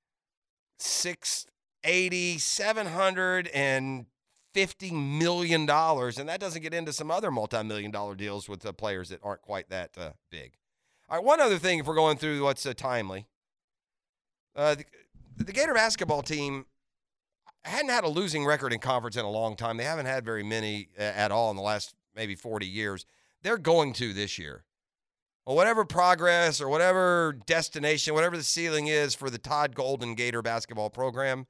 680 750 million dollars and that doesn't get into some other multi-million dollar deals with the players that aren't quite that uh, big. All right, one other thing if we're going through what's uh, timely. Uh, the, the Gator basketball team hadn't had a losing record in conference in a long time. They haven't had very many uh, at all in the last maybe 40 years. They're going to this year. Well, whatever progress or whatever destination, whatever the ceiling is for the Todd Golden Gator basketball program,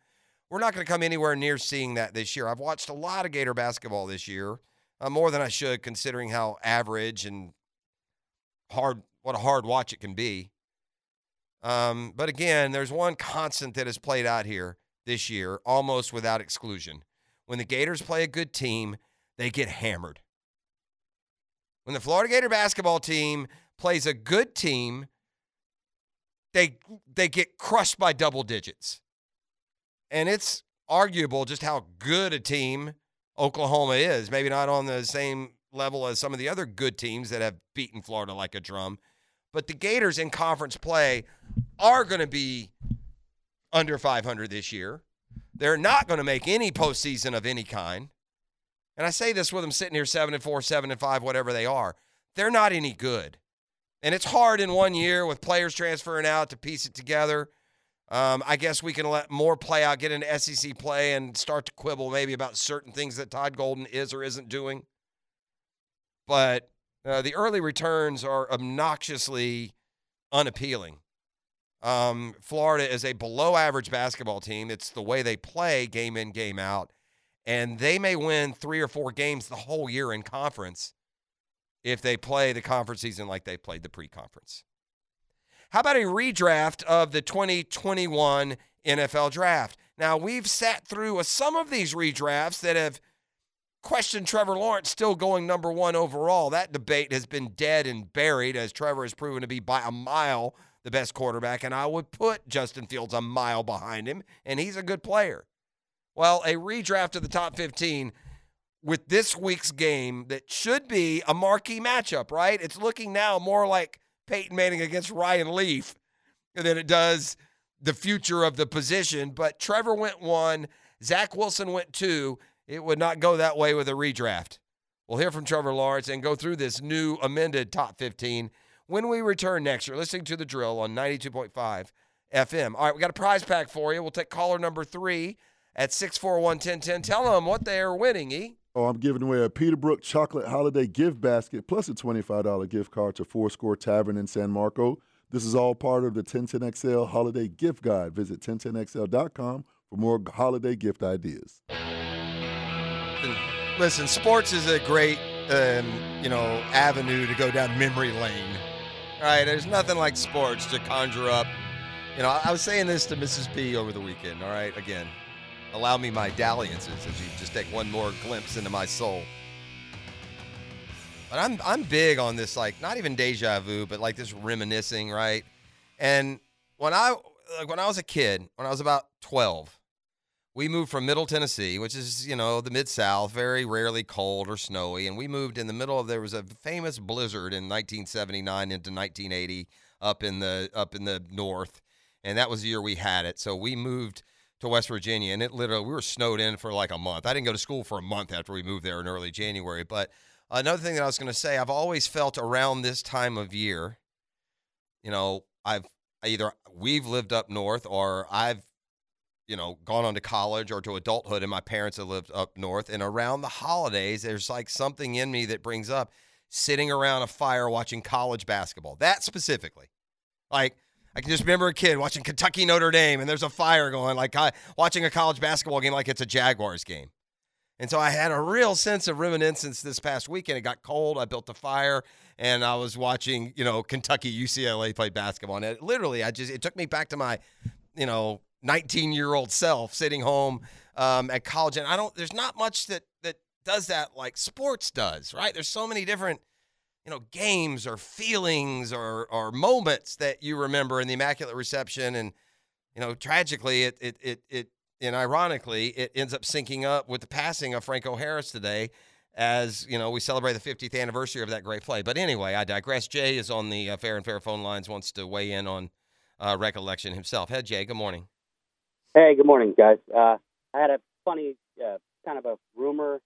we're not going to come anywhere near seeing that this year. I've watched a lot of Gator basketball this year, uh, more than I should, considering how average and hard, what a hard watch it can be. Um, but again, there's one constant that has played out here this year, almost without exclusion. When the Gators play a good team, they get hammered. When the Florida Gator basketball team plays a good team, they they get crushed by double digits. And it's arguable just how good a team Oklahoma is. Maybe not on the same level as some of the other good teams that have beaten Florida like a drum. But the Gators in conference play are going to be under 500 this year. They're not going to make any postseason of any kind. And I say this with them sitting here seven and four, seven and five, whatever they are. They're not any good. And it's hard in one year with players transferring out to piece it together. Um, I guess we can let more play out, get into SEC play, and start to quibble maybe about certain things that Todd Golden is or isn't doing. But uh, the early returns are obnoxiously unappealing. Um, Florida is a below average basketball team. It's the way they play game in, game out. And they may win three or four games the whole year in conference if they play the conference season like they played the pre conference. How about a redraft of the 2021 NFL draft? Now, we've sat through a, some of these redrafts that have questioned Trevor Lawrence still going number one overall. That debate has been dead and buried as Trevor has proven to be by a mile the best quarterback, and I would put Justin Fields a mile behind him, and he's a good player. Well, a redraft of the top 15 with this week's game that should be a marquee matchup, right? It's looking now more like Peyton Manning against Ryan Leaf than it does the future of the position. But Trevor went one, Zach Wilson went two. It would not go that way with a redraft. We'll hear from Trevor Lawrence and go through this new amended top 15 when we return next. You're listening to The Drill on 92.5 FM. All right, we got a prize pack for you. We'll take caller number three at 641 1010. Tell them what they are winning, E. Oh, I'm giving away a Peterbrooke chocolate holiday gift basket plus a $25 gift card to Four Score Tavern in San Marco. This is all part of the 1010XL Holiday Gift Guide. Visit 1010XL.com for more holiday gift ideas. Listen, sports is a great, um, you know, avenue to go down memory lane. All right, there's nothing like sports to conjure up. You know, I was saying this to Mrs. B over the weekend. All right, again, allow me my dalliances as you just take one more glimpse into my soul. But I'm I'm big on this, like not even deja vu, but like this reminiscing, right? And when I like when I was a kid, when I was about 12, we moved from Middle Tennessee, which is, you know, the mid South, very rarely cold or snowy. And we moved in the middle of there was a famous blizzard in 1979 into 1980 up in the up in the north. And that was the year we had it. So we moved to West Virginia and it literally we were snowed in for like a month. I didn't go to school for a month after we moved there in early January. But another thing that I was gonna say, I've always felt around this time of year, you know, I've either we've lived up north or I've you know, gone on to college or to adulthood, and my parents have lived up north. And around the holidays, there's like something in me that brings up sitting around a fire watching college basketball. That specifically. Like, I can just remember a kid watching Kentucky Notre Dame, and there's a fire going, like watching a college basketball game like it's a Jaguars game. And so I had a real sense of reminiscence this past weekend. It got cold. I built a fire and I was watching, you know, Kentucky UCLA play basketball. And it literally, I just, it took me back to my, you know, 19 year old self sitting home um, at college. And I don't, there's not much that, that does that like sports does, right? There's so many different, you know, games or feelings or, or moments that you remember in the Immaculate Reception. And, you know, tragically, it, it, it, it, and ironically, it ends up syncing up with the passing of Franco Harris today as, you know, we celebrate the 50th anniversary of that great play. But anyway, I digress. Jay is on the uh, Fair and Fair phone lines, wants to weigh in on uh, recollection himself. Hey, Jay, good morning. Hey, good morning, guys. Uh, I had a funny uh, kind of a rumor,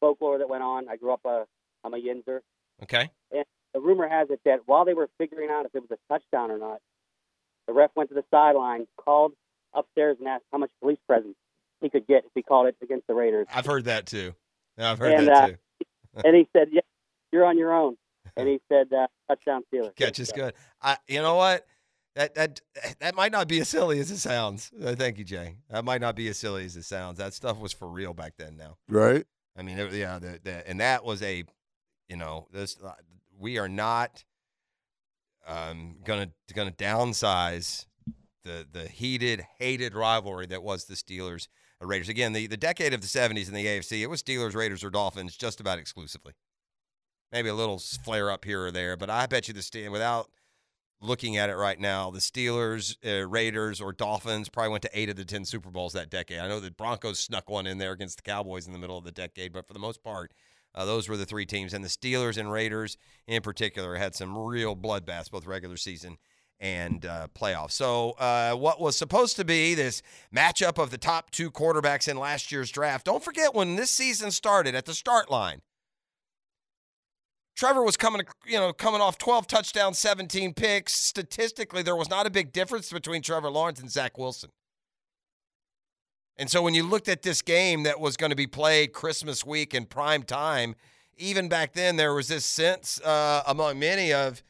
folklore that went on. I grew up, uh, I'm a Yinzer. Okay. And the rumor has it that while they were figuring out if it was a touchdown or not, the ref went to the sideline, called upstairs, and asked how much police presence he could get if he called it against the Raiders. I've heard that too. I've heard and, that uh, too. and he said, "Yeah, you're on your own." And he said, uh, "Touchdown, Steelers." Catch is good. I, you know what? That that that might not be as silly as it sounds. Uh, thank you, Jay. That might not be as silly as it sounds. That stuff was for real back then. Now, Right? I mean, it, yeah, the, the, and that was a, you know, this uh, we are not um, gonna gonna downsize the the heated, hated rivalry that was the Steelers Raiders. Again, the the decade of the '70s in the AFC, it was Steelers, Raiders, or Dolphins just about exclusively. Maybe a little flare up here or there, but I bet you the Ste- without looking at it right now, the Steelers, uh, Raiders, or Dolphins probably went to eight of the 10 Super Bowls that decade. I know the Broncos snuck one in there against the Cowboys in the middle of the decade, but for the most part, uh, those were the three teams. And the Steelers and Raiders in particular had some real bloodbaths, both regular season and uh, playoffs. So, uh, what was supposed to be this matchup of the top two quarterbacks in last year's draft, don't forget when this season started at the start line. Trevor was coming, you know, coming off 12 touchdowns, 17 picks. Statistically, there was not a big difference between Trevor Lawrence and Zach Wilson. And so when you looked at this game that was going to be played Christmas week in prime time, even back then there was this sense uh, among many of,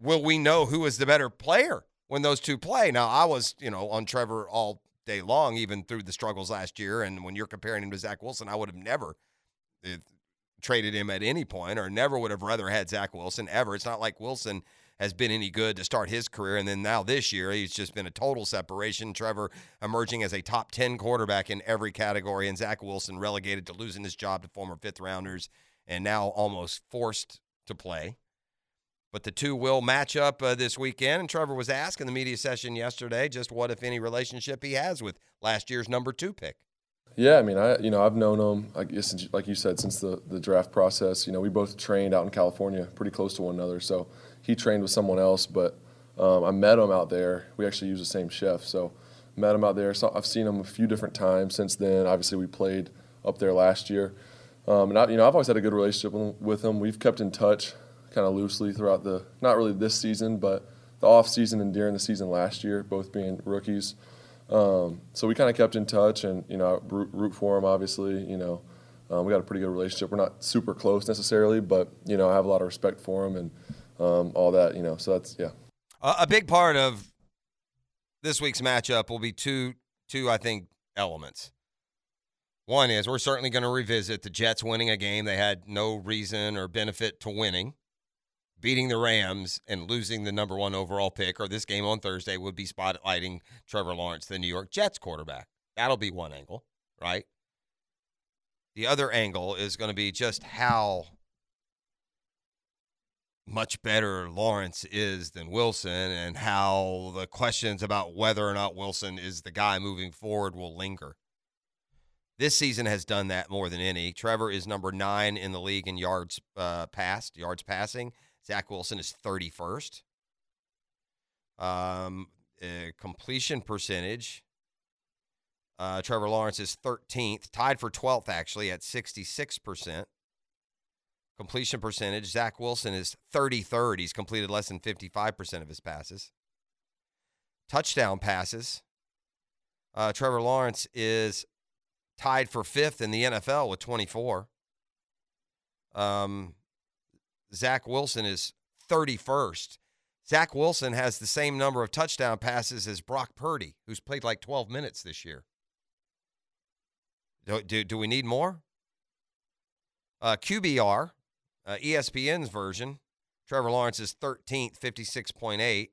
will we know who is the better player when those two play? Now I was, you know, on Trevor all day long, even through the struggles last year. And when you're comparing him to Zach Wilson, I would have never uh, traded him at any point or never would have rather had Zach Wilson ever. It's not like Wilson has been any good to start his career. And then now this year, he's just been a total separation. Trevor emerging as a top 10 quarterback in every category, and Zach Wilson relegated to losing his job to former fifth rounders and now almost forced to play. But the two will match up uh, this weekend. And Trevor was asked in the media session yesterday just what, if any, relationship he has with last year's number two pick. Yeah, I mean, I you know I've known him, I guess, like you said, since the the draft process. You know, we both trained out in California, pretty close to one another. So he trained with someone else, but um, I met him out there. We actually use the same chef, so met him out there. So I've seen him a few different times since then. Obviously, we played up there last year, um, and I, you know I've always had a good relationship with him. We've kept in touch, kind of loosely throughout the not really this season, but the off season and during the season last year, both being rookies. Um, so we kind of kept in touch, and you know, root, root for him. Obviously, you know, um, we got a pretty good relationship. We're not super close necessarily, but you know, I have a lot of respect for him and um, all that. You know, so that's yeah. A big part of this week's matchup will be two, two I think, elements. One is we're certainly going to revisit the Jets winning a game they had no reason or benefit to winning, beating the Rams and losing the number one overall pick, or this game on Thursday would be spotlighting Trevor Lawrence, the New York Jets quarterback. That'll be one angle, right? The other angle is going to be just how much better Lawrence is than Wilson and how the questions about whether or not Wilson is the guy moving forward will linger. This season has done that more than any. Trevor is number nine in the league in yards uh, passed, yards passing. Zach Wilson is 31st. Um, uh, completion percentage. Uh, Trevor Lawrence is 13th, tied for 12th actually at 66%. Completion percentage. Zach Wilson is 33rd. He's completed less than 55% of his passes. Touchdown passes. Uh, Trevor Lawrence is tied for fifth in the NFL with 24. Um, Zach Wilson is 31st. Zach Wilson has the same number of touchdown passes as Brock Purdy, who's played like 12 minutes this year. Do, do, do we need more? Uh, QBR, uh, ESPN's version, Trevor Lawrence is 13th, 56.8.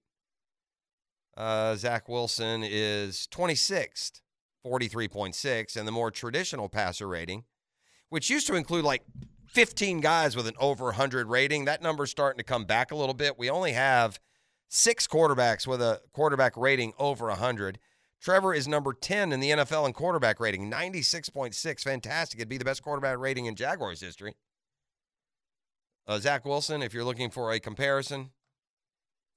Uh, Zach Wilson is 26th, 43.6. And the more traditional passer rating, which used to include like 15 guys with an over 100 rating, that number's starting to come back a little bit. We only have six quarterbacks with a quarterback rating over 100. Trevor is number 10 in the NFL in quarterback rating, 96.6. Fantastic. It'd be the best quarterback rating in Jaguars history. Uh, Zach Wilson, if you're looking for a comparison,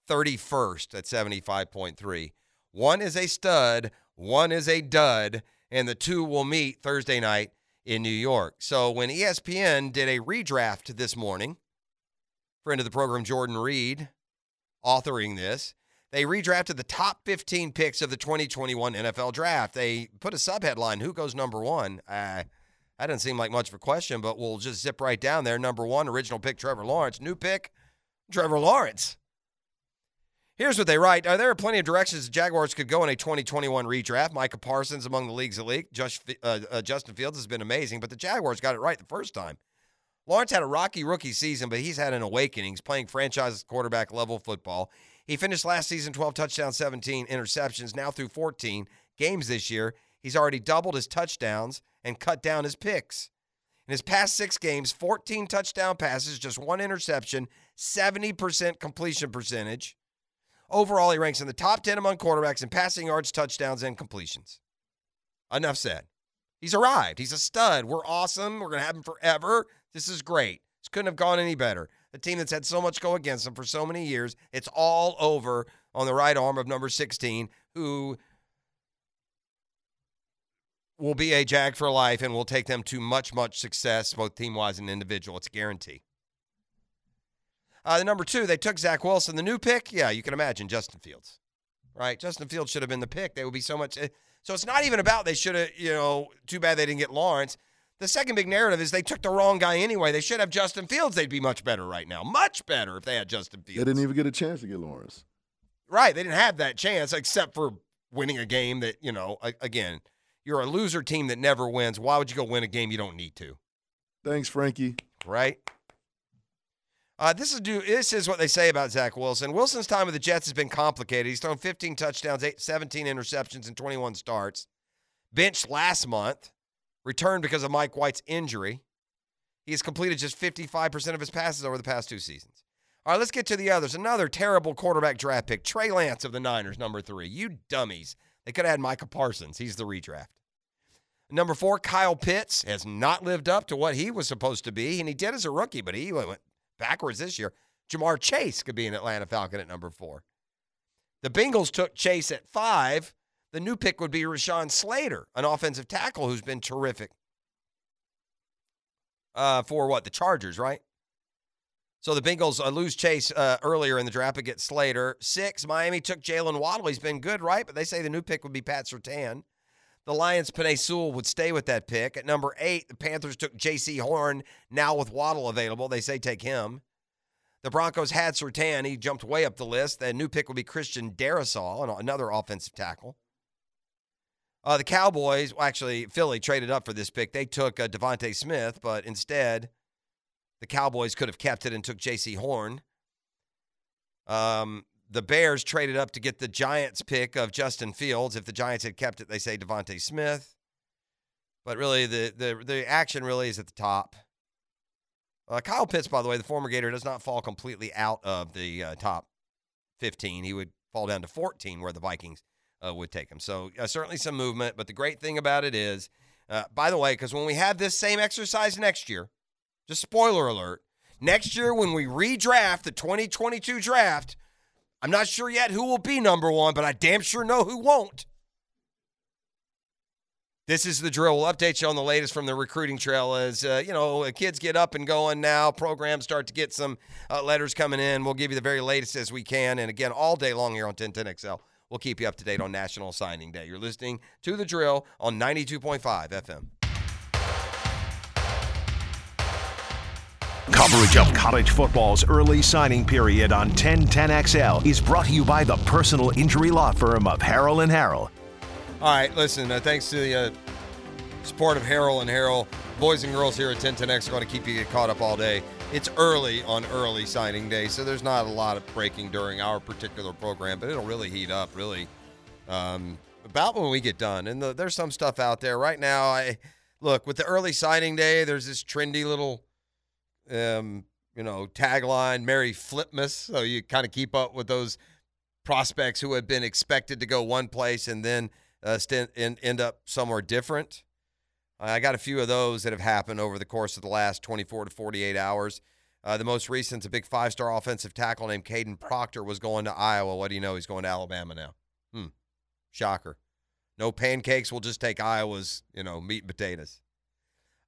31st at 75.3. One is a stud, one is a dud, and the two will meet Thursday night in New York. So when ESPN did a redraft this morning, friend of the program, Jordan Reid, authoring this, they redrafted the top 15 picks of the 2021 NFL draft. They put a subheadline, Who goes number one? Uh, that doesn't seem like much of a question, but we'll just zip right down there. Number one, original pick, Trevor Lawrence. New pick, Trevor Lawrence. Here's what they write. Uh, there are plenty of directions the Jaguars could go in a 2021 redraft. Micah Parsons among the league's elite. Just, uh, uh, Justin Fields has been amazing, but the Jaguars got it right the first time. Lawrence had a rocky rookie season, but he's had an awakening. He's playing franchise quarterback level football. He finished last season 12 touchdowns, 17 interceptions. Now through 14 games this year, he's already doubled his touchdowns and cut down his picks. In his past six games, 14 touchdown passes, just one interception, 70% completion percentage. Overall, he ranks in the top 10 among quarterbacks in passing yards, touchdowns, and completions. Enough said. He's arrived. He's a stud. We're awesome. We're going to have him forever. This is great. This couldn't have gone any better. The team that's had so much go against them for so many years, it's all over on the right arm of number 16, who will be a Jag for life and will take them to much, much success, both team wise and individual. It's a guarantee. Uh, the number two, they took Zach Wilson. The new pick, yeah, you can imagine Justin Fields, right? Justin Fields should have been the pick. They would be so much. eh, So it's not even about they should have, you know, too bad they didn't get Lawrence. The second big narrative is they took the wrong guy anyway. They should have Justin Fields. They'd be much better right now. Much better if they had Justin Fields. They didn't even get a chance to get Lawrence. Right. They didn't have that chance except for winning a game that, you know, again, you're a loser team that never wins. Why would you go win a game you don't need to? Thanks, Frankie. Right? Uh, this is do this is what they say about Zach Wilson. Wilson's time with the Jets has been complicated. He's thrown 15 touchdowns, eight, 17 interceptions, and 21 starts. Benched last month, returned because of Mike White's injury. He has completed just 55% of his passes over the past two seasons. All right, let's get to the others. Another terrible quarterback draft pick, Trey Lance of the Niners, number three. You dummies. They could have had Micah Parsons. He's the redraft. Number four, Kyle Pitts has not lived up to what he was supposed to be, and he did as a rookie, but he went backwards this year. Ja'Marr Chase could be an Atlanta Falcon at number four. The Bengals took Chase at five. The new pick would be Rashawn Slater, an offensive tackle who's been terrific uh, for what? The Chargers, right? So the Bengals uh, lose Chase uh, earlier in the draft but get Slater. Six, Miami took Jalen Waddle. He's been good, right? But they say the new pick would be Pat Surtain. The Lions, Penei Sewell would stay with that pick. At number eight, the Panthers took Jaycee Horn. Now with Waddle available, they say take him. The Broncos had Surtain. He jumped way up the list. The new pick would be Christian Darrisaw, another offensive tackle. Uh, the Cowboys, well, actually, Philly traded up for this pick. They took uh, DeVonta Smith, but instead, the Cowboys could have kept it and took Jaycee Horn. Um, the Bears traded up to get the Giants pick of Justin Fields. If the Giants had kept it, they say DeVonta Smith. But really, the the the action really is at the top. Uh, Kyle Pitts, by the way, the former Gator, does not fall completely out of the uh, top 15. He would fall down to 14, where the Vikings uh, would take him. So uh, certainly some movement. But the great thing about it is, uh, by the way, because when we have this same exercise next year, just spoiler alert, next year when we redraft the 2022 draft, I'm not sure yet who will be number one, but I damn sure know who won't. This is the drill. We'll update you on the latest from the recruiting trail as, uh, you know, kids get up and going now. Programs start to get some uh, letters coming in. We'll give you the very latest as we can. And again, all day long here on 1010XL, we'll keep you up to date on National Signing Day. You're listening to the drill on 92.5 FM. Coverage of college football's early signing period on 1010XL is brought to you by the personal injury law firm of Harrell and Harrell. All right, listen, uh, thanks to the uh, support of Harrell and Harrell, boys and girls here at 1010X are going to keep you caught up all day. It's early on early signing day, so there's not a lot of breaking during our particular program, but it'll really heat up, really, um, about when we get done. And the, there's some stuff out there right now. I look with the early signing day. There's this trendy little, um, you know, tagline, Mary Flipmas," so you kind of keep up with those prospects who have been expected to go one place and then uh, st- end, end up somewhere different. I got a few of those that have happened over the course of the last 24 to 48 hours. Uh, the most recent, a big five star offensive tackle named Kadyn Proctor was going to Iowa. What do you know? He's going to Alabama now. Hmm. Shocker. No pancakes. We'll just take Iowa's, you know, meat and potatoes.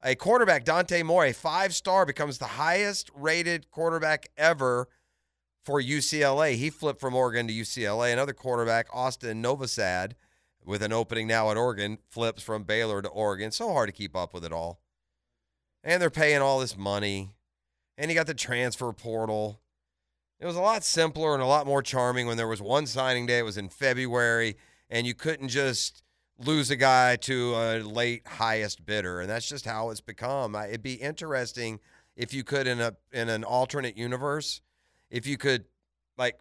A quarterback, Dante Moore, a five star, becomes the highest rated quarterback ever for UCLA. He flipped from Oregon to UCLA. Another quarterback, Austin Novosad, with an opening now at Oregon, flips from Baylor to Oregon. So hard to keep up with it all. And they're paying all this money. And you got the transfer portal. It was a lot simpler and a lot more charming when there was one signing day. It was in February, and you couldn't just lose a guy to a late highest bidder. And that's just how it's become. It'd be interesting if you could in a in an alternate universe, if you could like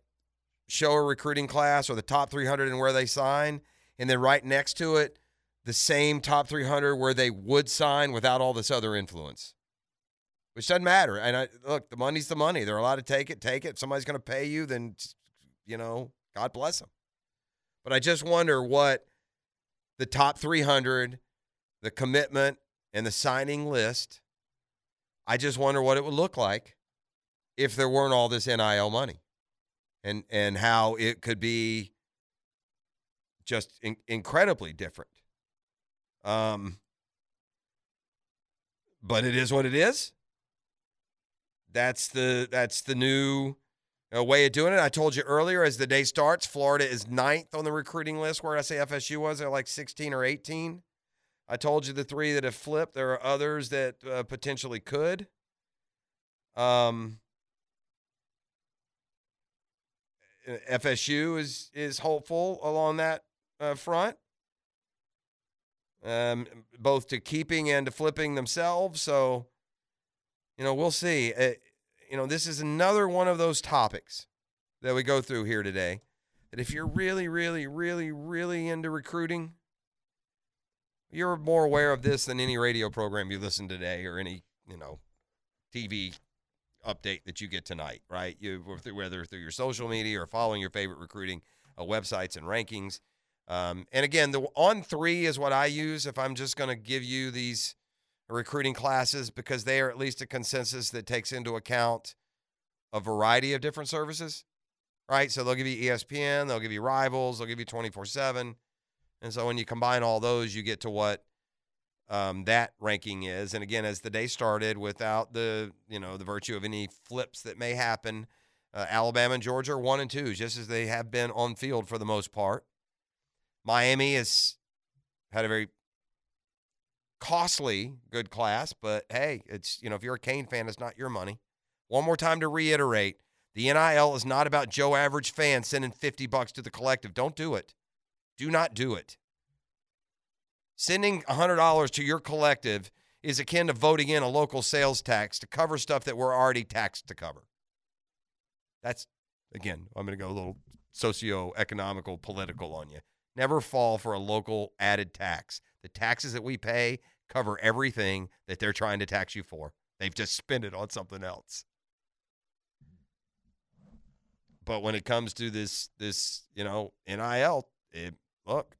show a recruiting class or the top 300 and where they sign and then right next to it, the same top 300 where they would sign without all this other influence, which doesn't matter. And I, look, the money's the money. They're allowed to take it, take it. If somebody's going to pay you, then, you know, God bless them. But I just wonder what the top 300, the commitment, and the signing list, I just wonder what it would look like if there weren't all this NIL money and, and how it could be just in, incredibly different. Um, but it is what it is. That's the that's the new uh, way of doing it. I told you earlier, as the day starts, Florida is ninth on the recruiting list. Where I say FSU was, they're like 16 or 18. I told you the three that have flipped. There are others that uh, potentially could. Um, FSU is is hopeful along that uh, front, um, both to keeping and to flipping themselves. So, you know, we'll see. Uh, you know, this is another one of those topics that we go through here today. That if you're really, really, really, really into recruiting, you're more aware of this than any radio program you listen to today or any, you know, TV update that you get tonight, right? You whether through your social media or following your favorite recruiting uh, websites and rankings. Um, and again, the on three is what I use if I'm just going to give you these recruiting classes because they are at least a consensus that takes into account a variety of different services, right? So they'll give you ESPN, they'll give you Rivals, they'll give you 24 7. And so when you combine all those, you get to what um, that ranking is. And again, as the day started, without the you know the virtue of any flips that may happen, uh, Alabama and Georgia are one and two, just as they have been on field for the most part. Miami has had a very costly good class, but hey, it's you know if you're a Cane fan, it's not your money. One more time to reiterate the NIL is not about Joe Average fan sending 50 bucks to the collective. Don't do it. Do not do it. Sending $100 to your collective is akin to voting in a local sales tax to cover stuff that we're already taxed to cover. That's, again, I'm going to go a little socio-economical, political on you. Never fall for a local added tax. The taxes that we pay cover everything that they're trying to tax you for. They've just spent it on something else. But when it comes to this, this you know, NIL, it, look,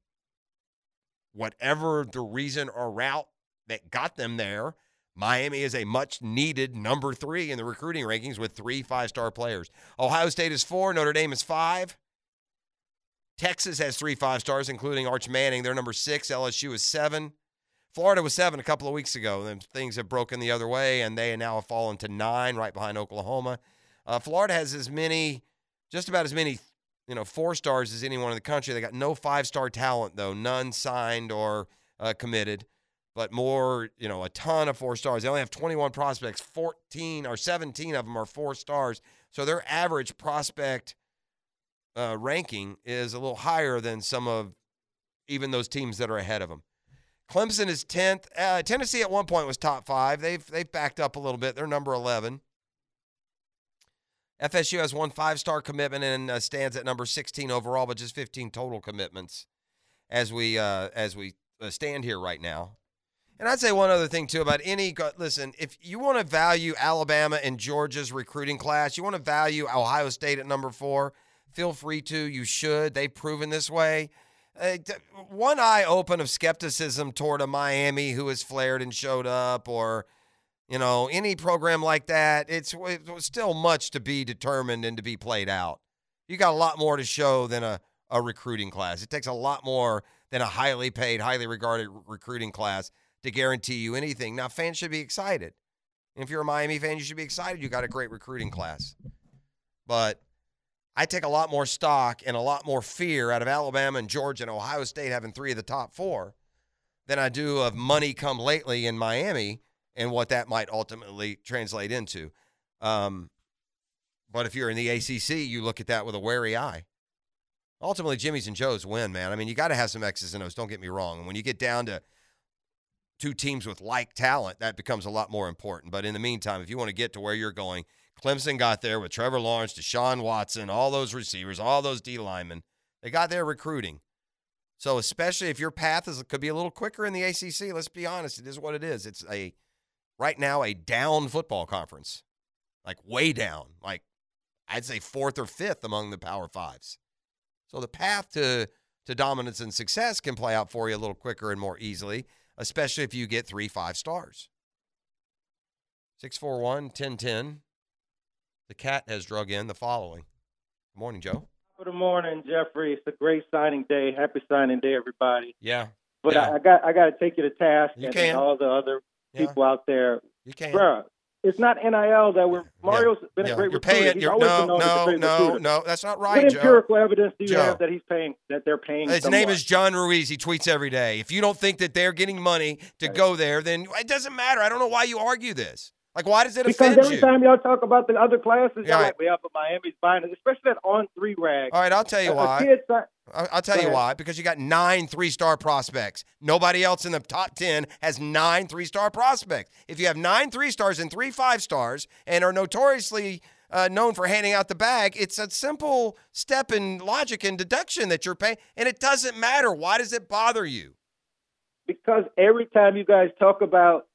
whatever the reason or route that got them there, Miami is a much needed number three in the recruiting rankings with three five star players. Ohio State is four, Notre Dame is five. Texas has three five stars, including Arch Manning. They're number six. LSU is seven. Florida was seven a couple of weeks ago. Then things have broken the other way, and they now have fallen to nine, right behind Oklahoma. Uh, Florida has as many, just about as many, you know, four stars as anyone in the country. They got no five star talent though, none signed or uh, committed, but more, you know, a ton of four stars. They only have 21 prospects. 14 or 17 of them are four stars. So their average prospect uh, ranking is a little higher than some of even those teams that are ahead of them. Clemson is 10th. Uh, Tennessee at one point was top five. They've they've backed up a little bit. They're number 11. FSU has one five star commitment and uh, stands at number 16 overall, but just 15 total commitments as we uh, as we uh, stand here right now. And I'd say one other thing too about any listen, if you want to value Alabama and Georgia's recruiting class, you want to value Ohio State at number four, feel free to. You should. They've proven this way uh, one eye open of skepticism toward a Miami who has flared and showed up, or you know any program like that. It's, it's still much to be determined and to be played out. You got a lot more to show than a, a recruiting class. It takes a lot more than a highly paid, highly regarded recruiting class to guarantee you anything. Now, fans should be excited. If you're a Miami fan, you should be excited. You got a great recruiting class, but I take a lot more stock and a lot more fear out of Alabama and Georgia and Ohio State having three of the top four than I do of money come lately in Miami and what that might ultimately translate into. Um, but if you're in the ACC, you look at that with a wary eye. Ultimately, Jimmy's and Joe's win, man. I mean, you got to have some X's and O's. Don't get me wrong. And when you get down to two teams with like talent, that becomes a lot more important. But in the meantime, if you want to get to where you're going, Clemson got there with Trevor Lawrence, Deshaun Watson, all those receivers, all those D linemen. They got there recruiting. So especially if your path is could be a little quicker in the ACC, let's be honest, it is what it is. It's a right now a down football conference, like way down, like I'd say fourth or fifth among the Power Fives. So the path to to dominance and success can play out for you a little quicker and more easily, especially if you get three five stars. 641 1010 the cat has drug in the following. Good morning, Joe. Good morning, Jeffrey. It's a great signing day. Happy signing day, everybody. Yeah. But yeah. I, I, got I got to take you to task you and, all the other yeah. people out there. You can. Bruh, it's not NIL that we're Mario's yeah. been yeah. a great you're recruiter. Paying, He's you're, always no, been known as a no, no, recruiter. no. That's not right, What Joe. empirical evidence do you Joe. have that he's paying that they're paying? His someone? name is John Ruiz. He tweets every day. If you don't think that they're getting money to Right. go there, then it doesn't matter. I don't know why you argue this. Like, why does it because offend every you? time y'all talk about the other classes, Yeah, y'all right. like, we up at Miami's buying it, especially that on three rag. All right, I'll tell you why. I'll tell you why. Because you got nine three star prospects. Nobody else in the top 10 has nine three star prospects. If you have nine three stars and three five stars and are notoriously uh, known for handing out the bag, it's a simple step in logic and deduction that you're paying. And it doesn't matter. Why does it bother you? because every time you guys talk about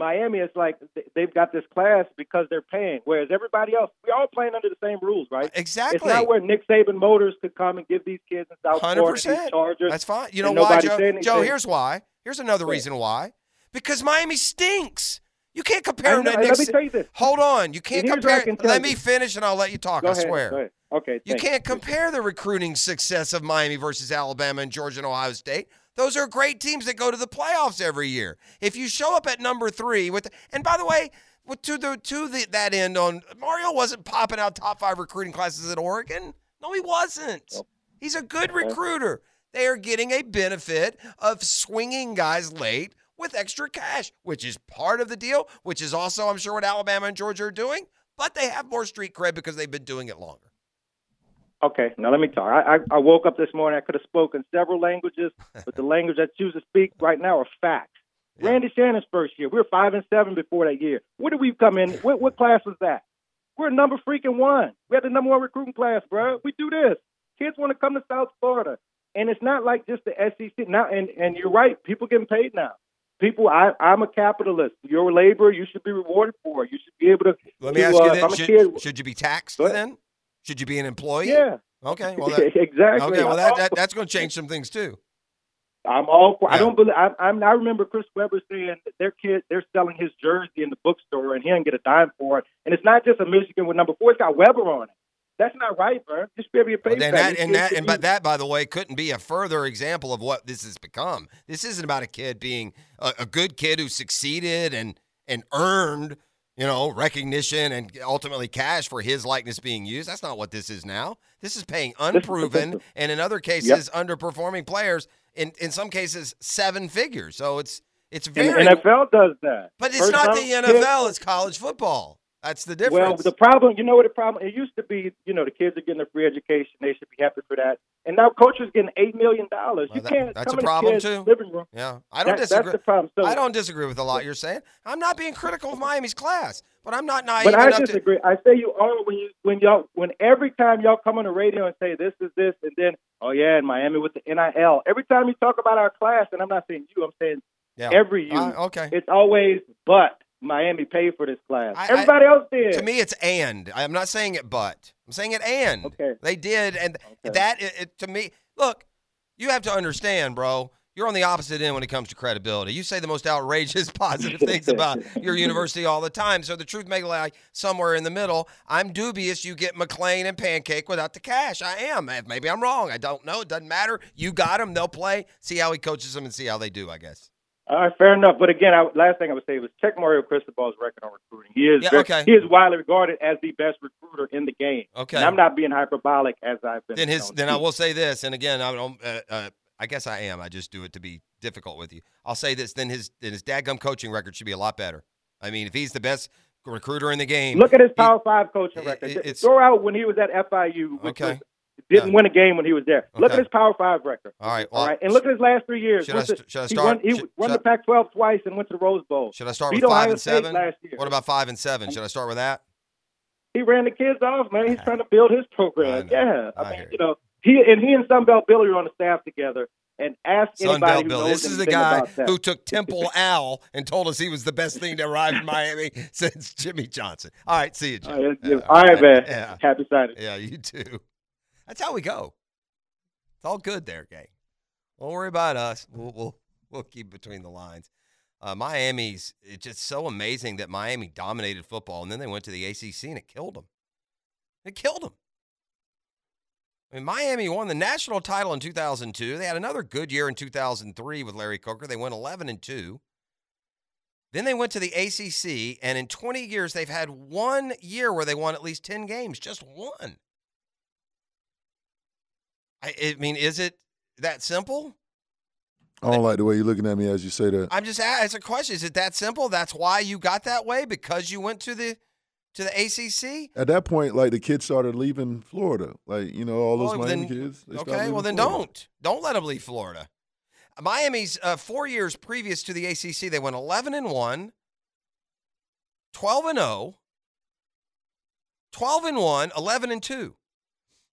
Miami, it's like they've got this class because they're paying, whereas everybody else, we're all playing under the same rules, right? Exactly. It's not where Nick Saban Motors could come and give these kids in South Florida. Chargers. That's fine. You know why, Joe? Joe, here's why. Here's another ahead. reason why. Because Miami stinks. You can't compare know, to Nick. let me tell you this. Hold on. You can't And here's what I compare. can Let me finish, and I'll let you talk. Go I ahead, swear. Okay. You can't compare the recruiting success of Miami versus Alabama and Georgia and Ohio State. Those are great teams that go to the playoffs every year. If you show up at number three with, and by the way, to the to the that end on Mario wasn't popping out top five recruiting classes at Oregon. No, he wasn't. He's a good recruiter. They are getting a benefit of swinging guys late with extra cash, which is part of the deal. Which is also, I'm sure, what Alabama and Georgia are doing. but they have more street cred because they've been doing it longer. Okay, now let me talk. I, I, I woke up this morning. I could have spoken several languages, but the language I choose to speak right now are facts. Randy Shannon's first year, we were five and seven before that year. Where did we come in? What, what class was that? We're number freaking one. We had the number one recruiting class, bro. We do this. Kids want to come to South Florida, and it's not like just the SEC now. And and you're right, people getting paid now. People, I, I'm a capitalist. Your labor, you should be rewarded for. You should be able to. Let me to, ask you uh, this: should, kid. should you be taxed then? Should you be an employee? Yeah. Okay. Well, that, exactly. Okay. Well, that, that that's going to change some things too. I'm all for. I don't believe. I, I'm. I remember Chris Webber saying that their kid, they're selling his jersey in the bookstore, and he didn't get a dime for it. And it's not just a Michigan with number four; it's got Webber on it. That's not right, bro. You should be to get paid. And that, and that, and but that, by the way, couldn't be a further example of what this has become. This isn't about a kid being a, a good kid who succeeded and and earned, you know, recognition and ultimately cash for his likeness being used. That's not what this is now. This is paying unproven and in other cases underperforming players. In in some cases, seven figures. So it's it's very. the NFL does that. but it's First not the pick- NFL. It's college football. That's the difference. Well, the problem, you know what the problem? It used to be, you know, the kids are getting a free education; they should be happy for that. And now coaches getting eight million dollars. You that- can't that's a problem, too. Living room. Yeah, I don't That- disagree. That's the problem. So, I don't disagree with a lot you're saying. I'm not being critical of Miami's class, but I'm not naive But I enough to. disagree. I say you are when you when y'all when every time y'all come on the radio and say this is this and then oh yeah in Miami with the NIL. Every time you talk about our class, and I'm not saying you, I'm saying Yeah. every you. Uh, okay. It's always but Miami paid for this class. I- Everybody I- else did. To me, it's and. I'm not saying it, but I'm saying it and. Okay. They did, and that it, it- to me, look, you have to understand, bro. You're on the opposite end when it comes to credibility. You say the most outrageous positive things about your university all the time. So the truth may lie somewhere in the middle. I'm dubious you get McClain and Pancake without the cash. I am. Maybe I'm wrong. I don't know. It doesn't matter. You got them. They'll play. See how he coaches them and see how they do. I guess. All right, fair enough. But again, I, last thing I would say was check Mario Cristobal's record on recruiting. He is Yeah, very- okay. he is widely regarded as the best recruiter in the game. Okay. And I'm not being hyperbolic as I've been. then his then. I will say this, and again, I don't. Uh, uh, I guess I am. I just do it to be difficult with you. I'll say this. Then his then his dadgum coaching record should be a lot better. I mean, if he's the best recruiter in the game, Look at his he- Power Five coaching record. it's- Throw out when he was at FIU. Okay. Didn't Yeah. win a game when he was there. Look at his Power Five record. All right. All Well, right, and look at his last three years. Should I st- should I he start- won, he should- won should the Pac-12 twice and went to the Rose Bowl. Should I start Beat with five Ohio and State seven? last year. What about five and seven? Should I start with that? He ran the kids off, man. He's trying to build his program. yeah, I, I mean, you know, he and he and Sunbelt Billy are on the staff together. And ask anybody Sunbelt who Bill. This is the guy who took Temple Al and told us he was the best thing to arrive in Miami since Jimmy Johnson. All right, see you, Jim. All right, Yeah, all right, man. Yeah. Happy signing. Yeah, you too. That's how we go. It's all good there, gang. Don't worry about us. We'll we'll, we'll keep between the lines. Uh, Miami's it's just so amazing that Miami dominated football, and then they went to the ACC and it killed them. It killed them. I mean, Miami won the national title in 2002. They had another good year in 2003 with Larry Coker. They went 11 and two. Then they went to the ACC, and in 20 years, they've had one year where they won at least 10 games. Just one. I, I mean, is it that simple? I don't like the way you're looking at me as you say that. I'm just it's a question. Is it that simple? That's why you got that way because you went to the to the ACC. At that point, like the kids started leaving Florida. Like you know, all those Well, Miami then- kids. Okay, well then Florida. don't don't let them leave Florida. Miami's uh, four years previous to the ACC, they went 11 and one, 12 and 0, 12 and 1, 11 and 2.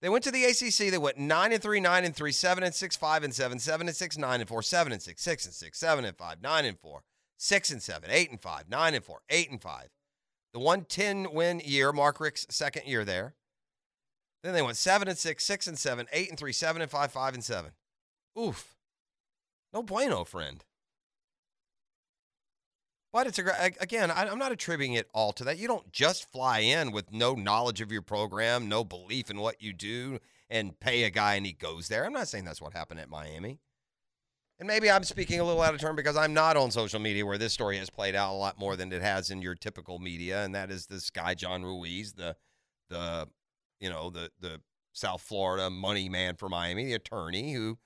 They went to the ACC. They went 9 and 3, 9 and 3, 7 and 6, 5 and 7, 7 and 6, 9 and 4, 7 and 6, 6 and 6, 7 and 5, 9 and 4, 6 and 7, 8 and 5, 9 and 4, 8 and 5. The 110 win year, Mark Richt's second year there. Then they went 7 and 6, 6 and 7, 8 and 3, 7 and 5, 5 and 7. Oof. No bueno, friend. But it's a again, I, I'm not attributing it all to that. You don't just fly in with no knowledge of your program, no belief in what you do, and pay a guy and he goes there. I'm not saying that's what happened at Miami. And maybe I'm speaking a little out of turn because I'm not on social media where this story has played out a lot more than it has in your typical media, and that is this guy John Ruiz, the the you know the the South Florida money man for Miami, the attorney who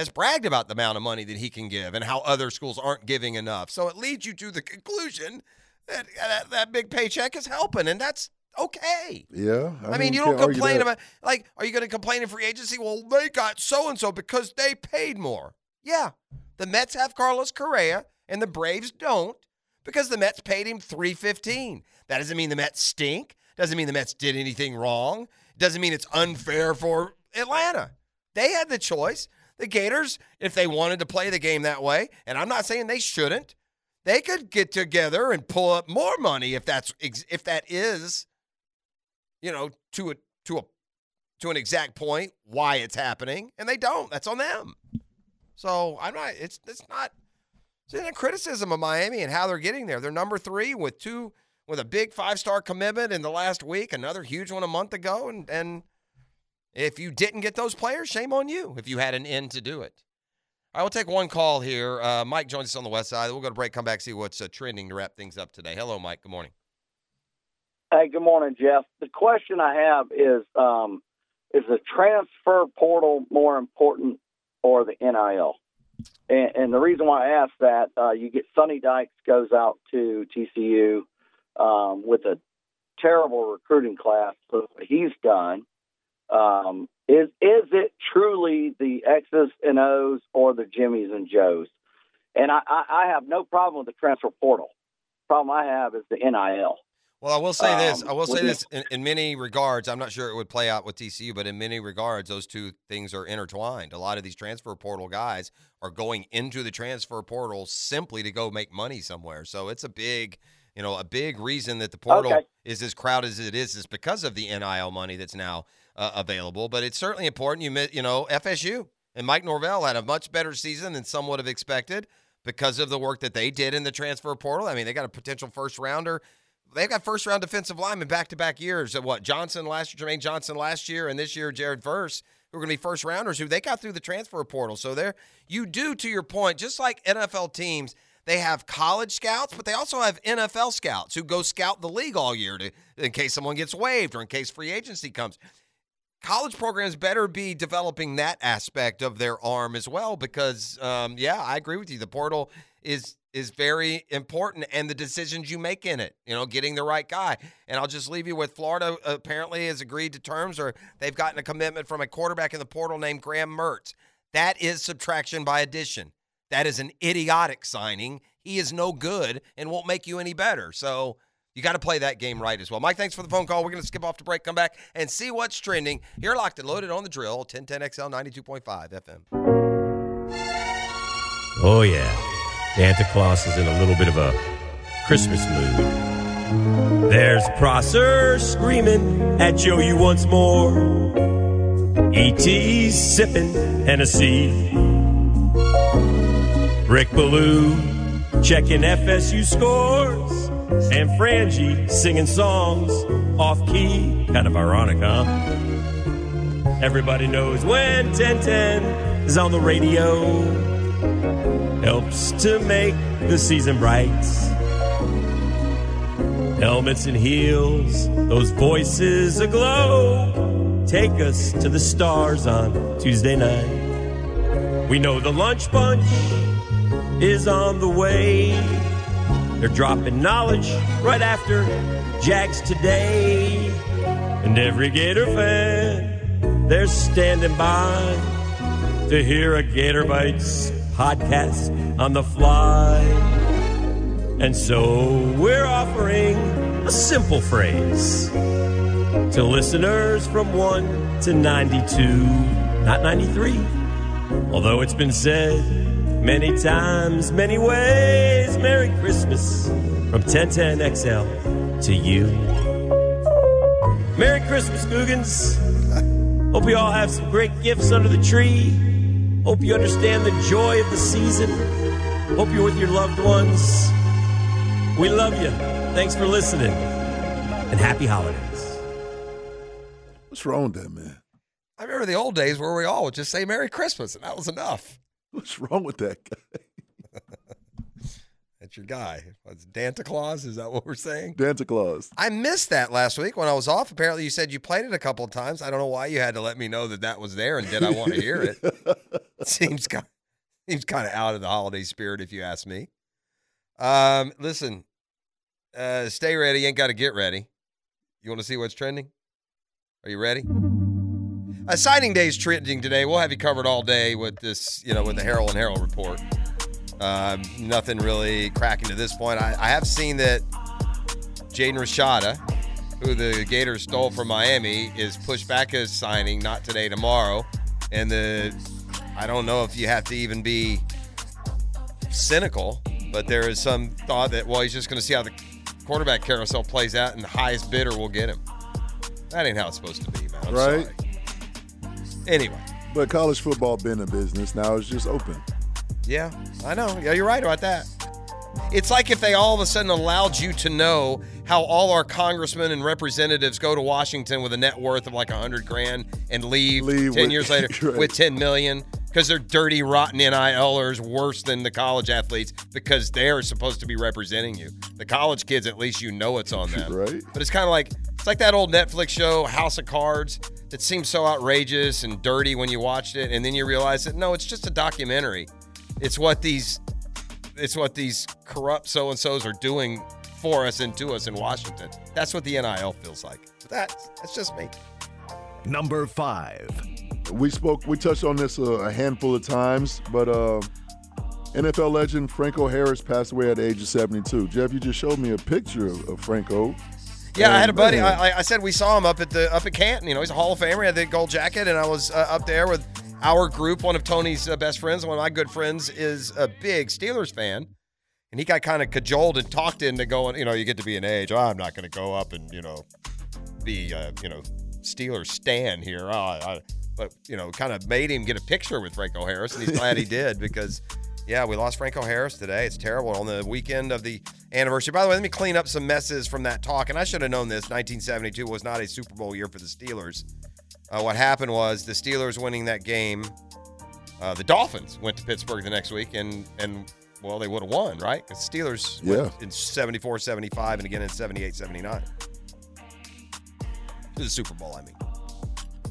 has bragged about the amount of money that he can give and how other schools aren't giving enough. So it leads you to the conclusion that uh, that, that big paycheck is helping, and that's Okay. Yeah. I, mean, you don't complain about like, are you going to complain in free agency? Well, they got so and so because they paid more. Yeah, the Mets have Carlos Correa and the Braves don't because the Mets paid him three fifteen. That doesn't mean the Mets stink. Doesn't mean the Mets did anything wrong. Doesn't mean it's unfair for Atlanta. They had the choice. The Gators, if they wanted to play the game that way, and I'm not saying they shouldn't, they could get together and pull up more money if that's if that is you know, to a to a to an exact point why it's happening, and they don't. That's on them. So I'm not. It's it's not. It's not a criticism of Miami and how they're getting there. They're number three with two with a big five star commitment in the last week, another huge one a month ago, and and if you didn't get those players, shame on you. If you had an end to do it. I will take one call here. Uh, Mike joins us on the west side. We'll go to break, come back, see what's uh, trending to wrap things up today. Hello, Mike. Good morning. Hey, good morning, Jeff. The question I have is um, is the transfer portal more important or the NIL? And, and the reason why I ask that, uh, you get Sonny Dykes goes out to TCU um, with a terrible recruiting class. He's done. Um, is is it truly the X's and O's or the Jimmys and Joes? And I, I, I have no problem with the transfer portal. Problem I have is the NIL. Well, I will say this. Um, I will say this in, in many regards. I'm not sure it would play out with TCU, but in many regards, those two things are intertwined. A lot of these transfer portal guys are going into the transfer portal simply to go make money somewhere. So it's a big, you know, a big reason that the portal Okay. is as crowded as it is is because of the NIL money that's now uh, available. But it's certainly important. You, you know, FSU and Mike Norvell had a much better season than some would have expected because of the work that they did in the transfer portal. I mean, they got a potential first rounder. They've got first round defensive linemen back to back years. Of what Johnson last year, Jermaine Johnson last year, and this year Jared Verse, who are going to be first rounders who they got through the transfer portal. So there, you do to your point, just like NFL teams, they have college scouts, but they also have NFL scouts who go scout the league all year to, in case someone gets waived or in case free agency comes college programs better be developing that aspect of their arm as well because um, yeah i agree with you. The portal is is very important and the decisions you make in it you know getting the right guy. And i'll just leave you with florida apparently has agreed to terms or they've gotten a commitment from a quarterback in the portal named graham mertz. That is subtraction by addition. That is an idiotic signing. He is no good and won't make you any better. So you got to play that game right as well. Mike, thanks for the phone call. We're going to skip off to break, come back, and see what's trending. You're locked and loaded on the drill, 1010XL 92.5 FM. Oh, yeah. Santa Claus is in a little bit of a Christmas mood. There's Prosser screaming at Joe you once more. E.T. sipping Hennessy. Rick Ballou checking FSU scores. And Frangie singing songs off key. Kind of ironic, huh? Everybody knows when 1010 is on the radio. Helps to make the season bright. Helmets and heels, those voices aglow. Take us to the stars on Tuesday night. We know the lunch bunch is on the way. They're dropping knowledge right after Jags today. And every Gator fan, they're standing by to hear a Gator Bites podcast on the fly. And so we're offering a simple phrase to listeners from 1 to 92, not 93. Although it's been said many times, many ways, Merry Christmas from 1010XL to you. Merry Christmas, Googans. Hope you all have some great gifts under the tree. Hope you understand the joy of the season. Hope you're with your loved ones. We love you. Thanks for listening. And happy holidays. What's wrong with that, man? I remember the old days where we all would just say Merry Christmas, and that was enough. What's wrong with that guy? That's your guy. What's Santa Claus? Is that what we're saying? Santa Claus. I missed that last week when I was off. Apparently, you said you played it a couple of times. I don't know why you had to let me know that that was there, and did I want to hear it? seems kind seems kind of out of the holiday spirit, if you ask me. Um, listen, uh, stay ready. Ain't got to get ready. You want to see what's trending? Are you ready? Uh, signing day is trending today. We'll have you covered all day with this, you know, with the Harrell and Harrell report. Um, nothing really cracking to this point. I, I have seen that Jaden Rashada, who the Gators stole from Miami, is pushed back his signing, not today, tomorrow. And the I don't know if you have to even be cynical, but there is some thought that well, he's just going to see how the quarterback carousel plays out, and the highest bidder will get him. That ain't how it's supposed to be, man. I'm Right. sorry. Anyway, But college football been a business. Now it's just open. yeah, I know. Yeah, you're right about that. It's like if they all of a sudden allowed you to know how all our congressmen and representatives go to Washington with a net worth of like a hundred grand and leave, Leave ten with- years later right. with ten million because they're dirty, rotten NILers worse than the college athletes because they're supposed to be representing you. The college kids, at least you know it's on them. Right. But it's kind of like it's like that old Netflix show House of Cards that seemed so outrageous and dirty when you watched it, and then you realize that no, it's just a documentary. It's what these it's what these corrupt so and so's are doing for us and to us in Washington. That's what the NIL feels like. That's that's just me. Number five. We spoke, we touched on this a handful of times, but uh, NFL legend Franco Harris passed away at the age of 72. Jeff, you just showed me a picture of, of Franco. Yeah, I had a buddy. I, I- I said we saw him up at the up at Canton. You know, he's a Hall of Famer. He had the gold jacket, and I was uh, up there with our group. One of Tony's uh, best friends, one of my good friends, is a big Steelers fan, and he got kind of cajoled and talked into going. You know, you get to be an age. Oh, I'm not going to go up and you know be uh, you know Steelers stan here. Oh, I, but you know, kind of made him get a picture with Franco Harris, and he's glad he did because. Yeah, we lost Franco Harris today. It's terrible on the weekend of the anniversary. By the way, let me clean up some messes from that talk. And I should have known this. 1972 was not a Super Bowl year for the Steelers. Uh, what happened was the Steelers winning that game. Uh, the Dolphins went to Pittsburgh the next week, and and well, they would have won, right? The Steelers went in 74 75 and again in 78 79. To the Super Bowl, I mean.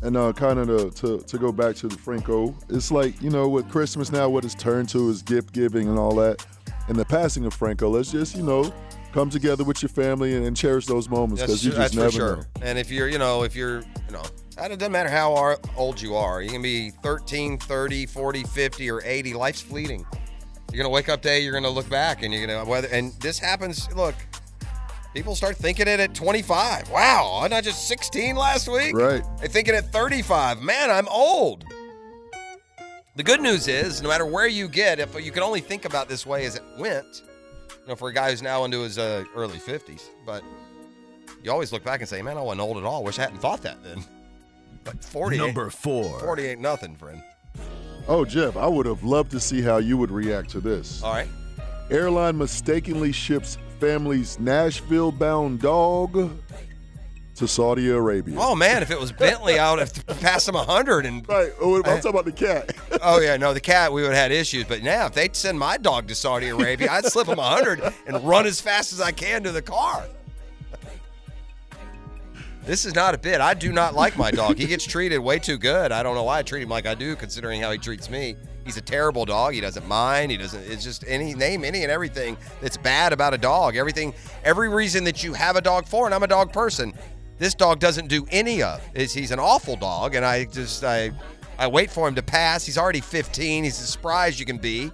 And uh, kind of to, to go back to the Franco, it's like you know with Christmas now, what it's turned to is gift giving and all that. And the passing of Franco, let's just you know come together with your family and, and cherish those moments because you just never for sure. know. And if you're, you know, if you're, you know, it doesn't matter how old you are. You can be 13, 30, 40, 50, or 80. Life's fleeting. You're going to wake up day, you're going to look back, and you're going to, whether, and this happens, look, people start thinking it at 25. Wow, wasn't just 16 last week? Right. They thinking at 35. Man, I'm old. The good news is, no matter where you get, if you can only think about this way as it went, you know, for a guy who's now into his uh, early 50s, but you always look back and say, man, I wasn't old at all. Wish I hadn't thought that then. But 40 Number four. 40 ain't nothing, friend. Oh, Jeff, I would have loved to see how you would react to this. All right. Airline mistakenly ships family's Nashville-bound dog to Saudi Arabia. Oh, man, if it was Bentley, I would have passed him a 100. And, right. Oh, I'm talking about the cat. oh, yeah, no, the cat, we would have had issues. But now, if they'd send my dog to Saudi Arabia, I'd slip him a 100 and run as fast as I can to the car. This is not a bit. I do not like my dog. He gets treated way too good. I don't know why I treat him like I do, considering how he treats me. He's a terrible dog. He doesn't mind. He doesn't. It's just any name any and everything that's bad about a dog. Everything, every reason that you have a dog for, and I'm a dog person. This dog doesn't do any of. Is he's an awful dog, and I just I I wait for him to pass. He's already 15. He's as spry as you can be.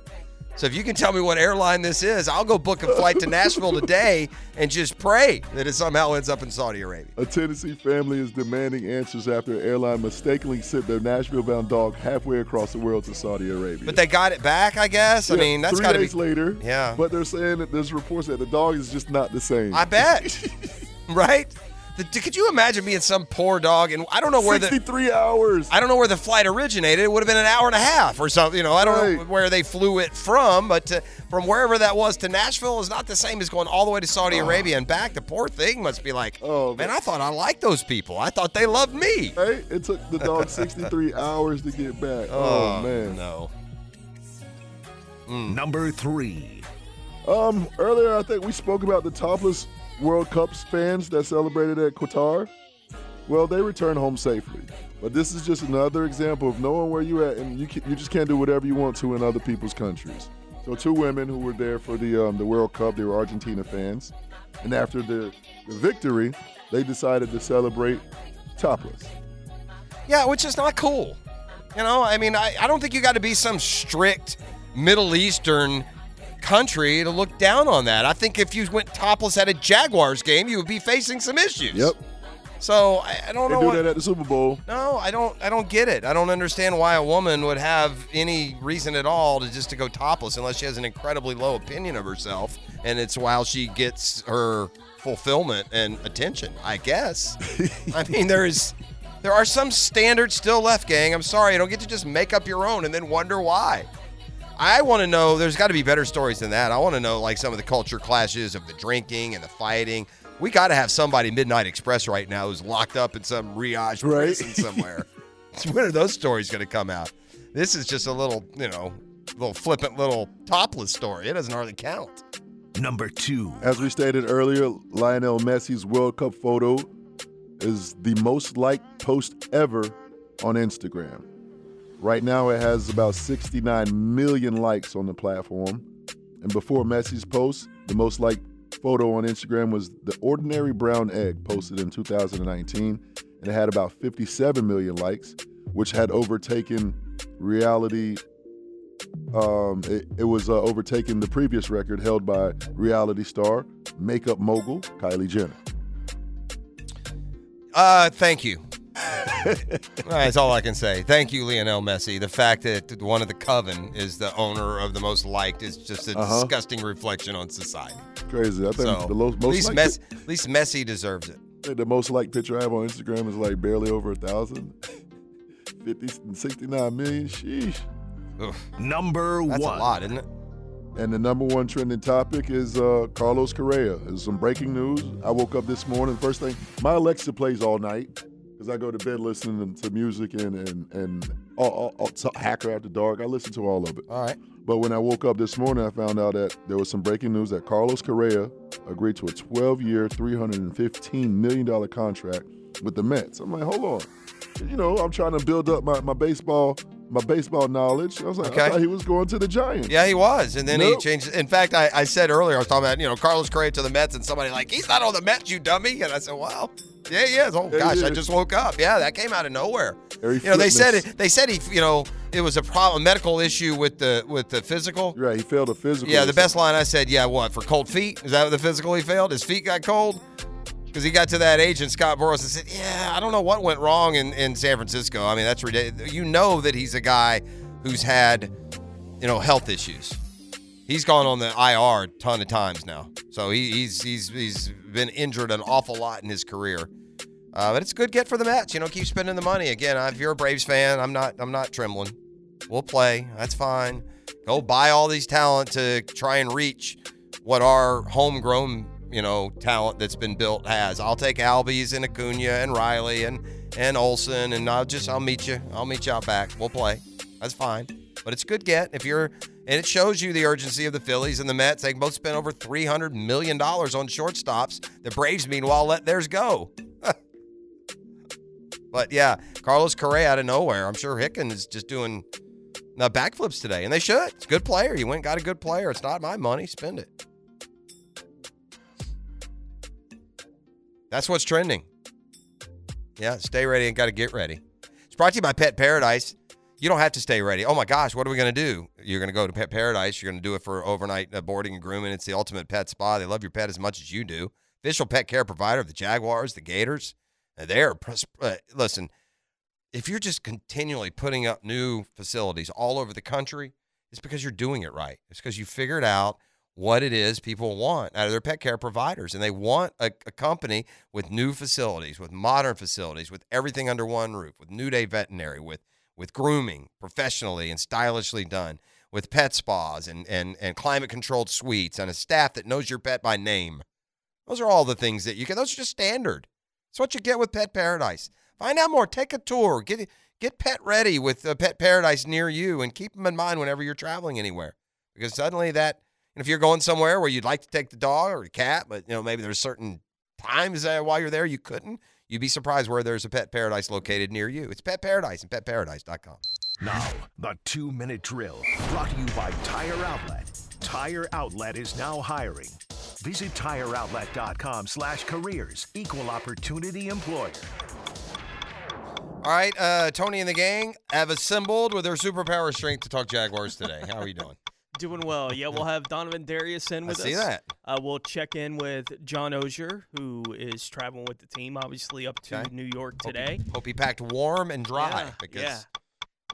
So if you can tell me what airline this is, I'll go book a flight to Nashville today and just pray that it somehow ends up in Saudi Arabia. A Tennessee family is demanding answers after an airline mistakenly sent their Nashville-bound dog halfway across the world to Saudi Arabia. But they got it back, I guess. I mean, that's got to be. days later. Yeah. But they're saying that there's reports that the dog is just not the same. I bet. right? The, could you imagine being some poor dog? And I don't know where the 63 hours. I don't know where the flight originated. It would have been an hour and a half or something. You know, I don't know where they flew it from, but to, from wherever that was to Nashville is not the same as going all the way to Saudi Arabia and back. The poor thing must be like, Oh, man, I thought I liked those people. I thought they loved me. Right? It took the dog 63 hours to get back. Oh, Oh, man. No. Number three. Um, earlier I think we spoke about the topless World Cups fans that celebrated at Qatar. Well, they returned home safely. But this is just another example of knowing where you're at, and you can, you just can't do whatever you want to in other people's countries. So two women who were there for the um, the World Cup, they were Argentina fans, and after the, the victory, they decided to celebrate topless. Yeah, which is not cool. You know, I mean, I, I don't think you got to be some strict Middle Eastern country to look down on that. I think if you went topless at a Jaguars game, you would be facing some issues. Yep. So I, I don't They know do what. that at the Super Bowl. No, I don't. I don't get it. I don't understand why a woman would have any reason at all to just to go topless unless she has an incredibly low opinion of herself, and it's while she gets her fulfillment and attention. I guess. I mean, there is, there are some standards still left, gang. I'm sorry, you don't get to just make up your own and then wonder why. I want to know. There's got to be better stories than that. I want to know like some of the culture clashes of the drinking and the fighting. We got to have somebody Midnight Express right now who's locked up in some Riage Right. prison somewhere. when are those stories going to come out? This is just a little, you know, little flippant little topless story. It doesn't hardly count. Number two. As we stated earlier, Lionel Messi's World Cup photo is the most liked post ever on Instagram. Right now, it has about 69 million likes on the platform. And before Messi's post, the most liked photo on Instagram was the ordinary brown egg posted in 2019, and it had about 57 million likes, which had overtaken reality. Um, it, it was uh, overtaking the previous record held by reality star, makeup mogul Kylie Jenner. Uh, thank you. That's all I can say. Thank you, Lionel Messi. The fact that one of the coven is the owner of the most liked is just a Uh-huh. disgusting reflection on society. Crazy. I think So, the lo- at most least, liked Messi, at least Messi deserves it. The most liked picture I have on Instagram is like barely over a thousand. 50, 69 million. Sheesh. Number That's one. That's a lot, isn't it? And the number one trending topic is uh, Carlos Correa. There's some breaking news. I woke up this morning. First thing, my Alexa plays all night because I go to bed listening to music and and and all, all, all, to Hacker After Dark. I listen to all of it. All right. But when I woke up this morning, I found out that there was some breaking news that Carlos Correa agreed to a 12-year, 315 million dollar contract with the Mets. I'm like, hold on. You know, I'm trying to build up my, my baseball my baseball knowledge. I was like, I Okay. thought he was going to the Giants. Yeah, he was, and then Nope. he changed. In fact, I, I said earlier I was talking about you know Carlos Correa to the Mets, and somebody like he's not on the Mets, you dummy. And I said, well, yeah, he is. Oh Yeah, gosh, he I just woke up. Yeah, that came out of nowhere. You know, they said it, they said he you know it was a problem, a medical issue with the with the physical. Right, he failed a physical. Yeah, the best line I said, yeah, what for cold feet? Is that what the physical he failed? His feet got cold because he got to that agent Scott Boras and said, yeah, I don't know what went wrong in in San Francisco. I mean, that's ridiculous. You know that he's a guy who's had you know health issues. He's gone on the IR a ton of times now, so he, he's he's he's been injured an awful lot in his career. Uh, but it's a good get for the Mets. You know, keep spending the money. Again, if you're a Braves fan, I'm not. I'm not trembling. We'll play. That's fine. Go buy all these talent to try and reach what our homegrown, you know, talent that's been built has. I'll take Albies and Acuna and Riley and and Olson, and I'll just I'll meet you. I'll meet you out back. We'll play. That's fine. But it's good get if you're, and it shows you the urgency of the Phillies and the Mets. They both spent over three hundred million dollars on shortstops. The Braves, meanwhile, let theirs go. But yeah, Carlos Correa out of nowhere. I'm sure Hicken is just doing uh, backflips today, and they should. It's a good player. You went got a good player. It's not my money. Spend it. That's what's trending. Yeah, stay ready and got to get ready. It's brought to you by Pet Paradise. You don't have to stay ready. Oh my gosh, what are we going to do? You're going to go to Pet Paradise. You're going to do it for overnight uh, boarding and grooming. It's the ultimate pet spa. They love your pet as much as you do. Official pet care provider of the Jaguars, the Gators. And They're uh, listen. If you're just continually putting up new facilities all over the country, it's because you're doing it right. It's because you figured out what it is people want out of their pet care providers, and they want a, a company with new facilities, with modern facilities, with everything under one roof, with New Day Veterinary, with with grooming professionally and stylishly done, with pet spas and and and climate controlled suites, and a staff that knows your pet by name. Those are all the things that you can. Those are just standard. It's what you get with Pet Paradise. Find out more. Take a tour. Get get pet ready with uh, Pet Paradise near you, and keep them in mind whenever you're traveling anywhere. Because suddenly that, and if you're going somewhere where you'd like to take the dog or the cat, but you know maybe there's certain times while you're there you couldn't, you'd be surprised where there's a Pet Paradise located near you. It's Pet Paradise and PetParadise.com. Now, the two minute drill brought to you by Tire Outlet. Tire Outlet is now hiring. Visit tireoutlet.com slash careers. Equal opportunity employer. All right, uh, Tony and the gang have assembled with their superpower strength to talk Jaguars today. How are you doing? Doing well. Yeah, we'll have Donovan Darius in I with see us. See that. Uh, we'll check in with John Oehser, who is traveling with the team, obviously up to Okay. New York Hope he- today. Hope he packed warm and dry Yeah, because yeah.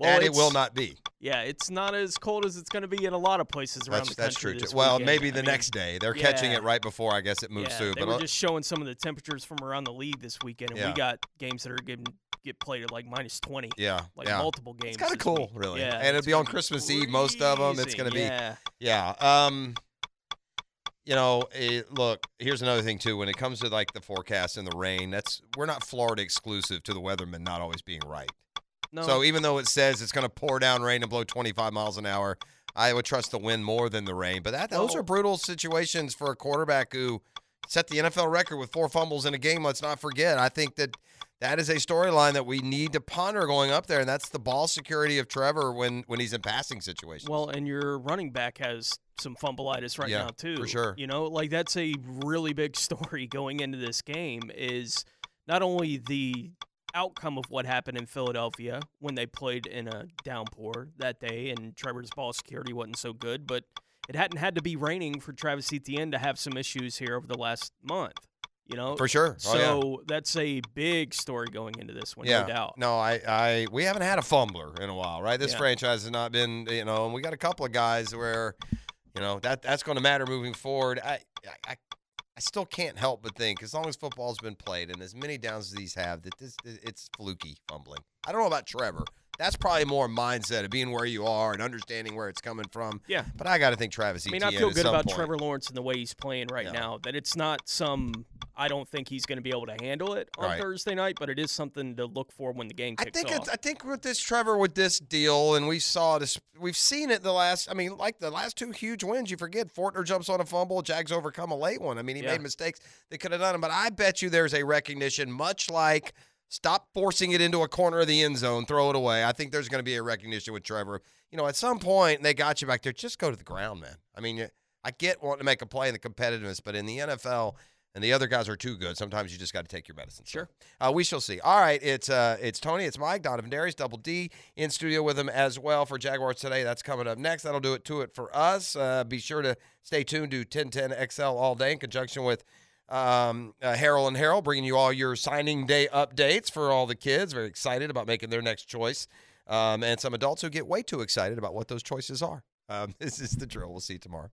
And it will not be. Yeah, it's not as cold as it's going to be in a lot of places around That's, the that's true. this Too. Well, weekend. maybe I the mean, next day. They're catching it right before I guess it moves yeah, through. They But were just showing some of the temperatures from around the league this weekend, and Yeah. we got games that are getting get played at like minus twenty. yeah, like yeah. multiple games. It's kind of cool, week. really. Yeah, and it'll be on Christmas Eve. Most of them. It's going to be. Yeah. Yeah. Um, you know, it, look. Here's another thing too. When it comes to like the forecast and the rain, that's we're not Florida exclusive to the weathermen not always being right. No. So even though it says it's going to pour down rain and blow 25 miles an hour, I would trust the wind more than the rain. But that those are brutal situations for a quarterback who set the NFL record with four fumbles in a game. Let's not forget. I think that that is a storyline that we need to ponder going up there, and that's the ball security of Trevor when when he's in passing situations. Well, and your running back has some fumbleitis right Yeah, now too. for sure. You know, like that's a really big story going into this game. Is not only the outcome of what happened in Philadelphia when they played in a downpour that day, and Trevor's ball security wasn't so good, but it hadn't had to be raining for Travis Etienne to have some issues here over the last month. You know, For sure. So Oh, yeah. that's a big story going into this one, yeah, no doubt. No, I, I, we haven't had a fumbler in a while, right? This Yeah. franchise has not been, you know, and we got a couple of guys where, you know, that that's going to matter moving forward. I, I, I still can't help but think, as long as football's been played and as many downs as these have, that this it's fluky fumbling. I don't know about Trevor. That's probably more a mindset of being where you are and understanding where it's coming from. Yeah. But I got to think Travis I mean, Etienne I feel good about point. Trevor Lawrence and the way he's playing right Yeah. now. That it's not some. I don't think he's going to be able to handle it on Right. Thursday night, but it is something to look for when the game I think off. it's, I think with this Trevor with this deal, and we saw this, we've seen it the last. I mean, like the last two huge wins. You forget Fortner jumps on a fumble, Jags overcome a late one. I mean, he Yeah. made mistakes. They could have done them, but I bet you there's a recognition, much like stop forcing it into a corner of the end zone, throw it away. I think there's going to be a recognition with Trevor. You know, at some point they got you back there. Just go to the ground, man. I mean, I get wanting to make a play in the competitiveness, but in the NFL. And the other guys are too good. Sometimes you just got to take your medicine. Sure. Uh, we shall see. All right, it's uh, it's Tony, it's Mike, Donovan Darius, Double D in studio with him as well for Jaguars today. That's coming up next. That'll do it to it for us. Uh, be sure to stay tuned to 1010 XL all day in conjunction with um, uh, Harrell and Harrell, bringing you all your signing day updates for all the kids. Very excited about making their next choice, um, and some adults who get way too excited about what those choices are. Um, this is the drill. We'll see you tomorrow.